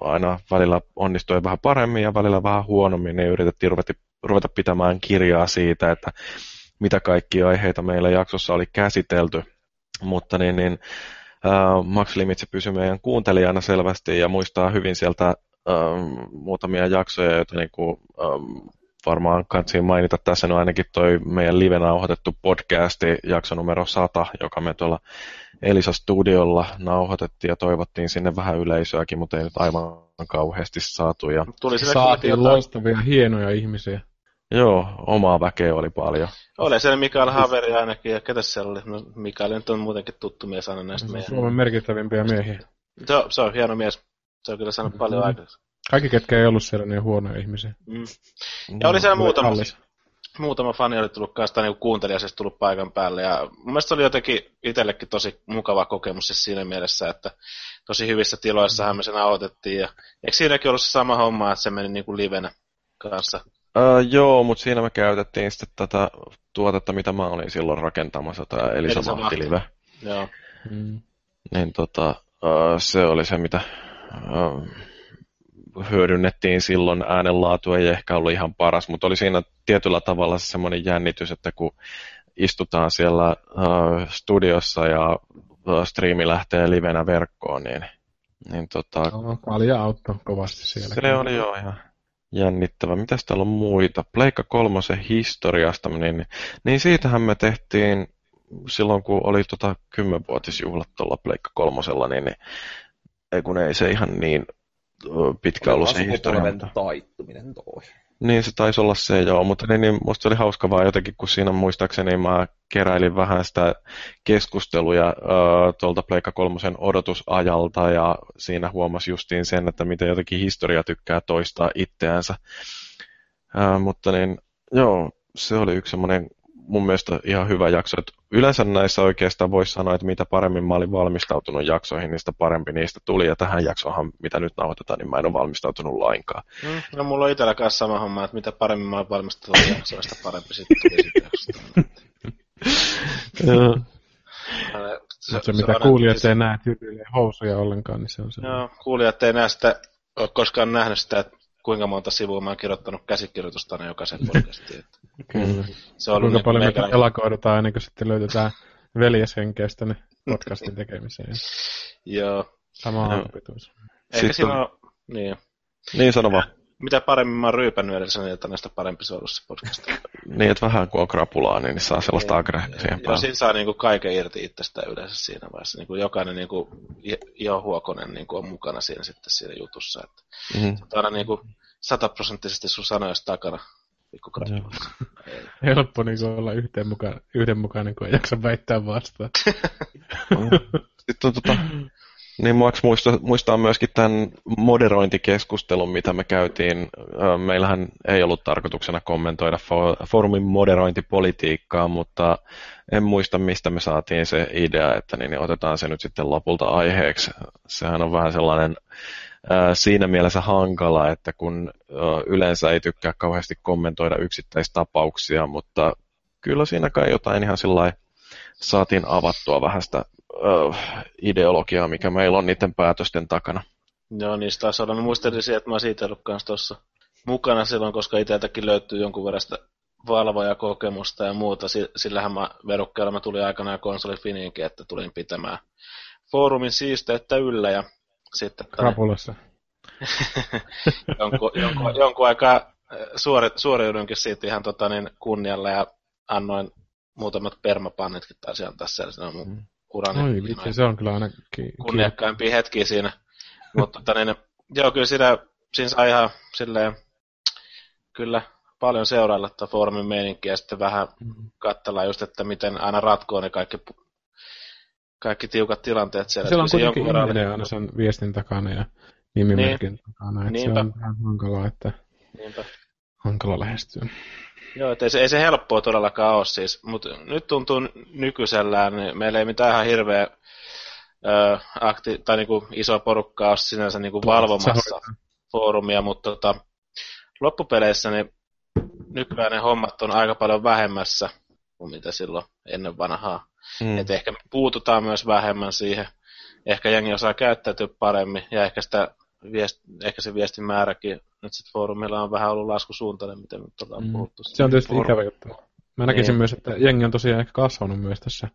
aina välillä onnistui vähän paremmin ja välillä vähän huonommin, niin yritettiin ruveta, ruveta pitämään kirjaa siitä, että mitä kaikkia aiheita meillä jaksossa oli käsitelty. Mutta niin, niin äh, Max Limitse pysyi meidän kuuntelijana selvästi ja muistaa hyvin sieltä äh, muutamia jaksoja, joita niin kuin, äh, varmaan kansi mainita tässä on ainakin toi meidän live-nauhoitettu podcasti, jakso numero 100, joka me tuolla Elisa Studiolla nauhoitettiin ja toivottiin sinne vähän yleisöäkin, mutta ei nyt aivan kauheasti saatu. Ja... Tuli Saatiin loistavia, hienoja ihmisiä. Joo, omaa väkeä oli paljon. Oli siellä Mikael Haveri ainakin, ja ketä siellä oli? No, Mikael nyt on muutenkin tuttu mies aina näistä meidän. Suomen merkittävimpiä miehiä. Se on, se on hieno mies. Se on kyllä saanut paljon mm. aikaisemmin. Kaikki, ketkä ei ollut siellä, niin huonoja ihmisiä. Mm. Ja oli siellä muutama, muutama fani oli tullut kanssa niin kuuntelijaisesti tullut paikan päälle. Ja mun mielestä se oli jotenkin itsellekin tosi mukava kokemus siis siinä mielessä, että tosi hyvissä tiloissahan me sen aloitettiin. Ja eikö siinäkin ollut se sama homma, että se meni niin kuin livenä kanssa? Uh, joo, mutta siinä me käytettiin sitten tätä tuotetta, mitä mä olin silloin rakentamassa, tämä Elisa, Elisa Mahtilive. Joo. Mm. Niin tota, uh, se oli se, mitä uh, hyödynnettiin silloin. Äänenlaatu ei ehkä ollut ihan paras, mutta oli siinä tietyllä tavalla se semmoinen jännitys, että kun istutaan siellä uh, studiossa ja uh, striimi lähtee livenä verkkoon, niin, niin tota... No, paljon auttoi kovasti siellä. Se oli joo ihan jännittävä. Mitäs täällä on muita? Pleikka kolmosen historiasta, niin, niin siitähän me tehtiin silloin, kun oli tota kymmenvuotisjuhlat tuolla Pleikka kolmosella, niin, niin ei kun ei se ihan niin pitkä ollut se historia. taittuminen toi. Niin, se taisi olla se joo, mutta niin, niin musta oli hauska vaan jotenkin, kun siinä muistaakseni mä keräilin vähän sitä keskusteluja äh, tuolta Pleikka kolmosen odotusajalta ja siinä huomasi justiin sen, että miten jotenkin historia tykkää toistaa itseänsä. Äh, mutta niin, joo, se oli yksi semmoinen mun mielestä ihan hyvä jakso. Et yleensä näissä oikeastaan voisi sanoa, että mitä paremmin mä olin valmistautunut jaksoihin, niin sitä parempi niistä tuli. Ja tähän jaksohan, mitä nyt nauhoitetaan, niin mä en ole valmistautunut lainkaan. Mm, no mulla on itsellä kanssa sama homma, että mitä paremmin mä olen valmistautunut jaksoa, sitä parempi sitten tuli jaksosta. se, se, se, mitä kuulijat ei näe tyypillinen housuja ollenkaan, niin se on se. Joo, kuulijat ei näe sitä, ole koskaan nähnyt sitä, että kuinka monta sivua mä oon kirjoittanut käsikirjoitusta aina jokaisen podcastiin. Kyllä. Se on kuinka niin paljon me elakoidutaan ennen kuin sitten löytetään veljeshenkeistä ne podcastin tekemiseen. Joo. Sama aamupituus. Eikä siinä ole, niin. Niin sano vaan. Mitä paremmin mä oon ryypännyt edellisenä iltana, sitä parempi se on ollut se podcast. niin, että vähän kun on krapulaa, niin saa sellaista niin. agre siihen Joo, siinä saa niinku kaiken irti itsestään yleensä siinä vaiheessa. Niinku jokainen niinku, jo Huokonen niinku on mukana siinä sitten siinä jutussa. Että mm-hmm. aina niinku sataprosenttisesti sun sanoista takana. Pikku Helppo niin olla yhdenmukainen, yhdenmukainen, kun ei jaksa väittää vastaan. Sitten on tota, niin Max muistaa, muistaa myöskin tämän moderointikeskustelun, mitä me käytiin. Meillähän ei ollut tarkoituksena kommentoida foorumin moderointipolitiikkaa, mutta en muista, mistä me saatiin se idea, että niin otetaan se nyt sitten lopulta aiheeksi. Sehän on vähän sellainen siinä mielessä hankala, että kun yleensä ei tykkää kauheasti kommentoida yksittäistapauksia, mutta kyllä siinä kai jotain ihan sillä saatiin avattua vähän sitä ideologiaa, mikä meillä on niiden päätösten takana. Joo, niistä taas olla. Mä muistelisin, että mä oon siitä ollut kanssa tuossa mukana silloin, koska itseltäkin löytyy jonkun verran sitä valvojakokemusta ja muuta. Sillähän mä verukkeella mä tulin aikanaan konsoli Fininkin, että tulin pitämään foorumin siisteyttä yllä ja sitten... Krapulassa. jonkun, jonkun, jonkun aikaa suori, suoriudunkin siitä ihan tota, niin, kunnialla ja annoin muutamat permapannetkin taisi antaa siellä mun mm urani. Oi vitsi, se on kyllä ainakin... Kunniakkaimpia hetkiä siinä. Mutta tota, niin, joo, kyllä siinä, siinä sai ihan silleen, kyllä paljon seurailla tuota foorumin meininkiä ja sitten vähän mm. katsella just, että miten aina ratkoo ne kaikki, kaikki tiukat tilanteet siellä. Siellä on kuitenkin ihminen aina sen viestin takana ja nimimerkin niin. takana, että Niinpä. se on vähän hankalaa, että Niinpä. Hankala lähestyä. Joo, ei se, ei se helppoa todellakaan ole siis, mutta nyt tuntuu nykyisellään, niin meillä ei mitään ihan hirveä ö, akti, tai niinku iso porukka ole sinänsä niinku valvomassa foorumia, mutta tota, loppupeleissä niin nykyään ne hommat on aika paljon vähemmässä kuin mitä silloin ennen vanhaa. Mm. Et ehkä me puututaan myös vähemmän siihen. Ehkä jengi osaa käyttäytyä paremmin ja ehkä, sitä viest, ehkä se viestin määräkin nyt sitten foorumilla on vähän ollut laskusuuntainen, miten nyt ollaan mm. puhuttu. Se on tietysti ikävä juttu. Mä näkisin niin. myös, että jengi on tosiaan ehkä kasvanut myös tässä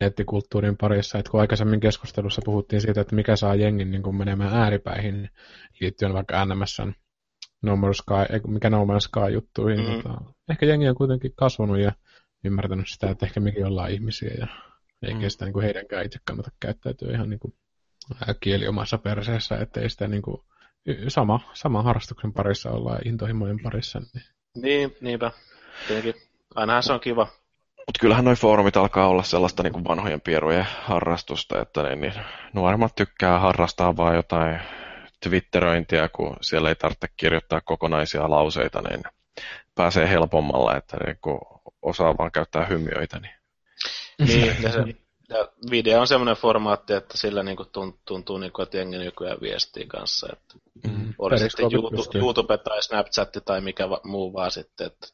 nettikulttuurin parissa, että kun aikaisemmin keskustelussa puhuttiin siitä, että mikä saa jengin niin kuin menemään ääripäihin liittyen vaikka NMSn No More Sky, mikä No More Sky juttuihin. Mm-hmm. Tota, ehkä jengi on kuitenkin kasvanut ja ymmärtänyt sitä, että ehkä mekin ollaan ihmisiä ja eikä mm. sitä niin kuin heidänkään itse kannata käyttäytyä ihan niin kuin kieli omassa perseessä, ettei sitä niin kuin, sama, sama harrastuksen parissa olla intohimojen parissa. Niin, niin niinpä. Tietenkin. Ainahan se on kiva. Mutta kyllähän noin foorumit alkaa olla sellaista niin kuin vanhojen pierujen harrastusta, että niin, niin, nuoremmat tykkää harrastaa vaan jotain twitteröintiä, kun siellä ei tarvitse kirjoittaa kokonaisia lauseita, niin pääsee helpommalla, että niin kun osaa vaan käyttää hymioita. Niin, niin ja, se, ja video on semmoinen formaatti, että sillä niin kuin tuntuu, tuntuu niin kuin, että jengi nykyään viestii kanssa. Että mm. Oli sitten YouTube, YouTube tai Snapchat tai mikä va, muu vaan sitten. Että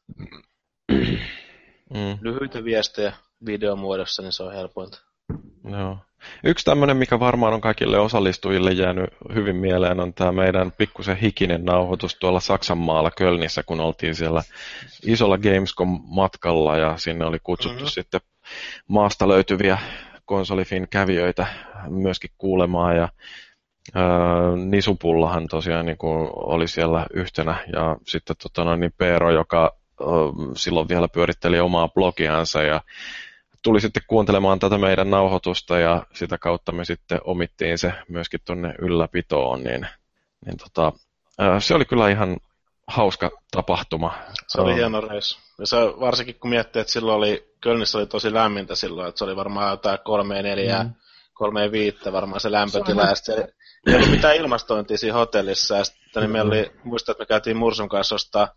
mm. Lyhyitä viestejä videomuodossa, niin se on helpointa. Joo. Yksi tämmöinen, mikä varmaan on kaikille osallistujille jäänyt hyvin mieleen, on tämä meidän pikkusen hikinen nauhoitus tuolla Saksan maalla Kölnissä, kun oltiin siellä isolla Gamescom-matkalla ja sinne oli kutsuttu mm-hmm. sitten maasta löytyviä konsolifin kävijöitä myöskin kuulemaan ja ää, Nisupullahan tosiaan niin kuin oli siellä yhtenä ja sitten tota noin, niin Peero, joka ää, silloin vielä pyöritteli omaa blogiansa ja tuli sitten kuuntelemaan tätä meidän nauhoitusta ja sitä kautta me sitten omittiin se myöskin tuonne ylläpitoon, niin, niin tota, se oli kyllä ihan hauska tapahtuma. Se oli hieno reissu. Ja se, varsinkin kun miettii, että silloin oli, Kölnissä oli tosi lämmintä silloin, että se oli varmaan jotain kolme neljää, mm. kolme viittä varmaan se lämpötila. Se ja sitten ei ollut mitään ilmastointia siinä hotellissa. Ja sitten niin meillä oli, muistan, että me käytiin Mursun kanssa ostaa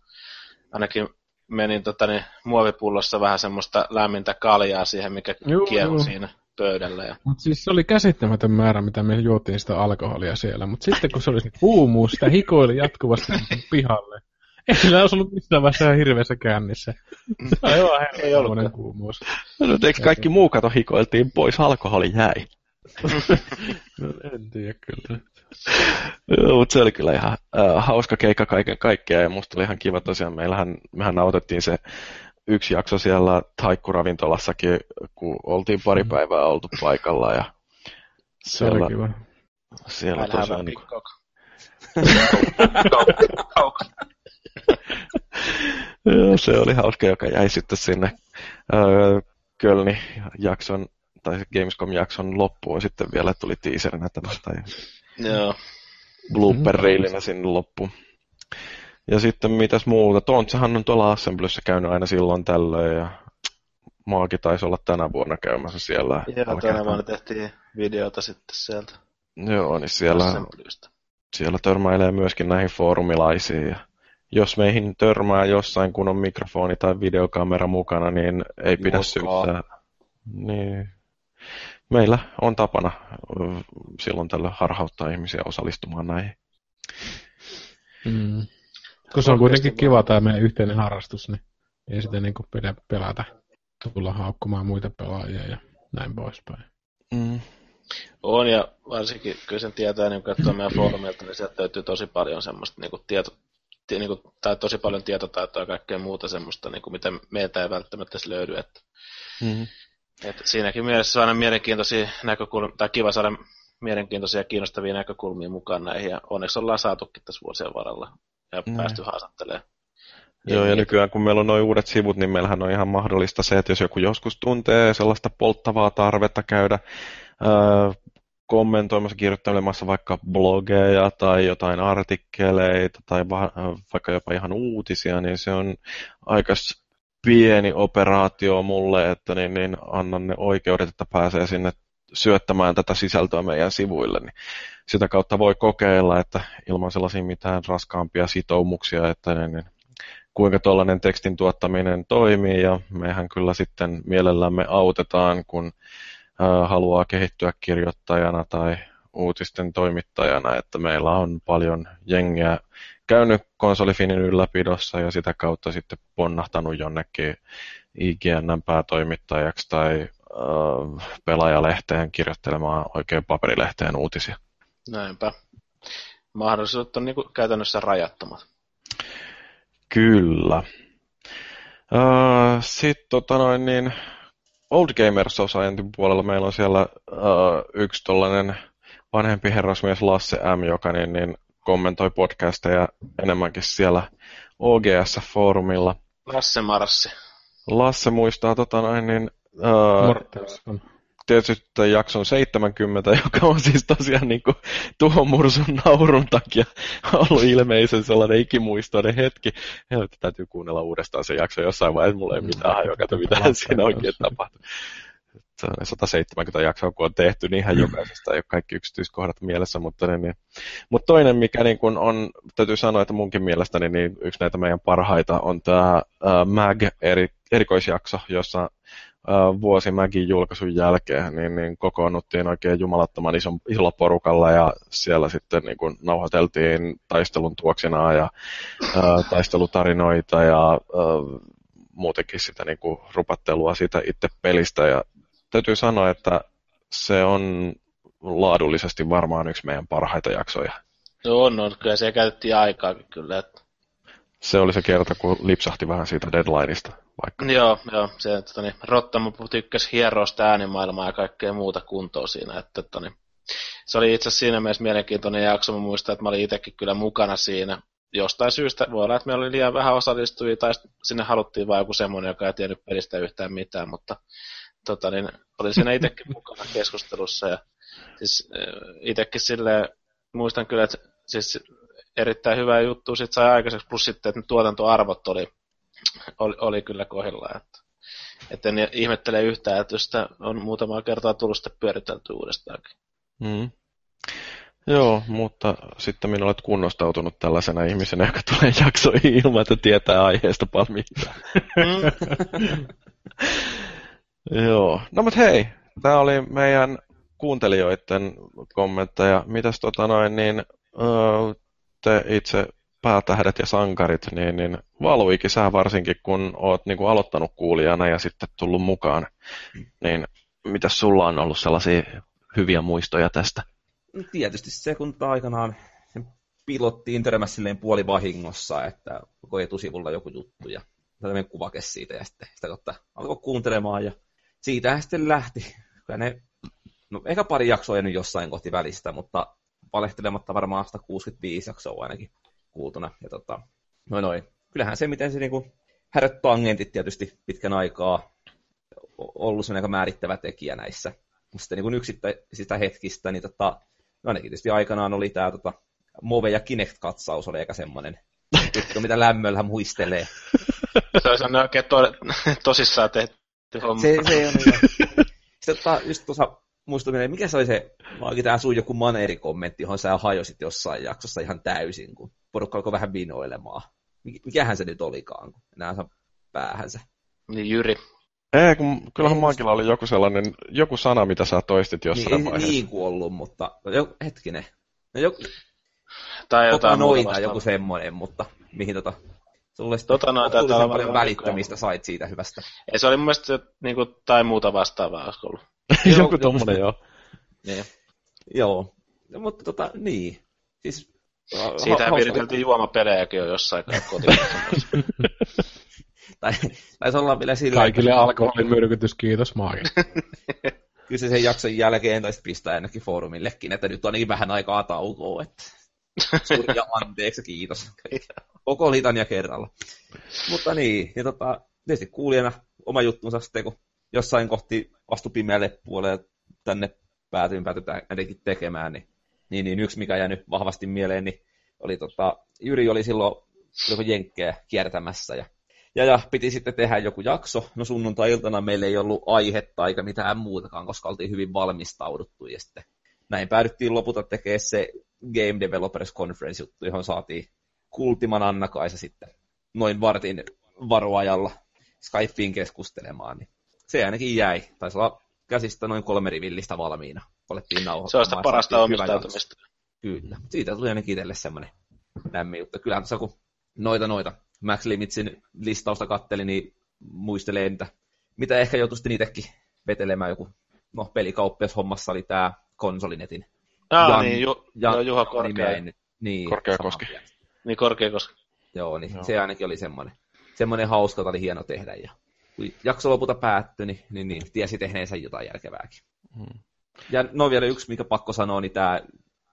ainakin menin tota, niin, muovipullossa vähän semmoista lämmintä kaljaa siihen, mikä kiehui siinä pöydällä. Ja... Mut siis se oli käsittämätön määrä, mitä me juotiin sitä alkoholia siellä, mutta sitten kun se oli se kuumuus, sitä hikoili jatkuvasti pihalle. Ei sillä olisi ollut missään vaiheessa hirveässä käännissä. Se on aivan ei ollut kuumuus. No, eikö kaikki muu kato hikoiltiin pois, alkoholi jäi? no, en tiedä kyllä. Joo, mutta se oli kyllä ihan äh, hauska keikka kaiken kaikkiaan ja musta oli ihan kiva tosiaan. Meillähän, mehän nautettiin se yksi jakso siellä Taikku-ravintolassakin, kun oltiin pari mm. päivää oltu paikalla ja se siellä, oli kiva. Siellä tosiaan... Niin kuin... Joo, se oli hauska, joka jäi sitten sinne äh, Kölni-jakson tai Gamescom-jakson loppuun sitten vielä tuli teaserinä tämmöistä Joo. blooper-reilinä sinne loppuun. Ja sitten mitäs muuta, Tontsahan on tuolla Assemblyssä käynyt aina silloin tällöin ja Maakin taisi olla tänä vuonna käymässä siellä. Joo, tänä vuonna tehtiin videota sitten sieltä. Joo, niin siellä, siellä törmäilee myöskin näihin foorumilaisiin. Ja jos meihin törmää jossain, kun on mikrofoni tai videokamera mukana, niin ei pidä syyttää. Niin, meillä on tapana silloin tällä harhauttaa ihmisiä osallistumaan näihin. Mm. Kun se on kuitenkin kiva tämä meidän yhteinen harrastus, niin ei sitä niin kuin pidä pelätä tulla haukkumaan muita pelaajia ja näin poispäin. Mm. On, ja varsinkin kyllä sen tietää, niin kun katsoo meidän foorumilta, niin sieltä löytyy tosi paljon semmoista niin kuin tieto, niin kuin, tai tosi paljon tietotaitoa ja kaikkea muuta semmoista, niin kuin mitä meiltä ei välttämättä löydy. Että, mm-hmm. Et siinäkin mielessä aina mielenkiintoisia näkökulmia, tai kiva saada mielenkiintoisia ja kiinnostavia näkökulmia mukaan näihin, ja onneksi ollaan saatukin tässä vuosien varrella, ja mm. päästy haastattelemaan. Joo, ja nykyään kun meillä on noin uudet sivut, niin meillähän on ihan mahdollista se, että jos joku joskus tuntee sellaista polttavaa tarvetta käydä ää, kommentoimassa, kirjoittelemassa vaikka blogeja tai jotain artikkeleita tai va- vaikka jopa ihan uutisia, niin se on aika pieni operaatio mulle, että niin, niin annan ne oikeudet, että pääsee sinne syöttämään tätä sisältöä meidän sivuille, niin sitä kautta voi kokeilla, että ilman sellaisia mitään raskaampia sitoumuksia, että niin, kuinka tuollainen tekstin tuottaminen toimii, ja mehän kyllä sitten mielellämme autetaan, kun haluaa kehittyä kirjoittajana tai uutisten toimittajana, että meillä on paljon jengiä käynyt konsolifinin ylläpidossa ja sitä kautta sitten ponnahtanut jonnekin IGNn päätoimittajaksi tai pelaajalehteen kirjoittelemaan oikein paperilehteen uutisia. Näinpä. Mahdollisuudet on niin kuin käytännössä rajattomat. Kyllä. Sitten tota noin, niin Old Gamers Societyn puolella meillä on siellä yksi tollainen vanhempi herrasmies Lasse M, joka niin, niin kommentoi podcasteja enemmänkin siellä OGS-foorumilla. Lasse Marssi. Lasse muistaa tota noin, niin, uh, tietysti jakson 70, joka on siis tosiaan niin kuin tuon mursun naurun takia ollut ilmeisen sellainen ikimuistoinen hetki. Helvetti, täytyy kuunnella uudestaan se jakso jossain vaiheessa, mulla ei mitään hajoa, mitä siinä oikein tapahtuu. 170 jaksoa, kun on tehty, niin ihan jokaisesta ei ole kaikki yksityiskohdat mielessä, mutta, niin, niin. mutta toinen, mikä niin kun on, täytyy sanoa, että munkin mielestäni niin yksi näitä meidän parhaita on tämä MAG eri, erikoisjakso, jossa vuosi Magin julkaisun jälkeen niin, niin kokoonnuttiin oikein jumalattoman ison, isolla porukalla ja siellä sitten niin kun nauhoiteltiin taistelun tuoksinaa ja uh, taistelutarinoita ja uh, muutenkin sitä niin kuin rupattelua siitä itse pelistä ja täytyy sanoa, että se on laadullisesti varmaan yksi meidän parhaita jaksoja. No on, on. Kyllä se käytettiin aikaa kyllä. Että... Se oli se kerta, kun lipsahti vähän siitä deadlineista. Vaikka. Joo, joo. Se, että niin, Rottamo tykkäsi hieroa sitä äänimaailmaa ja kaikkea muuta kuntoa siinä. Että, että niin, se oli itse asiassa siinä mielessä mielenkiintoinen jakso. Mä muistan, että mä olin itsekin kyllä mukana siinä. Jostain syystä voi olla, että meillä oli liian vähän osallistujia tai sinne haluttiin vain joku semmoinen, joka ei tiennyt pelistä yhtään mitään, mutta tota, niin, olin siinä itsekin mukana keskustelussa ja siis itsekin sille muistan kyllä, että siis erittäin hyvä juttu sit sai aikaiseksi, plus sitten, että tuotantoarvot oli, oli, oli kyllä kohdillaan. Että, että en ihmettele yhtään, että sitä on muutamaa kertaa tullut sitten pyöritelty uudestaankin. Mm. Joo, mutta sitten minä olet kunnostautunut tällaisena ihmisenä, joka tulee jaksoihin ilman, että tietää aiheesta paljon. Mm. Joo, no mutta hei, tämä oli meidän kuuntelijoiden kommentteja. Mitäs tota noin, niin te itse päätähdet ja sankarit, niin, niin Valuikin sä varsinkin, kun oot niin kuin aloittanut kuulijana ja sitten tullut mukaan, niin mitä sulla on ollut sellaisia hyviä muistoja tästä? Tietysti se, kun aikanaan pilottiin törmäsi silleen puoli vahingossa, että koko etusivulla joku juttu ja tämmöinen kuvake siitä ja sitten sitä kautta alkoi kuuntelemaan ja siitä sitten lähti. Kyllä ne, no ehkä pari jaksoa nyt jossain kohti välistä, mutta valehtelematta varmaan 165 jaksoa ainakin kuultuna. Ja tota, noin noin. Kyllähän se, miten se niinku häröt tangentit tietysti pitkän aikaa ollut sen aika määrittävä tekijä näissä. Mutta sitten niin yksittäisistä hetkistä, niin tota, no ainakin tietysti aikanaan oli tämä tota, Move ja Kinect-katsaus oli aika semmoinen juttu, mitä lämmöllä muistelee. Se on oikein to, tosissaan tehty homma. Se, se on Sitten tota, just tuossa muistuminen, mikä se oli se, vaikka tämä sun joku maneerikommentti, johon sä hajosit jossain jaksossa ihan täysin, kun porukka alkoi vähän vinoilemaan. Mikähän se nyt olikaan, kun enää saa päähänsä. Niin Jyri. Ei, kun kyllähän Mankilla oli joku sellainen, joku sana, mitä sä toistit jossain niin, vaiheessa. Niin kuollut, mutta jo, hetkinen. No, joku, tai jotain noita, joku semmoinen, mutta mihin tota, Sulle tota noin, taitaa paljon välittömistä sait siitä hyvästä. Ei, se oli mun mielestä niin kuin, tai muuta vastaavaa, olisiko ollut. Joku tommonen, joo. Niin. Joo, no, mutta tota, niin. Siis, Siitä ha- viriteltiin juomapelejäkin jo jossain kotiin. tai taisi olla vielä sillä... Kaikille alkoholimyrkytys, kiitos Maagi. Kyllä se sen jakson jälkeen taisi pistää ainakin foorumillekin, että nyt on niin vähän aikaa taukoa, että Suuria anteeksi, kiitos. Koko litania kerralla. Mutta niin, ja tota, tietysti kuulijana oma juttunsa sitten, kun jossain kohti astu pimeälle puolelle tänne päätyin päätytään ainakin tekemään, niin, niin, niin, yksi mikä nyt vahvasti mieleen, niin oli tota, Jyri oli silloin joku jenkkejä kiertämässä ja, ja, ja, piti sitten tehdä joku jakso. No sunnuntai-iltana meillä ei ollut aihetta eikä mitään muutakaan, koska oltiin hyvin valmistauduttu ja sitten näin päädyttiin lopulta tekemään se Game Developers Conference-juttu, johon saatiin Kultiman Anna-Kaisa sitten noin vartin varoajalla Skypeen keskustelemaan. Niin se ainakin jäi. Taisi olla käsistä noin kolme rivillistä valmiina. Alettiin nauhoittamaan. Se on sitä parasta omistautumista. Kyllä. Siitä tuli ainakin itselle semmoinen lämmin juttu. Kyllähän tuossa kun noita noita Max Limitsin listausta katteli, niin muistelee niitä, mitä ehkä joutuisi itsekin vetelemään joku, no hommassa oli tämä konsolinetin. Ah, Jan, niin, Ju, Jan, joo, Juha Korkea. Niin, Korkeakoski. Niin, Korkeakoski. Joo, niin joo. se ainakin oli semmoinen, semmoinen hauska, jota oli hieno tehdä. Ja kun jakso lopulta päättyi, niin, niin, niin tiesi tehneensä jotain järkevääkin. Hmm. Ja no vielä yksi, mikä pakko sanoa, niin tämä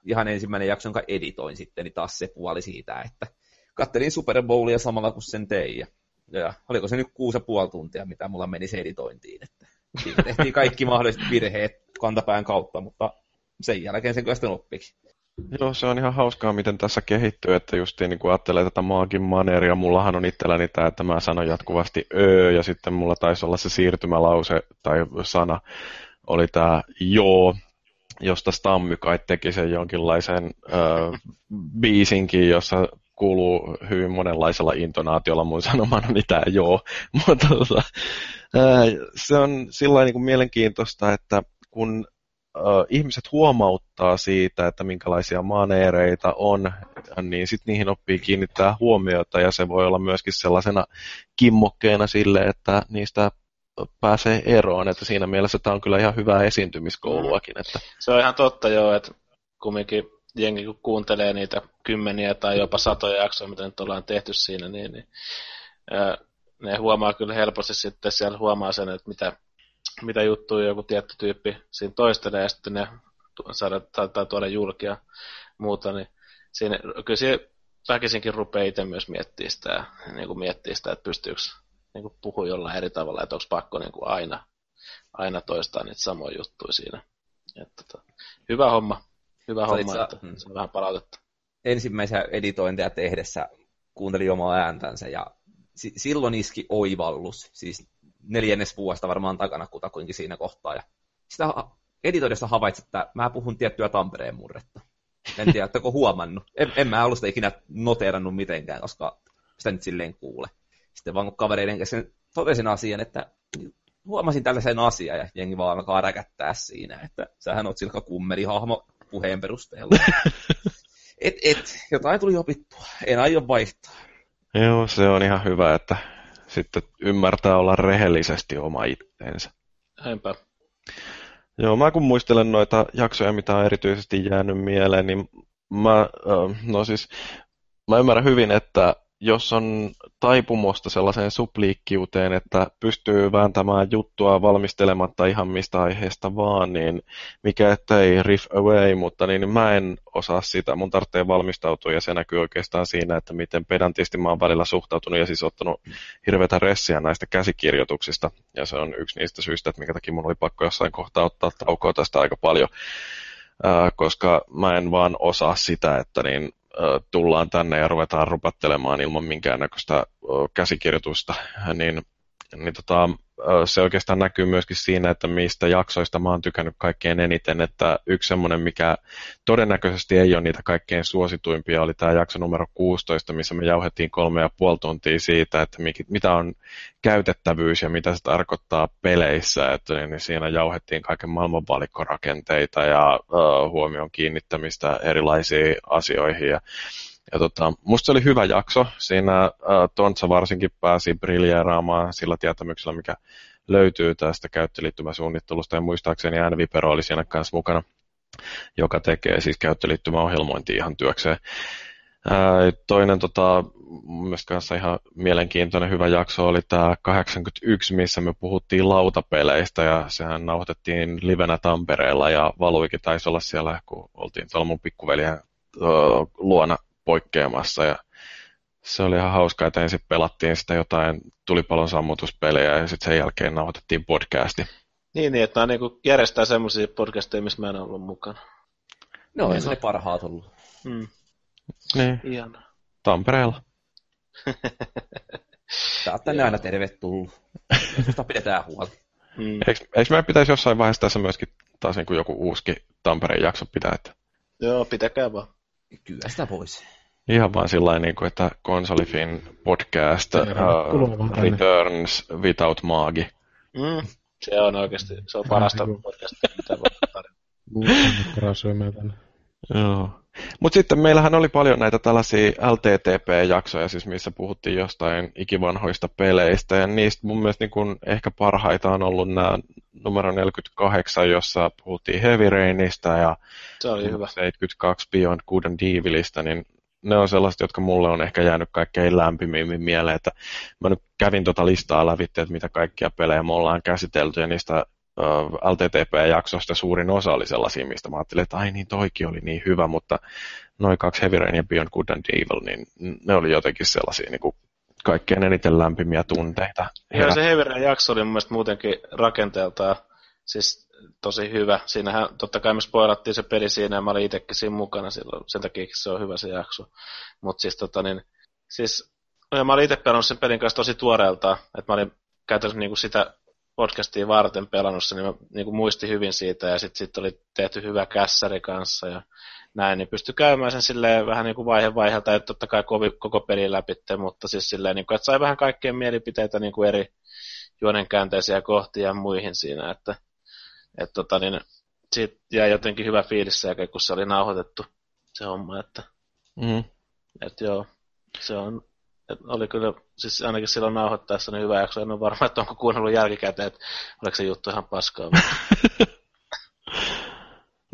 ihan ensimmäinen jakso, jonka editoin sitten, niin taas se puoli siitä, että kattelin Super Bowlia samalla kuin sen tein. Ja, ja oliko se nyt kuusi ja puoli tuntia, mitä mulla meni se editointiin. Että siinä tehtiin kaikki mahdolliset virheet kantapään kautta, mutta sen jälkeen sen kyllä sitten oppikin. Joo, se on ihan hauskaa, miten tässä kehittyy, että justiin niin kun ajattelee tätä maagin maneeria, mullahan on itselläni tämä, että mä sanon jatkuvasti öö, ja sitten mulla taisi olla se siirtymälause tai sana, oli tämä joo, josta Stammy kai teki sen jonkinlaisen ö, biisinkin, jossa kuuluu hyvin monenlaisella intonaatiolla mun sanomana mitä joo. Mutta tota, se on sillä niin kuin mielenkiintoista, että kun ihmiset huomauttaa siitä, että minkälaisia maneereita on, niin sitten niihin oppii kiinnittää huomiota ja se voi olla myöskin sellaisena kimmokkeena sille, että niistä pääsee eroon, että siinä mielessä tämä on kyllä ihan hyvää esiintymiskouluakin. Että... Se on ihan totta joo, että kumminkin jengi kun kuuntelee niitä kymmeniä tai jopa satoja jaksoja, mitä nyt ollaan tehty siinä, niin, niin ää, ne huomaa kyllä helposti sitten, siellä huomaa sen, että mitä, mitä juttuja joku tietty tyyppi siinä toistelee, ja sitten ne saattaa tuoda julkia muuta, niin siinä, kyllä se väkisinkin rupeaa itse myös miettimään sitä, niin kuin miettiä sitä, että pystyykö niin kuin puhua jollain eri tavalla, että onko pakko niin kuin aina, aina toistaa niitä samoja juttuja siinä. Että, tota, hyvä homma, hyvä homma, sä, että hmm. se on vähän palautetta. Ensimmäisiä editointeja tehdessä kuuntelin omaa ääntänsä ja si- silloin iski oivallus, siis neljännes vuosta varmaan takana kutakuinkin siinä kohtaa. Ja sitä editoidessa havaitsin, että mä puhun tiettyä Tampereen murretta. En tiedä, oletteko huomannut. En, en mä ollut sitä ikinä noteerannut mitenkään, koska sitä nyt silleen kuule. Sitten vaan kun kavereiden kesken totesin asian, että huomasin tällaisen asian ja jengi vaan alkaa räkättää siinä, että sähän oot silka hahmo puheen perusteella. et, et, jotain tuli opittua. En aio vaihtaa. Joo, se on ihan hyvä, että sitten ymmärtää olla rehellisesti oma itteensä. Näinpä. Joo, mä kun muistelen noita jaksoja, mitä on erityisesti jäänyt mieleen, niin mä, no siis, mä ymmärrän hyvin, että jos on taipumusta sellaiseen supliikkiuteen, että pystyy vääntämään juttua valmistelematta ihan mistä aiheesta vaan, niin mikä ettei riff away, mutta niin mä en osaa sitä. Mun tarvitsee valmistautua ja se näkyy oikeastaan siinä, että miten pedantisti mä oon välillä suhtautunut ja siis ottanut hirveätä ressiä näistä käsikirjoituksista. Ja se on yksi niistä syistä, että minkä takia mun oli pakko jossain kohtaa ottaa taukoa tästä aika paljon koska mä en vaan osaa sitä, että niin tullaan tänne ja ruvetaan rupattelemaan ilman minkäännäköistä käsikirjoitusta, niin, niin tota, se oikeastaan näkyy myöskin siinä, että mistä jaksoista mä oon tykännyt kaikkein eniten, että yksi semmoinen, mikä todennäköisesti ei ole niitä kaikkein suosituimpia, oli tämä jakso numero 16, missä me jauhettiin kolme ja puoli tuntia siitä, että mitä on käytettävyys ja mitä se tarkoittaa peleissä, että niin siinä jauhettiin kaiken maailman valikkorakenteita ja huomion kiinnittämistä erilaisiin asioihin ja ja tota, musta se oli hyvä jakso. Siinä äh, Tontsa varsinkin pääsi briljeeraamaan sillä tietämyksellä, mikä löytyy tästä käyttöliittymäsuunnittelusta. Ja muistaakseni Vipero oli siinä kanssa mukana, joka tekee siis käyttöliittymäohjelmointia ihan työkseen. Ää, toinen tota, mielestäni kanssa ihan mielenkiintoinen hyvä jakso oli tämä 81, missä me puhuttiin lautapeleistä ja sehän nauhoitettiin livenä Tampereella ja Valuikin taisi olla siellä, kun oltiin tuolla mun pikkuveljen luona poikkeamassa ja se oli ihan hauskaa, että ensin pelattiin sitä jotain tulipalon sammutuspelejä ja sitten sen jälkeen nauhoitettiin podcasti. Niin, niin että on niin järjestää semmoisia podcasteja, missä mä en ollut mukana. No, niin. ne parhaat ollut. Mm. Niin. Ihana. Tampereella. Tää on tänne aina tervetullut. Susta pidetään huolta. Mm. Eikö, eikö meidän pitäisi jossain vaiheessa tässä myöskin taas niin kuin joku uusi Tampereen jakso pitää? Että... Joo, pitäkää vaan. Kyllä sitä voisi. Ihan vaan sillä niin kuin, että Konsolifin podcast uh, Returns Without Maagi. Mm, se on oikeasti, se on parasta podcastia, mitä voi tarjota. Joo. Mutta sitten meillähän oli paljon näitä tällaisia LTTP-jaksoja, siis missä puhuttiin jostain ikivanhoista peleistä, ja niistä mun mielestä niin kun ehkä parhaita on ollut nämä numero 48, jossa puhuttiin Heavy Rainista ja Se oli hyvä. 72 Beyond Good and Evilistä, niin ne on sellaiset, jotka mulle on ehkä jäänyt kaikkein lämpimimmin mieleen, että mä nyt kävin tota listaa läpi, että mitä kaikkia pelejä me ollaan käsitelty, ja niistä LTTP-jaksosta suurin osa oli sellaisia, mistä mä ajattelin, että ai niin, toikin oli niin hyvä, mutta noin kaksi Heavy Rain ja Beyond Good and Evil, niin ne oli jotenkin sellaisia niin kuin kaikkein eniten lämpimiä tunteita. Joo, se Heavy Rain jakso oli mun mielestä muutenkin rakenteeltaan siis tosi hyvä. Siinähän totta kai me spoilattiin se peli siinä ja mä olin itsekin siinä mukana silloin, sen takia se on hyvä se jakso. Mutta siis tota niin, siis no, mä olin itse pelannut sen pelin kanssa tosi tuoreeltaan, että mä olin käytännössä niinku sitä podcastia varten pelannut sen, niin mä niin kuin muistin hyvin siitä, ja sitten sit oli tehty hyvä kässäri kanssa, ja näin, niin pystyi käymään sen silleen vähän niin kuin vaihe vaiheelta, että totta kai koko peli läpi, mutta siis silleen, niin kuin, että sai vähän kaikkien mielipiteitä niin kuin eri juonenkäänteisiä kohtia ja muihin siinä, että, että tota, niin, siitä jäi jotenkin hyvä fiilis sen kun se oli nauhoitettu se homma, että, mm. että joo, se on et oli kyllä, siis ainakin silloin nauhoittaessa niin hyvä jakso. En ole varma, että onko kuunnellut jälkikäteen, että oliko se juttu ihan paskaa.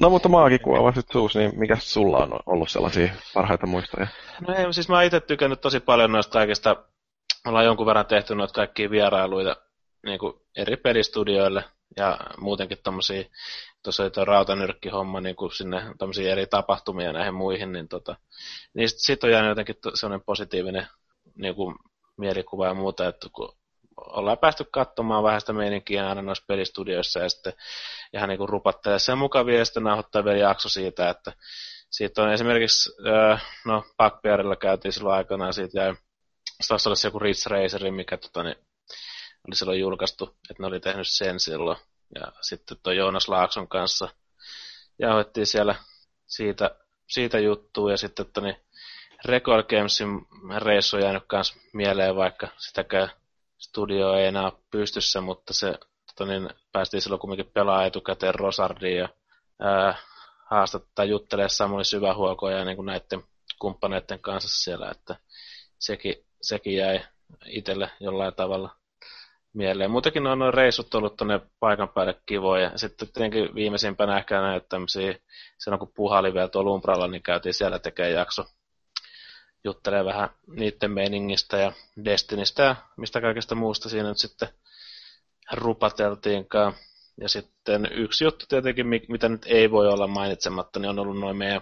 no mutta maakin kun avasit suus, niin mikä sulla on ollut sellaisia parhaita muistoja? No ei, siis mä itse tykännyt tosi paljon noista kaikista, ollaan jonkun verran tehty noita kaikkia vierailuita niin kuin eri pelistudioille ja muutenkin tommosia, tuossa oli tuo rautanyrkkihomma niin kuin sinne tommosia eri tapahtumia näihin muihin, niin tota, niistä sit on jäänyt jotenkin sellainen positiivinen niin kuin mielikuva ja muuta, että kun ollaan päästy katsomaan vähän sitä meininkiä aina noissa pelistudioissa ja sitten ihan niin kuin rupattelee sen mukavia ja sitten nauhoittaa vielä jakso siitä, että siitä on esimerkiksi, no Backbearilla käytiin silloin aikanaan siitä ja taas olisi joku Ridge Racer, mikä tota, niin, oli silloin julkaistu, että ne oli tehnyt sen silloin. Ja sitten tuo Joonas Laakson kanssa jauhettiin siellä siitä, siitä juttua ja sitten että, niin, Record Gamesin reissu on jäänyt myös mieleen, vaikka sitäkään studio ei enää pystyssä, mutta se tota niin, päästiin silloin kumminkin pelaa etukäteen Rosardiin ja ää, haastattaa juttelee Samuli Syvähuokoa ja niin kuin näiden kumppaneiden kanssa siellä, että sekin, sekin jäi itselle jollain tavalla mieleen. Muutenkin on noin reissut ollut tuonne paikan päälle kivoja. Sitten tietenkin viimeisimpänä ehkä näitä tämmöisiä, silloin kun puhali vielä tuolla Umbralla, niin käytiin siellä tekemään jakso juttelee vähän niiden meiningistä ja Destinistä ja mistä kaikesta muusta siinä nyt sitten rupateltiinkaan. Ja sitten yksi juttu tietenkin, mitä nyt ei voi olla mainitsematta, niin on ollut noin meidän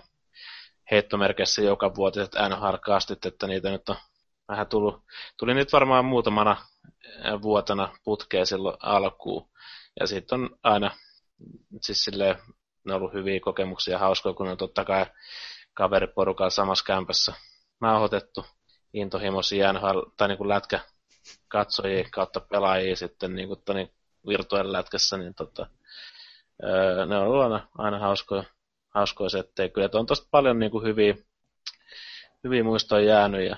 heittomerkeissä joka vuotiset NHL-kastit, että niitä nyt on vähän tullut, tuli nyt varmaan muutamana vuotena putkeen silloin alkuun. Ja sitten on aina, siis silleen, ne on ollut hyviä kokemuksia, hauskoja, kun on totta kai kaveriporukalla samassa kämpässä nauhoitettu intohimoisia NHL, tai niin kuin lätkä katsojia kautta pelaajia sitten niin kuin niin virtuaalilätkässä, niin tota, öö, ne on ollut aina, aina hauskoja, hauskoja settejä. Kyllä on tosta paljon niin kuin hyviä, hyviä muistoja jäänyt ja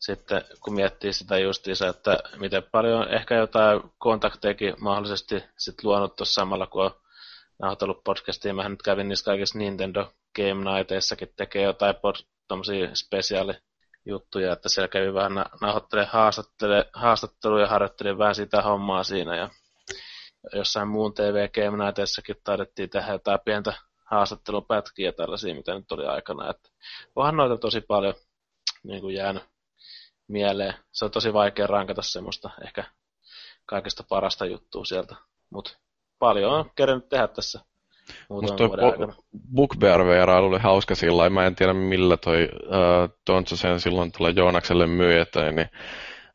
sitten kun miettii sitä justiinsa, että miten paljon ehkä jotain kontaktejakin mahdollisesti sit luonut tuossa samalla, kun on nauhoitellut podcastia. Mähän nyt kävin niissä kaikissa Nintendo Game Nighteissakin tekee jotain pod- spesiaalijuttuja, että siellä kävi vähän na- nauhoittele haastatteluja ja harjoittelin vähän sitä hommaa siinä ja jossain muun TV Game Nighteissakin taidettiin tehdä jotain pientä haastattelupätkiä tällaisia, mitä nyt oli aikana. Että onhan noita tosi paljon niin kuin jäänyt mieleen. Se on tosi vaikea rankata semmoista ehkä kaikista parasta juttua sieltä, mutta paljon on kerännyt tehdä tässä Musta toi po- Bookbear-vierailu oli hauska sillä mä en tiedä millä toi uh, Tontsa sen silloin tulee Joonakselle myi, että, niin,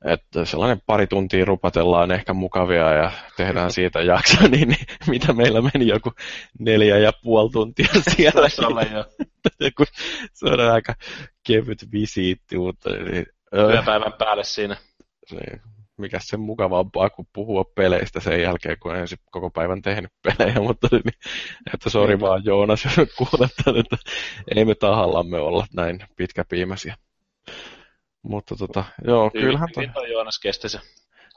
että sellainen pari tuntia rupatellaan ehkä mukavia ja tehdään siitä jakso, niin, niin mitä meillä meni joku neljä ja puoli tuntia siellä. se on aika kevyt visiitti, mutta... Niin, Yöpäivän päälle siinä. Niin, mikä sen mukavampaa kuin puhua peleistä sen jälkeen, kun ensin koko päivän tehnyt pelejä, mutta niin, että sori vaan Joonas, jos kuulet että ei me tahallamme olla näin pitkäpiimäisiä. Mutta tota, joo, Hyvin, kyllähän... Hyvin toi Joonas kesti se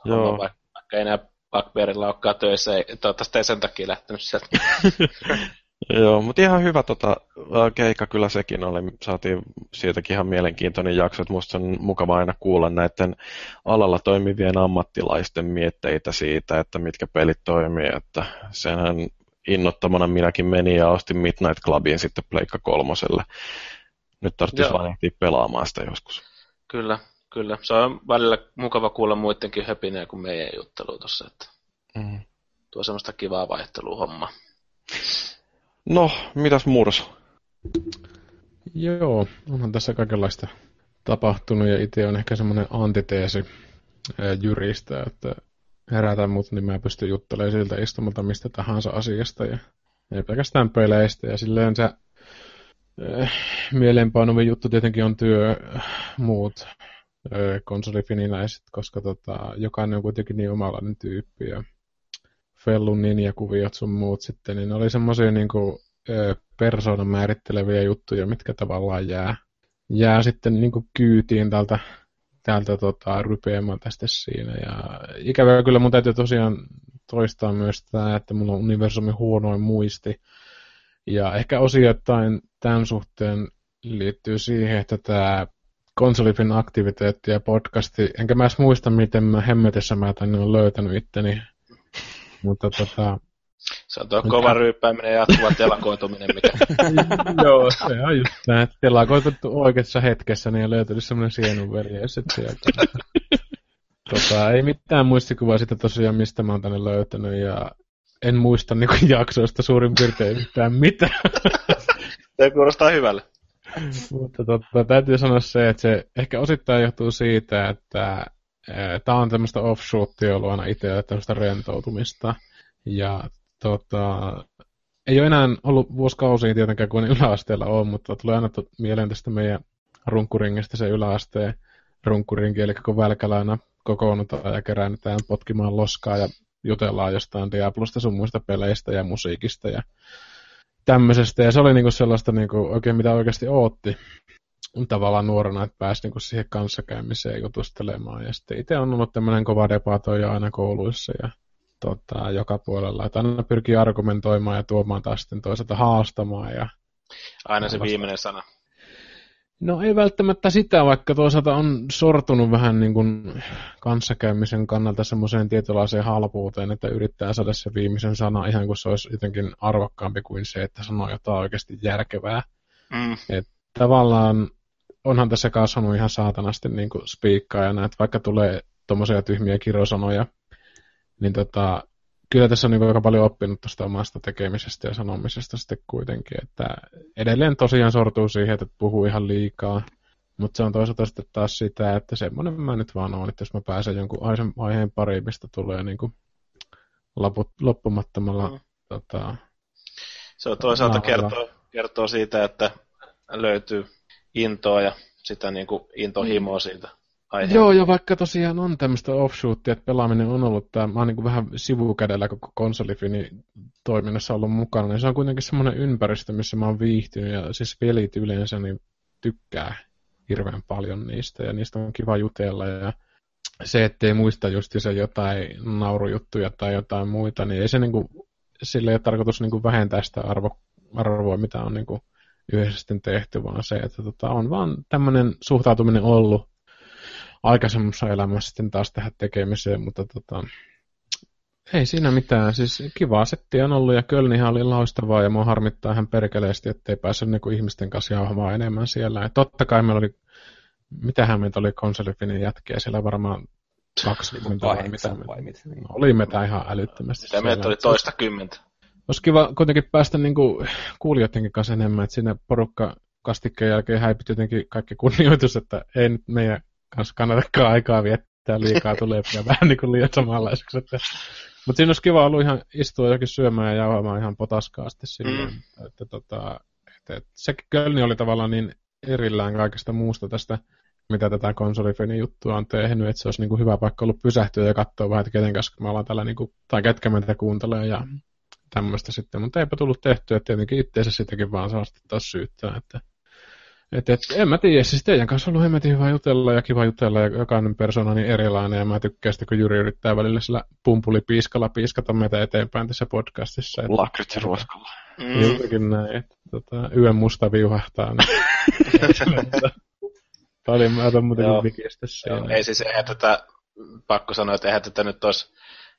joo. vaikka ei enää Blackberrylla olekaan töissä, ei, toivottavasti ei sen takia lähtenyt sieltä. Joo, mutta ihan hyvä tota, keikka kyllä sekin oli. Saatiin siitäkin ihan mielenkiintoinen jakso, että musta on mukava aina kuulla näiden alalla toimivien ammattilaisten mietteitä siitä, että mitkä pelit toimii. Että senhän innottamana minäkin menin ja ostin Midnight Clubin sitten Pleikka kolmoselle. Nyt tarvitsisi vain ehtiä pelaamaan sitä joskus. Kyllä, kyllä. Se on välillä mukava kuulla muidenkin höpinää kuin meidän juttelu tuossa. Että mm. Tuo semmoista kivaa vaihteluhommaa. No, mitäs Murs? Joo, onhan tässä kaikenlaista tapahtunut ja itse on ehkä semmoinen antiteesi jyristä, että herätä mut, niin mä pystyn juttelemaan siltä istumalta mistä tahansa asiasta ja ei pelkästään peleistä ja silleen se äh, mieleenpainuvi juttu tietenkin on työ, muut äh, konsolifiniläiset, koska tota, jokainen on kuitenkin niin omalainen tyyppi ja Fellun ninjakuviot sun muut sitten, niin ne oli semmoisia niin persoonan määritteleviä juttuja, mitkä tavallaan jää, jää sitten niin kuin kyytiin tältä, tältä tota, rypeämään tästä siinä. Ja ikävä kyllä mun täytyy tosiaan toistaa myös tämä, että mulla on universumin huonoin muisti. Ja ehkä osittain tämän suhteen liittyy siihen, että tämä konsolifin aktiviteetti ja podcasti, enkä mä edes muista, miten mä hemmetessä mä tänne on löytänyt itteni mutta tota... Se on tuo kova ryyppääminen ja jatkuva telakoituminen, mikä... Joo, se on just näin, telakoitettu oikeassa hetkessä, niin on löytynyt semmoinen sienunveljeys, että sieltä... tota, ei mitään muistikuvaa sitä tosiaan, mistä mä oon tänne löytänyt, ja en muista niin kuin, jaksoista suurin piirtein yhtään mitään. Se kuulostaa hyvälle. Mutta totta, täytyy sanoa se, että se ehkä osittain johtuu siitä, että Tämä on tämmöistä offshootia ollut aina itse, tämmöistä rentoutumista. Ja tota, ei ole enää ollut vuosikausia tietenkään, kuin yläasteella on, mutta tulee aina mieleen tästä meidän runkkuringista se yläasteen runkkurinki, eli kun välkäläänä kokoonnutaan ja keräännytään potkimaan loskaa ja jutellaan jostain Diablosta sun muista peleistä ja musiikista ja tämmöisestä. Ja se oli niinku sellaista niinku oikein mitä oikeasti ootti tavallaan nuorena, että pääsi niinku siihen kanssakäymiseen jutustelemaan. Ja sitten itse on ollut tämmöinen kova debatoija aina kouluissa ja tota, joka puolella. Että aina pyrkii argumentoimaan ja tuomaan taas sitten toisaalta haastamaan. Ja aina se viimeinen sana. No ei välttämättä sitä, vaikka toisaalta on sortunut vähän niin kuin kanssakäymisen kannalta semmoiseen tietynlaiseen halpuuteen, että yrittää saada se viimeisen sana ihan kuin se olisi jotenkin arvokkaampi kuin se, että sanoo jotain oikeasti järkevää. Mm. Et tavallaan onhan tässä kasvanut ihan saatanasti niin kuin spiikkaajana, että vaikka tulee tuommoisia tyhmiä kirosanoja, niin tota, kyllä tässä on niin aika paljon oppinut tuosta omasta tekemisestä ja sanomisesta sitten kuitenkin, että edelleen tosiaan sortuu siihen, että puhuu ihan liikaa, mutta se on toisaalta sitten taas sitä, että semmoinen mä nyt vaan oon, että jos mä pääsen jonkun aiheen, pariin, mistä tulee niin kuin loput, loppumattomalla mm. tota, Se on toisaalta kertoo, kertoo siitä, että löytyy intoa ja sitä niin kuin intohimoa siitä aiheesta. Joo, ja vaikka tosiaan on tämmöistä offshootia, että pelaaminen on ollut tämä, mä oon niin vähän sivukädellä koko konsolifini toiminnassa ollut mukana, niin se on kuitenkin semmoinen ympäristö, missä mä oon viihtynyt, ja siis pelit yleensä niin tykkää hirveän paljon niistä, ja niistä on kiva jutella, ja se, ettei muista just se jotain naurujuttuja tai jotain muita, niin ei se niinku, sille ei ole tarkoitus niinku vähentää sitä arvo, arvoa, mitä on niinku yhdessä sitten tehty, vaan se, että tota, on vaan tämmöinen suhtautuminen ollut aikaisemmassa elämässä sitten taas tähän tekemiseen, mutta tota, ei siinä mitään. Siis kivaa settiä on ollut ja Kölnihän oli loistavaa ja mua harmittaa ihan perkeleesti, ettei päässyt niinku ihmisten kanssa jauhamaan enemmän siellä. Ja totta kai meillä oli, mitähän meitä oli konsolifinin jätkiä siellä varmaan 20 vai mitä. Vai mitä. No, oli meitä ihan älyttömästi. Mitä meitä oli toista kymmentä. Olisi kiva kuitenkin päästä niin kuin kuulijoidenkin kanssa enemmän, että sinne porukka kastikkeen jälkeen häipit jotenkin kaikki kunnioitus, että ei nyt meidän kanssa kannatakaan aikaa viettää liikaa, tulee vähän niin kuin liian samanlaiseksi. Että... Mutta siinä olisi kiva ollut ihan istua jokin syömään ja jauhamaan ihan potaskaa sitten silleen, mm. että, tota, että, että se Kölni oli tavallaan niin erillään kaikesta muusta tästä, mitä tätä konsolifenin juttua on tehnyt, että se olisi niin kuin hyvä paikka ollut pysähtyä ja katsoa vähän, että keten kanssa me ollaan tällä, niin kuin, tai ketkä meitä kuuntelee ja tämmöistä sitten, mutta eipä tullut tehtyä, että tietenkin itseensä sitäkin vaan saa sitten taas syyttää, että et, et, en mä tiedä, siis teidän kanssa on ollut hemmetin hyvä jutella ja kiva jutella ja jokainen persona on niin erilainen ja mä tykkään sitä, kun Jyri yrittää välillä sillä pumpulipiiskalla piiskata meitä eteenpäin tässä podcastissa. Lakritsi ruoskalla. Mm. Juurikin näin, että tota, yön musta viuhahtaa. Niin. Tämä oli mä otan muutenkin vikistä siinä. Ei siis, eihän tätä, pakko sanoa, että eihän tätä nyt olisi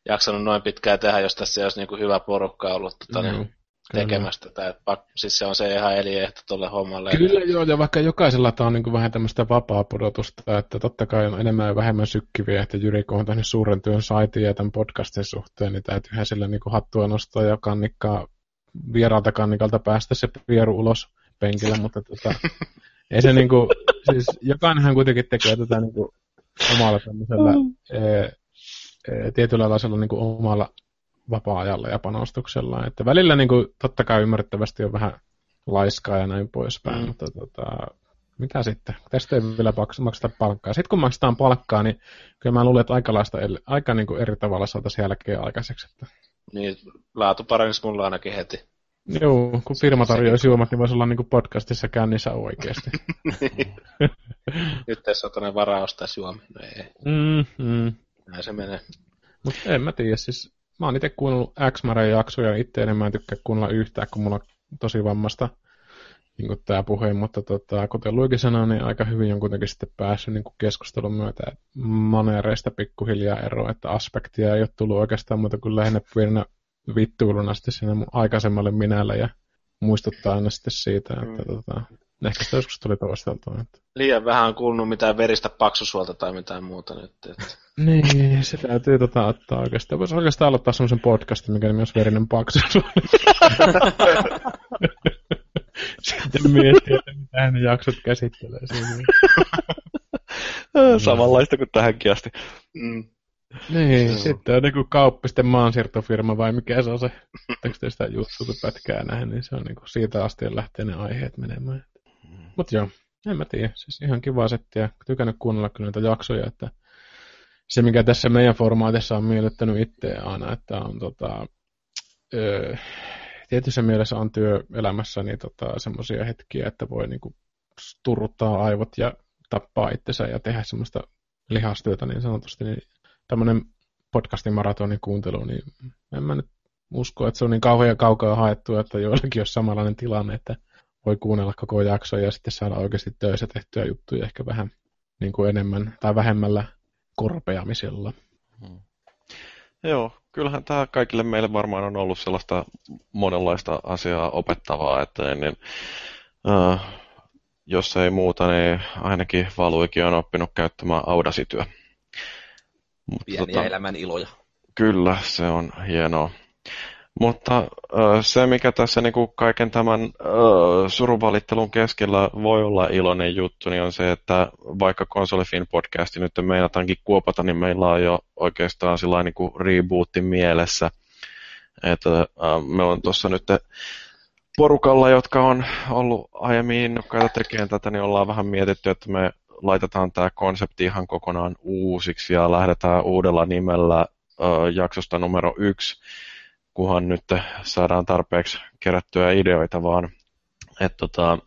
jaksanut noin pitkään tehdä, jos tässä olisi niin kuin hyvä porukka ollut tota, mm. niin, tekemästä tätä. Pak, siis se on se ihan eliehto tuolle hommalle. Kyllä joo, ja vaikka jokaisella tämä on niin kuin vähän tämmöistä vapaa-pudotusta, että totta kai on enemmän ja vähemmän sykkiviä, että Jyri, kun on tehnyt suuren työn saitin ja tämän podcastin suhteen, niin täytyyhän sillä niin kuin hattua nostaa ja kannikkaa vieraalta kannikalta päästä se vieru ulos penkillä, mutta tota, ei se niinku, siis jokainenhan kuitenkin tekee tätä niinku omalla tämmöisellä mm. e, e, tietyllä lailla niinku omalla vapaa-ajalla ja panostuksella. Että välillä niinku, totta kai ymmärrettävästi on vähän laiskaa ja näin poispäin, mm. mutta tota, mitä sitten? Tästä ei vielä makseta palkkaa. Sitten kun maksetaan palkkaa, niin kyllä mä luulen, että aikalaista, aika niin kuin eri tavalla saataisiin jälkeen aikaiseksi. Että... Niin, laatu paranisi mulla ainakin heti. Joo, kun firma tarjoaisi juomat, niin voisi olla niin kuin podcastissa kännissä oikeasti. niin. Nyt tässä on tämmöinen varaa ostaa juomia. No ei. Mm, mm. Näin se menee. Mutta en mä tiedä, siis mä oon itse kuunnellut x jaksoja, itse enemmän en tykkää kuunnella yhtään, kun mulla on tosi vammasta niin tämä puhe, mutta tota, kuten Luikin sanoi, niin aika hyvin on kuitenkin sitten päässyt niin keskustelun myötä maneereista pikkuhiljaa eroa, että aspektia ei ole tullut oikeastaan muuta kuin lähinnä pienenä vittuiluna sitten sinne mun aikaisemmalle minälle ja muistuttaa aina sitten siitä, että mm. tota, ehkä sitä joskus tuli toisteltua. Että... Liian vähän on kuulunut mitään veristä paksusuolta tai mitään muuta nyt. Että... niin, se täytyy tota ottaa oikeastaan. Voisi oikeastaan aloittaa semmoisen podcastin, mikä nimi olisi verinen paksusuoli. Sitten miettii, että mitä ne jaksot käsittelee siinä. Samanlaista kuin tähänkin asti. Mm. Niin, se sitten on niin kauppisten maansiirtofirma vai mikä se on se, te sitä YouTube-pätkää näin, niin se on niin kuin siitä asti lähtee ne aiheet menemään. Mutta joo, en mä tiedä, siis ihan kiva settiä, tykännyt kuunnella kyllä näitä jaksoja, että se mikä tässä meidän formaatissa on miellyttänyt itseä aina, että on tota, öö, tietyssä mielessä on työelämässä niin tota, semmoisia hetkiä, että voi niin kuin, turruttaa aivot ja tappaa itsensä ja tehdä semmoista lihastyötä niin sanotusti, niin tämmöinen podcastin maratonin kuuntelu, niin en mä nyt usko, että se on niin kauhean kaukaa haettu, että joillakin olisi samanlainen tilanne, että voi kuunnella koko jakso ja sitten saada oikeasti töissä tehtyä juttuja ehkä vähän niin kuin enemmän tai vähemmällä korpeamisella. Hmm. Joo, kyllähän tämä kaikille meille varmaan on ollut sellaista monenlaista asiaa opettavaa, että niin, uh, jos ei muuta, niin ainakin Valuikin on oppinut käyttämään Audacity. Pieniä tota, elämän iloja. Kyllä, se on hienoa. Mutta se, mikä tässä niin kuin kaiken tämän suruvalittelun keskellä voi olla iloinen juttu, niin on se, että vaikka Konsolifin podcasti nyt meinataankin kuopata, niin meillä on jo oikeastaan sellainen niin kuin rebootin mielessä. Että me on tuossa nyt porukalla, jotka on ollut aiemmin innokkaita tekemään tätä, niin ollaan vähän mietitty, että me laitetaan tämä konsepti ihan kokonaan uusiksi ja lähdetään uudella nimellä jaksosta numero yksi kunhan nyt saadaan tarpeeksi kerättyä ideoita vaan. Et tota,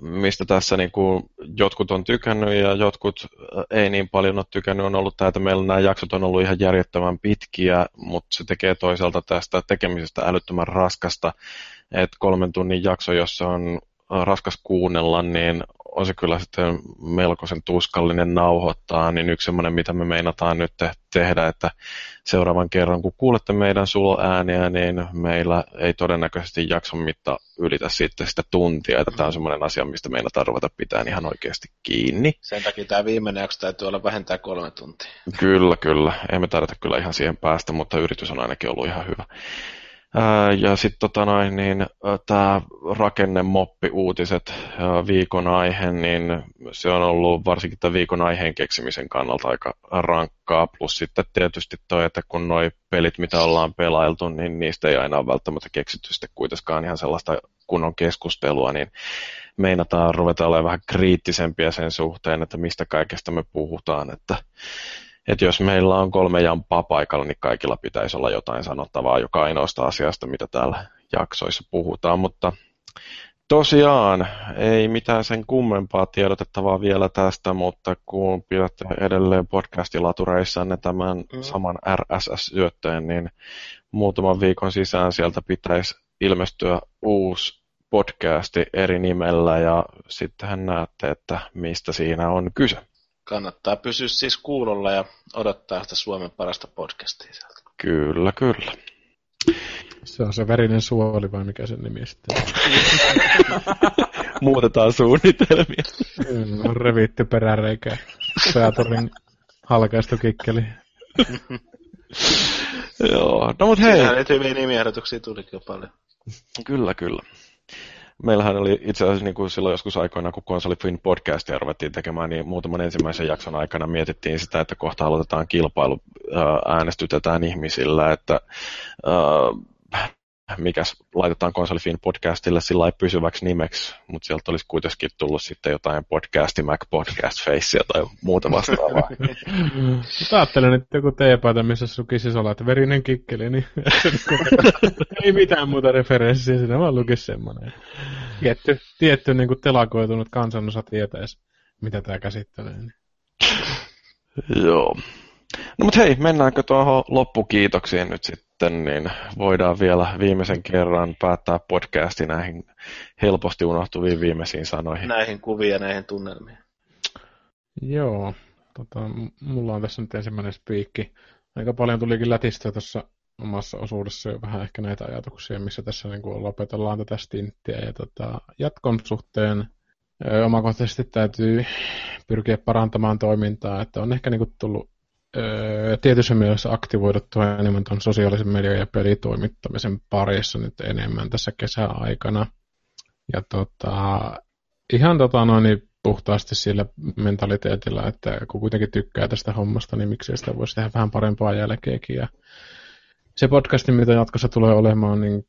mistä tässä niin kuin jotkut on tykännyt ja jotkut ei niin paljon ole tykännyt, on ollut tämä, että meillä nämä jaksot on ollut ihan järjettömän pitkiä, mutta se tekee toisaalta tästä tekemisestä älyttömän raskasta. että kolmen tunnin jakso, jossa on raskas kuunnella, niin on se kyllä sitten melkoisen tuskallinen nauhoittaa, niin yksi semmoinen, mitä me meinataan nyt te- tehdä, että seuraavan kerran, kun kuulette meidän ääniä, niin meillä ei todennäköisesti jakson mitta ylitä sitten sitä tuntia, että tämä on semmoinen asia, mistä meinataan ruveta pitää ihan oikeasti kiinni. Sen takia tämä viimeinen jakso täytyy olla vähintään kolme tuntia. Kyllä, kyllä. Emme tarvita kyllä ihan siihen päästä, mutta yritys on ainakin ollut ihan hyvä. Ja sitten tota noin, niin, tämä rakennemoppi-uutiset viikon aihe, niin se on ollut varsinkin tämän viikon aiheen keksimisen kannalta aika rankkaa. Plus sitten tietysti toi, että kun noi pelit, mitä ollaan pelailtu, niin niistä ei aina ole välttämättä keksitty sitten kuitenkaan ihan sellaista kunnon keskustelua, niin meinataan ruveta olemaan vähän kriittisempiä sen suhteen, että mistä kaikesta me puhutaan, että että jos meillä on kolme jampaa paikalla, niin kaikilla pitäisi olla jotain sanottavaa joka ainoasta asiasta, mitä täällä jaksoissa puhutaan, mutta tosiaan ei mitään sen kummempaa tiedotettavaa vielä tästä, mutta kun pidätte edelleen podcastilatureissanne tämän mm. saman RSS-syötteen, niin muutaman viikon sisään sieltä pitäisi ilmestyä uusi podcasti eri nimellä ja sittenhän näette, että mistä siinä on kyse. Kannattaa pysyä siis kuulolla ja odottaa sitä Suomen parasta podcastia sieltä. Kyllä, kyllä. Se on se verinen suoli vai mikä sen nimi sitten Muutetaan suunnitelmia. on revitty peräreikä. Seatorin halkaistukikkeli. Joo, no mut hei. Sehän nyt hyviä nimiehdotuksia tulikin jo paljon. Kyllä, kyllä. Meillähän oli itse asiassa niin kuin silloin joskus aikoina, kun Konsoli Fin podcastia ruvettiin tekemään, niin muutaman ensimmäisen jakson aikana mietittiin sitä, että kohta aloitetaan kilpailu, äänestytetään ihmisillä, että mikäs laitetaan Konsolifin podcastille sillä pysyväksi nimeksi, mutta sieltä olisi kuitenkin tullut sitten jotain podcasti Mac Podcast Facea tai muuta vastaavaa. Mutta ajattelen, että joku teepaita, missä lukisi että verinen kikkeli, niin ei mitään muuta referenssiä, siinä vaan lukisi semmoinen. Tietty, tietty niin kuin telakoitunut kansanosa tietäisi, mitä tämä käsittelee. Niin. Joo. No mutta hei, mennäänkö tuohon loppukiitoksiin nyt sitten, niin voidaan vielä viimeisen kerran päättää podcasti näihin helposti unohtuviin viimeisiin sanoihin. Näihin kuviin ja näihin tunnelmiin. Joo, tota, mulla on tässä nyt ensimmäinen spiikki. Aika paljon tulikin lätistöä tuossa omassa osuudessa jo vähän ehkä näitä ajatuksia, missä tässä niin kuin lopetellaan tätä stinttiä. Ja tota, jatkon suhteen ö, omakohtaisesti täytyy pyrkiä parantamaan toimintaa, että on ehkä niin kuin tullut öö, tietyssä mielessä aktivoiduttua enemmän tuon sosiaalisen median ja pelitoimittamisen parissa nyt enemmän tässä kesäaikana. Ja tota, ihan tota noin, niin puhtaasti sillä mentaliteetillä, että kun kuitenkin tykkää tästä hommasta, niin miksei sitä voisi tehdä vähän parempaa jälkeekin. Ja se podcasti, mitä jatkossa tulee olemaan, niin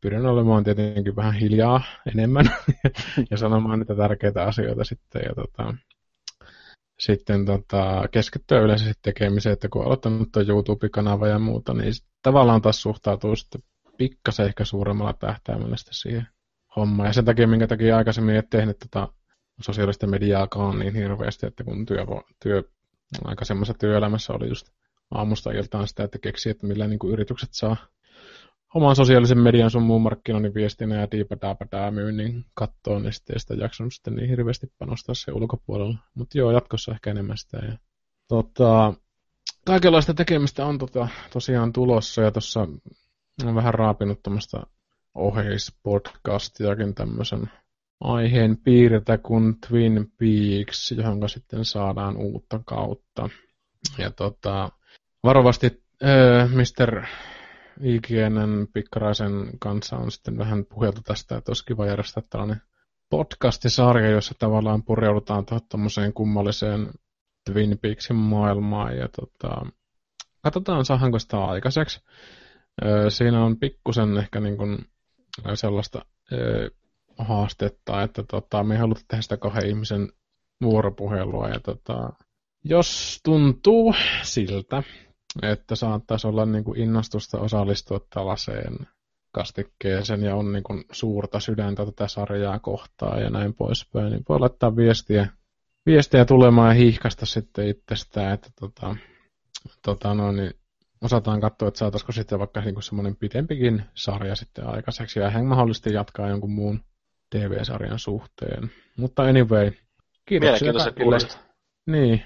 pyrin olemaan tietenkin vähän hiljaa enemmän ja sanomaan niitä tärkeitä asioita sitten. Ja tota, sitten tota, keskittyä yleensä sitten tekemiseen, että kun aloittanut tuon YouTube-kanava ja muuta, niin tavallaan taas suhtautuu sitten pikkasen ehkä suuremmalla tähtäimellä sitten siihen hommaan. Ja sen takia, minkä takia aikaisemmin ei tehnyt tota sosiaalista mediaakaan niin hirveästi, että kun työ, työ aika semmoisessa työelämässä oli just aamusta iltaan sitä, että keksi, että millä niin kuin yritykset saa oman sosiaalisen median sun muun markkinoinnin viestinä ja diipadaapadaa myynnin kattoon, niin sitten sitä jaksanut sitten niin hirveästi panostaa se ulkopuolella. Mutta joo, jatkossa ehkä enemmän sitä. Ja, tota, kaikenlaista tekemistä on tota, tosiaan tulossa ja tuossa on vähän raapinut tuommoista oheispodcastiakin tämmöisen aiheen piirtä kuin Twin Peaks, johon sitten saadaan uutta kautta. Ja tota, varovasti äh, Mr. IGNn Pikkaraisen kanssa on sitten vähän puheltu tästä, että olisi kiva järjestää tällainen podcastisarja, jossa tavallaan pureudutaan tuohon kummalliseen Twin Peaksin maailmaan ja tota, katsotaan saadaanko sitä aikaiseksi. Siinä on pikkusen ehkä niin kuin sellaista haastetta, että tota, me ei haluta tehdä sitä kahden ihmisen vuoropuhelua ja tota, jos tuntuu siltä, että saattaisi olla niin kuin innostusta osallistua tällaiseen kastikkeeseen ja on niin kuin suurta sydäntä tätä sarjaa kohtaa ja näin poispäin, niin voi laittaa viestiä, viestiä tulemaan ja hiihkasta sitten itsestään, että tota, tota no, niin osataan katsoa, että saataisiko sitten vaikka niin semmoinen pidempikin sarja sitten aikaiseksi ja ehkä mahdollisesti jatkaa jonkun muun TV-sarjan suhteen. Mutta anyway, kiitoksia kaikille. Niin,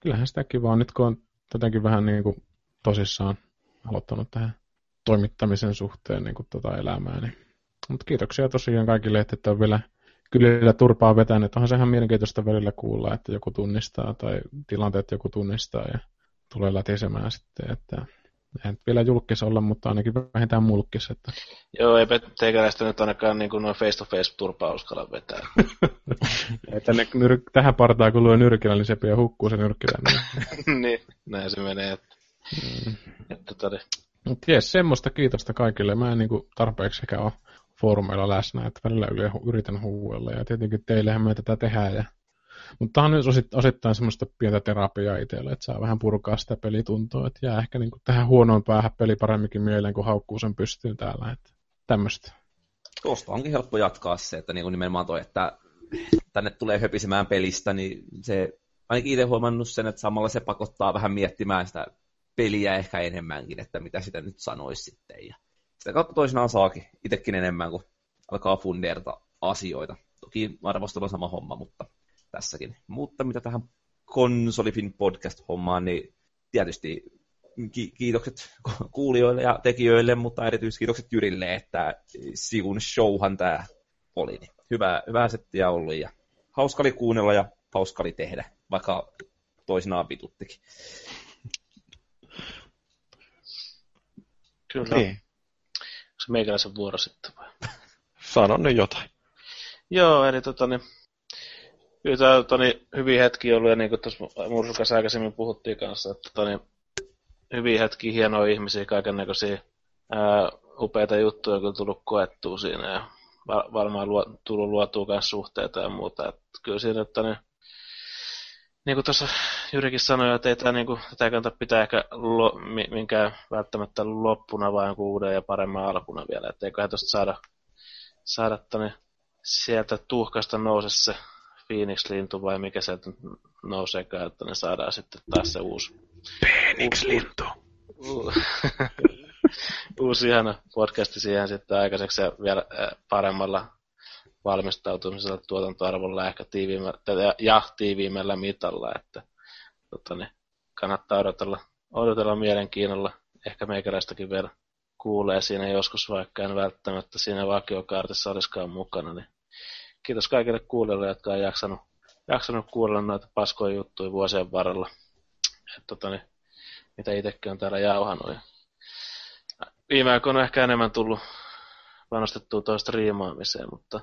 kyllähän sitä kivaa nyt kun on jotenkin vähän niin kuin tosissaan aloittanut tähän toimittamisen suhteen niin kuin tuota elämää. Niin. Mutta kiitoksia tosiaan kaikille, että on vielä kyllä turpaa vetänyt. Onhan sehän mielenkiintoista välillä kuulla, että joku tunnistaa tai tilanteet joku tunnistaa ja tulee lätisemään sitten, että en vielä julkis olla, mutta ainakin vähintään mulkis. Että... Joo, eipä teikäläistä nyt ainakaan niin kuin noin face-to-face turpaa uskalla vetää. että ne nyr- tähän partaan kun luo nyrkillä, niin se pian hukkuu se nyrkillä. Niin. niin, näin se menee. Että... Mm. Että tode. Mut jes, semmoista kiitosta kaikille. Mä en niinku tarpeeksi ehkä ole foorumeilla läsnä, että välillä yritän huuella ja tietenkin teillehän me tätä tehdään. Ja... Mutta tämä on nyt osittain semmoista pientä terapiaa itselle, että saa vähän purkaa sitä pelituntoa, että jää ehkä niinku tähän huonoon päähän peli paremminkin mieleen, kun haukkuu sen pystyyn täällä. Että tämmöistä. Tuosta onkin helppo jatkaa se, että niinku nimenomaan toi, että tänne tulee höpisemään pelistä, niin se ainakin itse huomannut sen, että samalla se pakottaa vähän miettimään sitä peliä ehkä enemmänkin, että mitä sitä nyt sanoisi sitten. Ja sitä kautta toisinaan saakin itsekin enemmän, kun alkaa fundeerata asioita. Toki arvostelu on sama homma, mutta tässäkin. Mutta mitä tähän konsolifin podcast-hommaan, niin tietysti ki- kiitokset kuulijoille ja tekijöille, mutta erityiskiitokset Jyrille, että sivun showhan tämä oli. Niin hyvä, hyvää settiä ollut ja hauska oli kuunnella ja hauska oli tehdä, vaikka toisinaan vituttikin. Kyllä. Niin. Se meikäläisen vuoro sitten vai? Sano nyt jotain. Joo, eli tota, niin, kyllä tämä tota, niin, hyviä hetkiä ollut, ja niin kuin tuossa Mursukassa aikaisemmin puhuttiin kanssa, että tota, niin, hyviä hetkiä, hienoja ihmisiä, kaiken näköisiä upeita juttuja on tullut koettua siinä, ja varmaan luo, tullut luotua myös suhteita ja muuta. Et kyllä siinä, että niin, niin kuin tuossa Jyrikin sanoi, että ei tämä, niin kuin, tätä kannata pitää ehkä lo, minkään välttämättä loppuna, vaan uuden ja paremman alkuna vielä. Että eiköhän tuosta saada, saada tonne, sieltä tuhkasta nouse se Phoenix-lintu vai mikä sieltä nouseekaan, että ne saadaan sitten taas se uusi... Phoenix-lintu. uusi ihana podcasti siihen sitten aikaiseksi ja vielä paremmalla valmistautumisella tuotantoarvolla ehkä tiiviimmällä, ja tiiviimmällä mitalla, että tota, niin, kannattaa odotella, odotella mielenkiinnolla. Ehkä meikäläistäkin vielä kuulee siinä joskus, vaikka en välttämättä siinä vakiokaartissa olisikaan mukana. Niin kiitos kaikille kuulijoille, jotka on jaksanut, jaksanut kuulla noita paskoja juttuja vuosien varrella. Et, tota, niin, mitä itsekin on täällä jauhanut. Ja viime aikoina on ehkä enemmän tullut panostettua toista riimaamiseen, mutta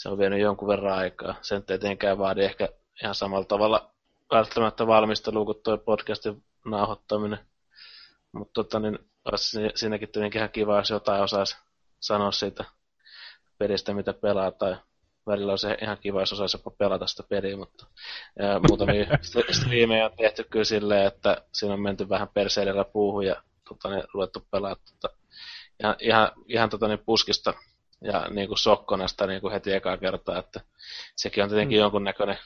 se on vienyt jonkun verran aikaa. Sen tietenkään vaadi ehkä ihan samalla tavalla välttämättä valmistelua kuin tuo podcastin nauhoittaminen. Mutta tota, niin, olisi siinäkin tietenkin ihan kiva, jos jotain osaisi sanoa siitä pelistä, mitä pelaa, tai välillä olisi ihan kiva, jos osaisi jopa pelata sitä peliä, mutta ja muutamia striimejä on tehty kyllä silleen, että siinä on menty vähän perseidellä puuhun ja tota, niin, ruvettu pelaa tota, ihan, ihan, ihan tota, niin, puskista ja niin kuin sokkonasta niin kuin heti ekaa kertaa, että sekin on tietenkin mm. jonkunnäköinen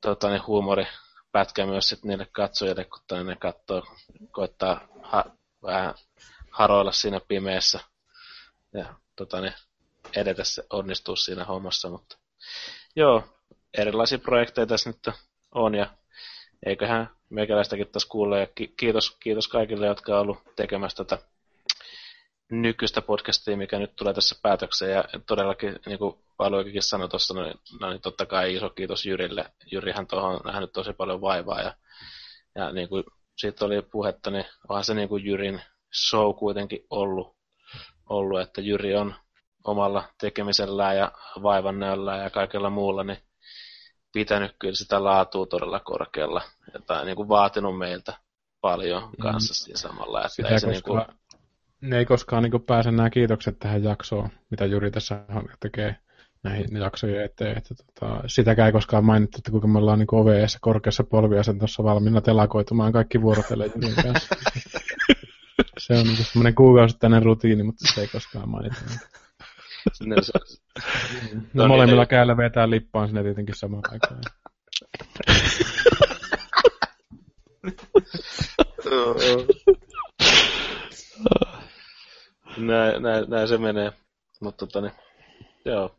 tota, niin, huumori pätkä myös sit niille katsojille, kun ne katsoo, koittaa ha, vähän haroilla siinä pimeässä ja tota, niin, edetä se onnistuu siinä hommassa, mutta joo, erilaisia projekteja tässä nyt on ja eiköhän meikäläistäkin tässä kuulee ja kiitos, kiitos kaikille, jotka on ollut tekemässä tätä nykyistä podcastia, mikä nyt tulee tässä päätökseen. Ja todellakin, niin kuin Paluikin sanoi tuossa, no, no, niin totta kai iso kiitos Jyrille. Jyrihän tuohon on nähnyt tosi paljon vaivaa. Ja, ja niin kuin siitä oli puhetta, niin onhan se niin kuin Jyrin show kuitenkin ollut, ollut, että Jyri on omalla tekemisellään ja vaivannäöllä ja kaikella muulla, niin pitänyt kyllä sitä laatua todella korkealla. Ja niin kuin vaatinut meiltä paljon mm. kanssa mm. samalla. Että sitä ei se niin kuin ne ei koskaan niin pääse nämä kiitokset tähän jaksoon, mitä Juri tässä tekee näihin jaksojen eteen. Että, tota, sitäkään ei koskaan mainittu, että kuinka me ollaan niin OVS korkeassa polviasentossa valmiina telakoitumaan kaikki vuorotellen Jurin kanssa. se on niin semmoinen kuukausittainen rutiini, mutta se ei koskaan mainita. no, no, molemmilla niin, käillä vetää lippaan sinne tietenkin samaan aikaan. näin, näin, näin se menee. Mutta tota, niin, joo,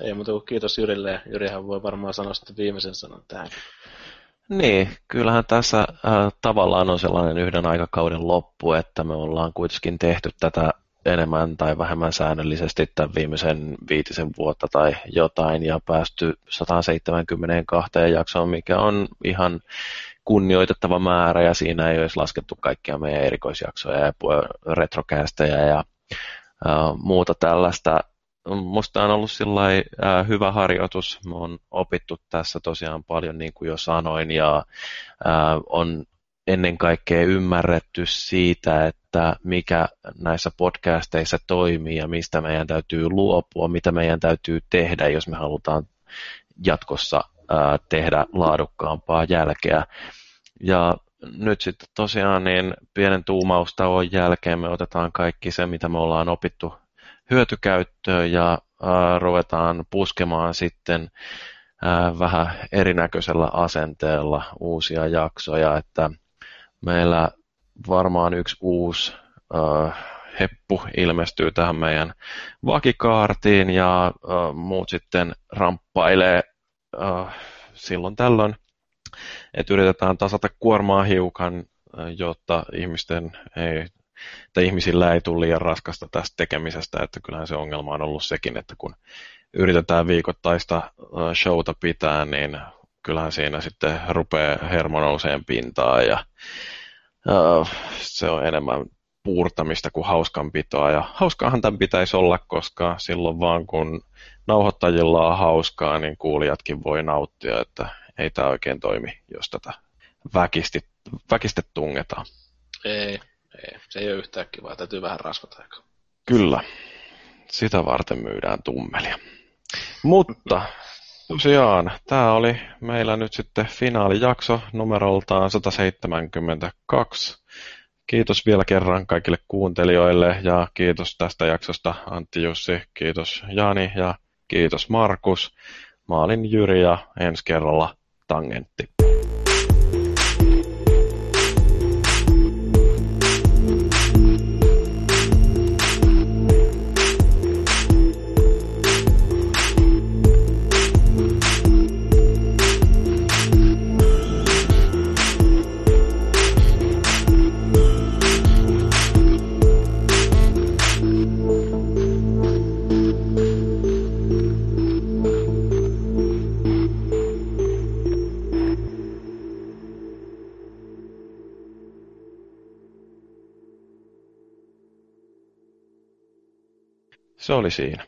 ei muuta kuin kiitos Jyrille Jyrihän voi varmaan sanoa sitten viimeisen sanan tähän. Niin, kyllähän tässä äh, tavallaan on sellainen yhden aikakauden loppu, että me ollaan kuitenkin tehty tätä enemmän tai vähemmän säännöllisesti tämän viimeisen viitisen vuotta tai jotain ja päästy 172 jaksoon, mikä on ihan kunnioitettava määrä ja siinä ei olisi laskettu kaikkia meidän erikoisjaksoja ja retrokästejä ja muuta tällaista. Musta on ollut sillai, äh, hyvä harjoitus. Me on opittu tässä tosiaan paljon, niin kuin jo sanoin, ja on ennen kaikkea ymmärretty siitä, että mikä näissä podcasteissa toimii ja mistä meidän täytyy luopua, mitä meidän täytyy tehdä, jos me halutaan jatkossa tehdä laadukkaampaa jälkeä. Ja nyt sitten tosiaan niin pienen tuumaustauon jälkeen me otetaan kaikki se, mitä me ollaan opittu hyötykäyttöön ja ää, ruvetaan puskemaan sitten ää, vähän erinäköisellä asenteella uusia jaksoja, että meillä varmaan yksi uusi ää, heppu ilmestyy tähän meidän vakikaartiin ja uh, muut sitten ramppailee uh, silloin tällöin, että yritetään tasata kuormaa hiukan, jotta ihmisten ei, että ihmisillä ei tule liian raskasta tästä tekemisestä, että kyllähän se ongelma on ollut sekin, että kun yritetään viikoittaista showta pitää, niin kyllähän siinä sitten rupeaa hermo nouseen pintaan ja uh, se on enemmän puurtamista kuin hauskanpitoa. Ja hauskaahan tämän pitäisi olla, koska silloin vaan kun nauhoittajilla on hauskaa, niin kuulijatkin voi nauttia, että ei tämä oikein toimi, jos tätä väkisti, väkiste tungetaan. Ei, ei, se ei ole yhtään kivaa, täytyy vähän rasvata aikaa. Kyllä, sitä varten myydään tummelia. Mutta tosiaan, tämä oli meillä nyt sitten finaalijakso numeroltaan 172. Kiitos vielä kerran kaikille kuuntelijoille ja kiitos tästä jaksosta Antti Jussi, kiitos Jani ja kiitos Markus. Mä olin Jyri ja ensi kerralla Tangentti. Se oli siinä.